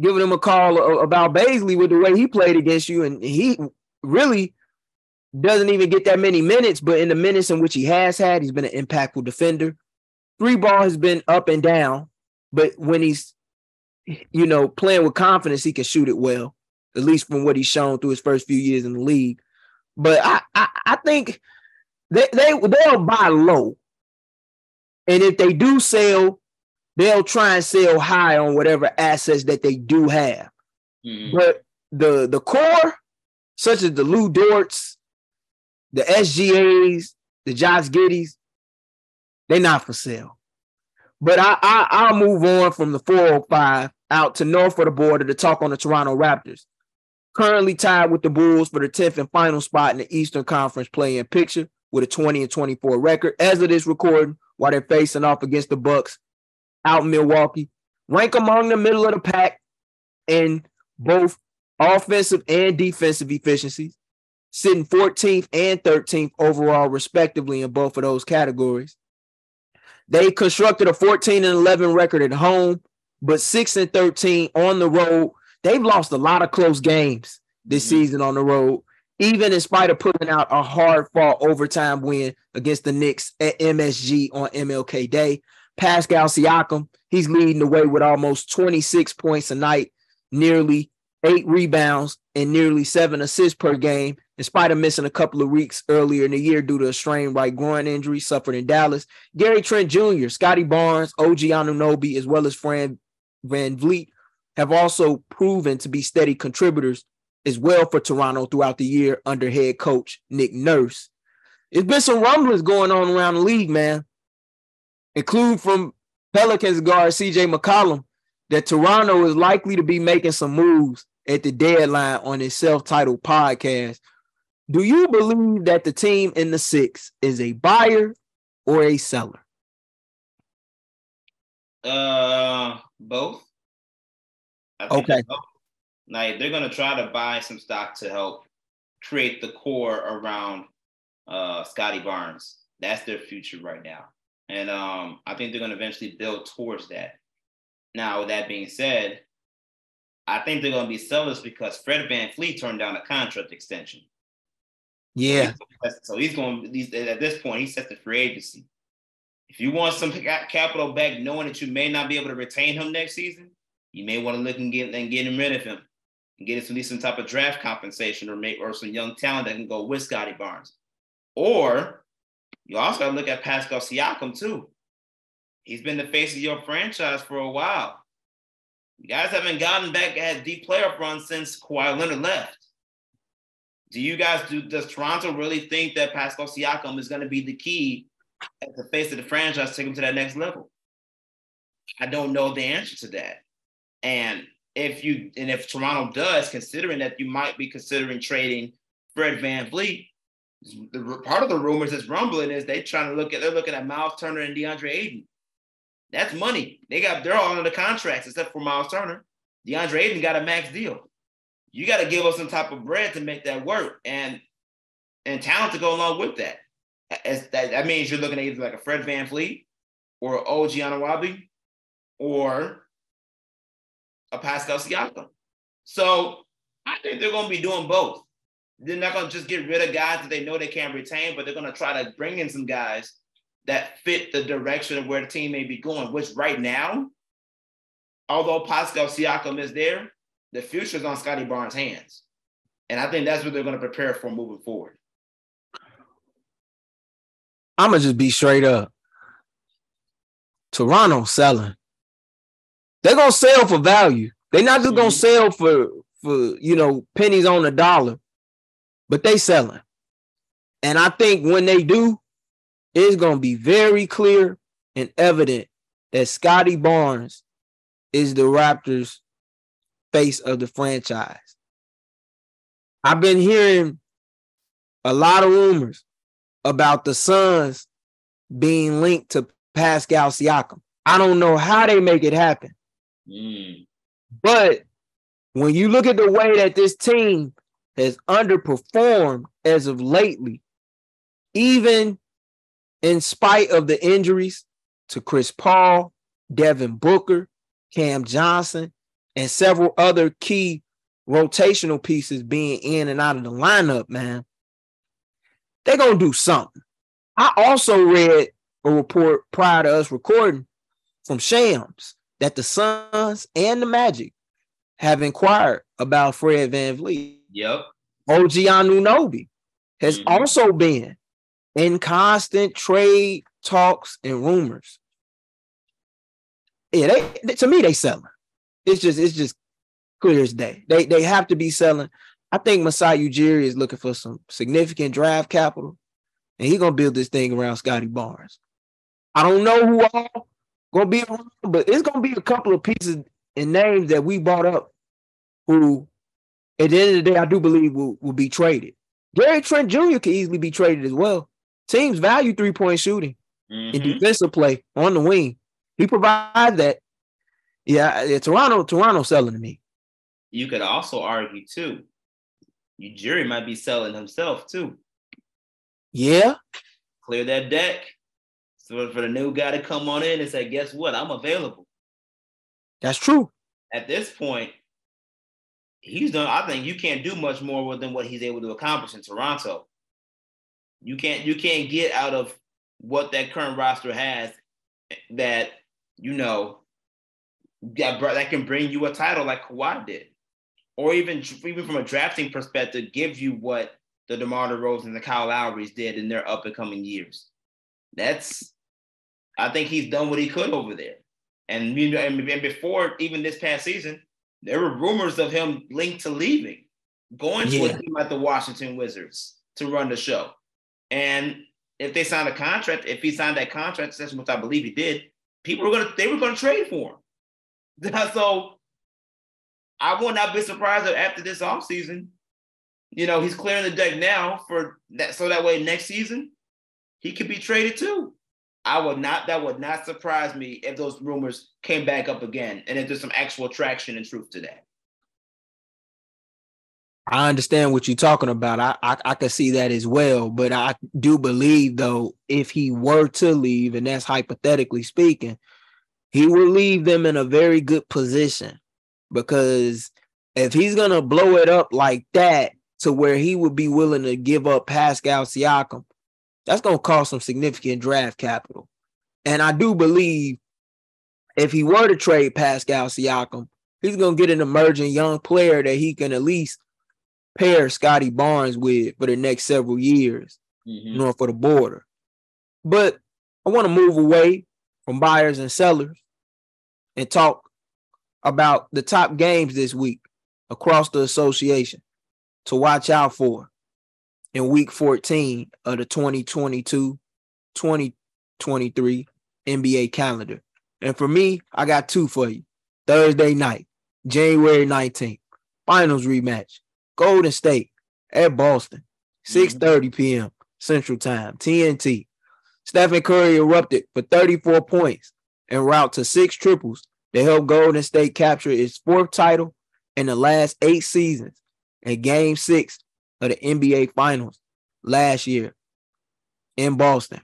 give them a call about Bazley with the way he played against you, and he really doesn't even get that many minutes. But in the minutes in which he has had, he's been an impactful defender. Three ball has been up and down, but when he's you know playing with confidence, he can shoot it well. At least from what he's shown through his first few years in the league. But I I, I think they they they'll buy low, and if they do sell, they'll try and sell high on whatever assets that they do have. Mm-hmm. But the the core, such as the Lu Dorts, the SGAs, the Josh Giddeys, they're not for sale. But I, I I'll move on from the 405 out to north of the border to talk on the Toronto Raptors. Currently tied with the Bulls for the 10th and final spot in the Eastern Conference play-in picture with a 20 and 24 record as of this recording, while they're facing off against the Bucks out in Milwaukee. Rank among the middle of the pack in both offensive and defensive efficiencies, sitting 14th and 13th overall, respectively, in both of those categories. They constructed a 14 and 11 record at home, but 6 and 13 on the road. They've lost a lot of close games this mm-hmm. season on the road, even in spite of putting out a hard fought overtime win against the Knicks at MSG on MLK Day. Pascal Siakam, he's leading the way with almost 26 points a night, nearly eight rebounds, and nearly seven assists per game, in spite of missing a couple of weeks earlier in the year due to a strained right groin injury suffered in Dallas. Gary Trent Jr., Scottie Barnes, OG Anunoby, as well as Fred VanVleet have also proven to be steady contributors as well for Toronto throughout the year under head coach Nick Nurse. It's been some rumblings going on around the league, man include from Pelicans guard CJ McCollum that Toronto is likely to be making some moves at the deadline on his self-titled podcast. Do you believe that the team in the six is a buyer or a seller? Uh, both. Okay. Both. Like they're gonna try to buy some stock to help create the core around uh Scottie Barnes. That's their future right now. And um, I think they're going to eventually build towards that. Now, with that being said, I think they're going to be sellers because Fred VanVleet turned down a contract extension. Yeah. So he's going he's, at this point, he sets the free agency. If you want some capital back, knowing that you may not be able to retain him next season, you may want to look and get and getting rid of him and get some some type of draft compensation or make or some young talent that can go with Scottie Barnes. Or you also got to look at Pascal Siakam too. He's been the face of your franchise for a while. You guys haven't gotten back at deep playoff run since Kawhi Leonard left. Do you guys do? Does Toronto really think that Pascal Siakam is going to be the key at the face of the franchise to take him to that next level? I don't know the answer to that. And if you and if Toronto does, considering that you might be considering trading Fred VanVleet, the part of the rumors that's rumbling is they're trying to look at they're looking at Miles Turner and DeAndre Ayton. That's money. They got they're all under the contracts except for Miles Turner. DeAndre Ayton got a max deal. You got to give us some type of bread to make that work. And and talent to go along with that. As that, that means you're looking at either like a Fred Van VanVleet or OG Anunoby or a Pascal Siakam. So I think they're going to be doing both. They're not going to just get rid of guys that they know they can't retain, but they're going to try to bring in some guys that fit the direction of where the team may be going, which right now, although Pascal Siakam is there, the future is on Scottie Barnes' hands. And I think that's what they're going to prepare for moving forward. I'm going to just be straight up. Toronto selling. They're going to sell for value. They're not just going to mm-hmm. sell for, for, you know, pennies on the dollar, but they selling. And I think when they do, it's going to be very clear and evident that Scottie Barnes is the Raptors' face of the franchise. I've been hearing a lot of rumors about the Suns being linked to Pascal Siakam. I don't know how they make it happen. Mm. But when you look at the way that this team has underperformed as of lately, even in spite of the injuries to Chris Paul, Devin Booker, Cam Johnson, and several other key rotational pieces being in and out of the lineup, man, they're going to do something. I also read a report prior to us recording from Shams that the Suns and the Magic have inquired about Fred VanVleet. Yep. OG Anunoby has mm-hmm. also been in constant trade talks and rumors. Yeah, they, to me they selling. It's just it's just clear as day. They they have to be selling. I think Masai Ujiri is looking for some significant draft capital, and he's gonna build this thing around Scottie Barnes. I don't know who all gonna be around, but it's gonna be a couple of pieces and names that we brought up who, at the end of the day, I do believe will, will be traded. Gary Trent Jr. could easily be traded as well. Teams value three point shooting mm-hmm. and defensive play on the wing. He provides that. Yeah, yeah, Toronto, Toronto selling to me. You could also argue too. Ujiri might be selling himself too. Yeah. Clear that deck. So for the new guy to come on in and say, guess what? I'm available. That's true. At this point, he's done. I think you can't do much more than what he's able to accomplish in Toronto. You can't you can't get out of what that current roster has that you know that, that can bring you a title like Kawhi did, or even even from a drafting perspective, give you what the DeMar DeRozan and the Kyle Lowry's did in their up and coming years. That's I think he's done what he could over there. And you know, and before even this past season, there were rumors of him linked to leaving, going to yeah. a team like the Washington Wizards to run the show. And if they signed a contract, if he signed that contract extension, which I believe he did, people were gonna they were gonna trade for him. so I would not be surprised if after this offseason, you know, he's clearing the deck now for that so that way next season he could be traded too. I would not that would not surprise me if those rumors came back up again and if there's some actual traction and truth to that. I understand what you're talking about. I, I I can see that as well, but I do believe though if he were to leave, and that's hypothetically speaking, he will leave them in a very good position because if he's gonna blow it up like that to where he would be willing to give up Pascal Siakam, that's gonna cost some significant draft capital. And I do believe if he were to trade Pascal Siakam, he's gonna get an emerging young player that he can at least pair Scottie Barnes with for the next several years mm-hmm. north of the border. But I want to move away from buyers and sellers and talk about the top games this week across the association to watch out for in week 14 of the 2022 2023 NBA calendar. And for me, I got two for you. Thursday night, January 19th, finals rematch. Golden State at Boston, 6:30 mm-hmm. p.m. Central Time, TNT. Stephen Curry erupted for 34 points en route to six triples to help Golden State capture its fourth title in the last eight seasons in game six of the NBA Finals last year in Boston.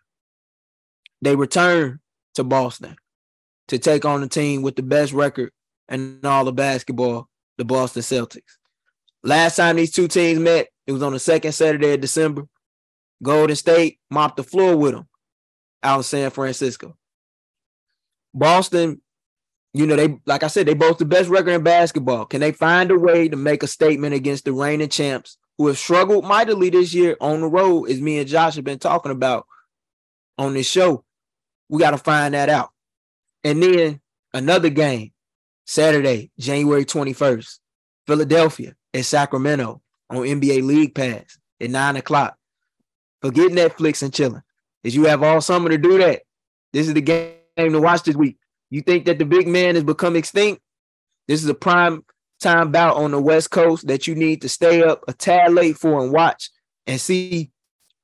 They returned to Boston to take on the team with the best record in all of basketball, the Boston Celtics. Last time these two teams met, it was on the second Saturday of December. Golden State mopped the floor with them out in San Francisco. Boston, you know, they like I said, they both the best record in basketball. Can they find a way to make a statement against the reigning champs who have struggled mightily this year on the road, as me and Josh have been talking about on this show? We got to find that out. And then another game, Saturday, January 21st, Philadelphia at Sacramento on NBA League Pass at nine o'clock. Forget Netflix and chilling. As you have all summer to do that. This is the game to watch this week. You think that the big man has become extinct? This is a prime time bout on the West Coast that you need to stay up a tad late for and watch and see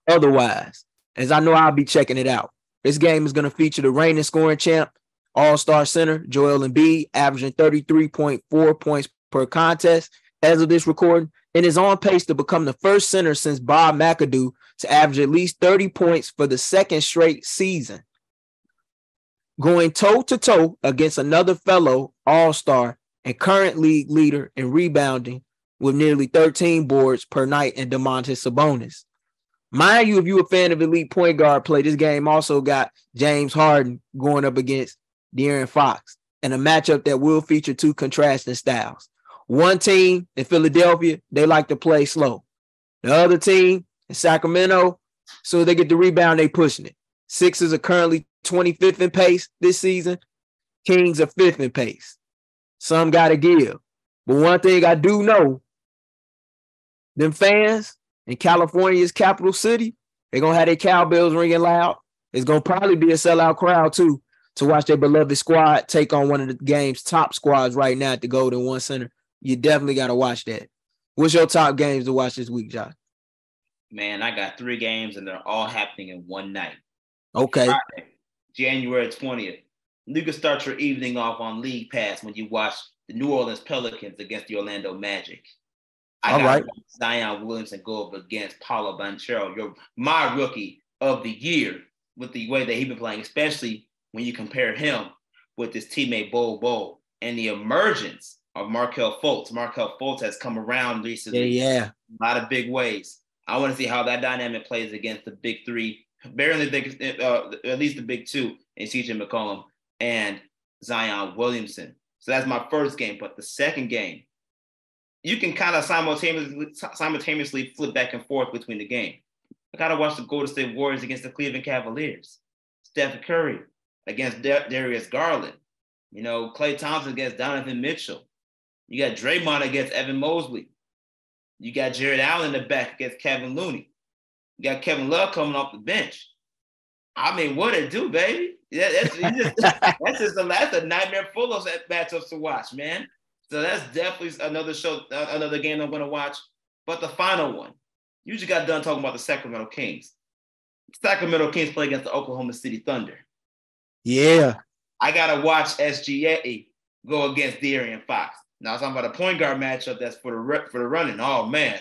otherwise. As I know I'll be checking it out. This game is going to feature the reigning scoring champ, all-star center Joel Embiid, averaging 33.4 points per contest as of this recording, and is on pace to become the first center since Bob McAdoo to average at least 30 points for the second straight season. Going toe to toe against another fellow all star and current league leader in rebounding with nearly 13 boards per night in Domantas Sabonis. Mind you, if you're a fan of elite point guard play, this game also got James Harden going up against De'Aaron Fox in a matchup that will feature two contrasting styles. One team in Philadelphia, they like to play slow. The other team in Sacramento, so they get the rebound, they pushing it. Sixers are currently 25th in pace this season. Kings are fifth in pace. Some got to give. But one thing I do know, them fans in California's capital city, they're going to have their cowbells ringing loud. It's going to probably be a sellout crowd too to watch their beloved squad take on one of the game's top squads right now at the Golden One Center. You definitely got to watch that. What's your top games to watch this week, Josh? Man, I got three games and they're all happening in one night. Okay. Friday, January 20th. You can start your evening off on League Pass when you watch the New Orleans Pelicans against the Orlando Magic. I All right. Zion Williamson go up against Paolo Banchero, your my rookie of the year, with the way that he's been playing, especially when you compare him with his teammate Bol Bol and the emergence of Markelle Fultz. Markelle Fultz has come around recently yeah. yeah. a lot of big ways. I want to see how that dynamic plays against the big three, barely the big, uh, at least the big two, and CJ McCollum and Zion Williamson. So that's my first game. But the second game, you can kind of simultaneously simultaneously flip back and forth between the game. I gotta watch the Golden State Warriors against the Cleveland Cavaliers. Steph Curry against Da- Darius Garland. You know, Klay Thompson against Donovan Mitchell. You got Draymond against Evan Mobley. You got Jarrett Allen in the back against Kevin Looney. You got Kevin Love coming off the bench. I mean, what it do, baby? Yeah, that's, just, that's just a, that's a nightmare full of matchups to watch, man. So that's definitely another show, uh, another game I'm going to watch. But the final one, you just got done talking about the Sacramento Kings. Sacramento Kings play against the Oklahoma City Thunder. Yeah. I gotta watch SGA go against De'Aaron Fox. Now I'm talking about a point guard matchup that's for the for the running. Oh man,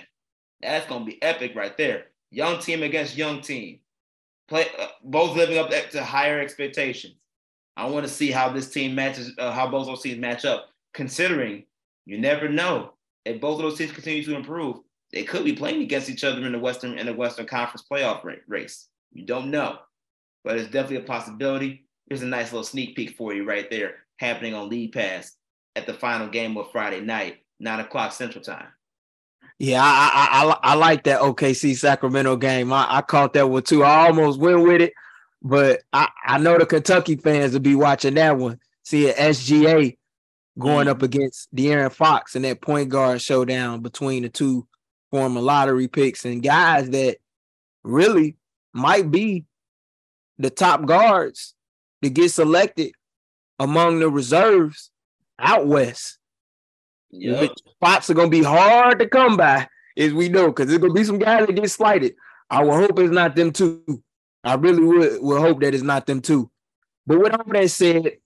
that's gonna be epic right there. Young team against young team, play uh, both living up to higher expectations. I want to see how this team matches, uh, how both those teams match up. Considering you never know if both of those teams continue to improve, they could be playing against each other in the Western in the Western Conference playoff race. You don't know, but it's definitely a possibility. Here's a nice little sneak peek for you right there, happening on League Pass at the final game of Friday night, nine o'clock Central Time. Yeah, I, I I, I like that OKC Sacramento game. I, I caught that one too. I almost went with it, but I, I know the Kentucky fans will be watching that one. See an SGA going up mm-hmm. against De'Aaron Fox in that point guard showdown between the two former lottery picks and guys that really might be the top guards to get selected among the reserves out west. Yep. Spots are gonna be hard to come by, as we know, because there's gonna be some guys that get slighted. I will hope it's not them too. I really would will hope that it's not them too. But with all that said,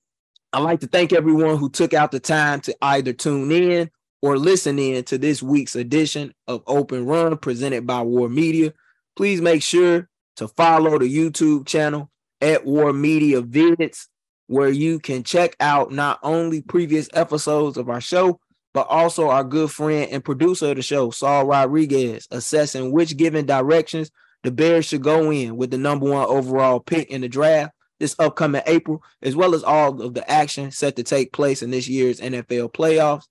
I'd like to thank everyone who took out the time to either tune in or listen in to this week's edition of Open Run presented by War Media. Please make sure to follow the YouTube channel at War Media Vids, where you can check out not only previous episodes of our show, but also our good friend and producer of the show, Saul Rodriguez, assessing which given directions the Bears should go in with the number one overall pick in the draft this upcoming April, as well as all of the action set to take place in this year's NFL playoffs,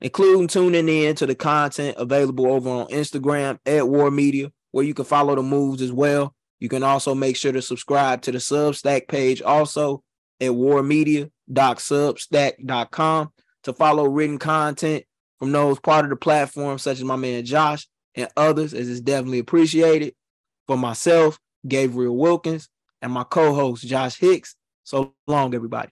including tuning in to the content available over on Instagram at War Media, where you can follow the moves as well. You can also make sure to subscribe to the Substack page also at warmedia.substack.com to follow written content from those part of the platform, such as my man Josh and others, as it's definitely appreciated. For myself, Gabriel Wilkins, and my co-host Josh Hicks. So long, everybody.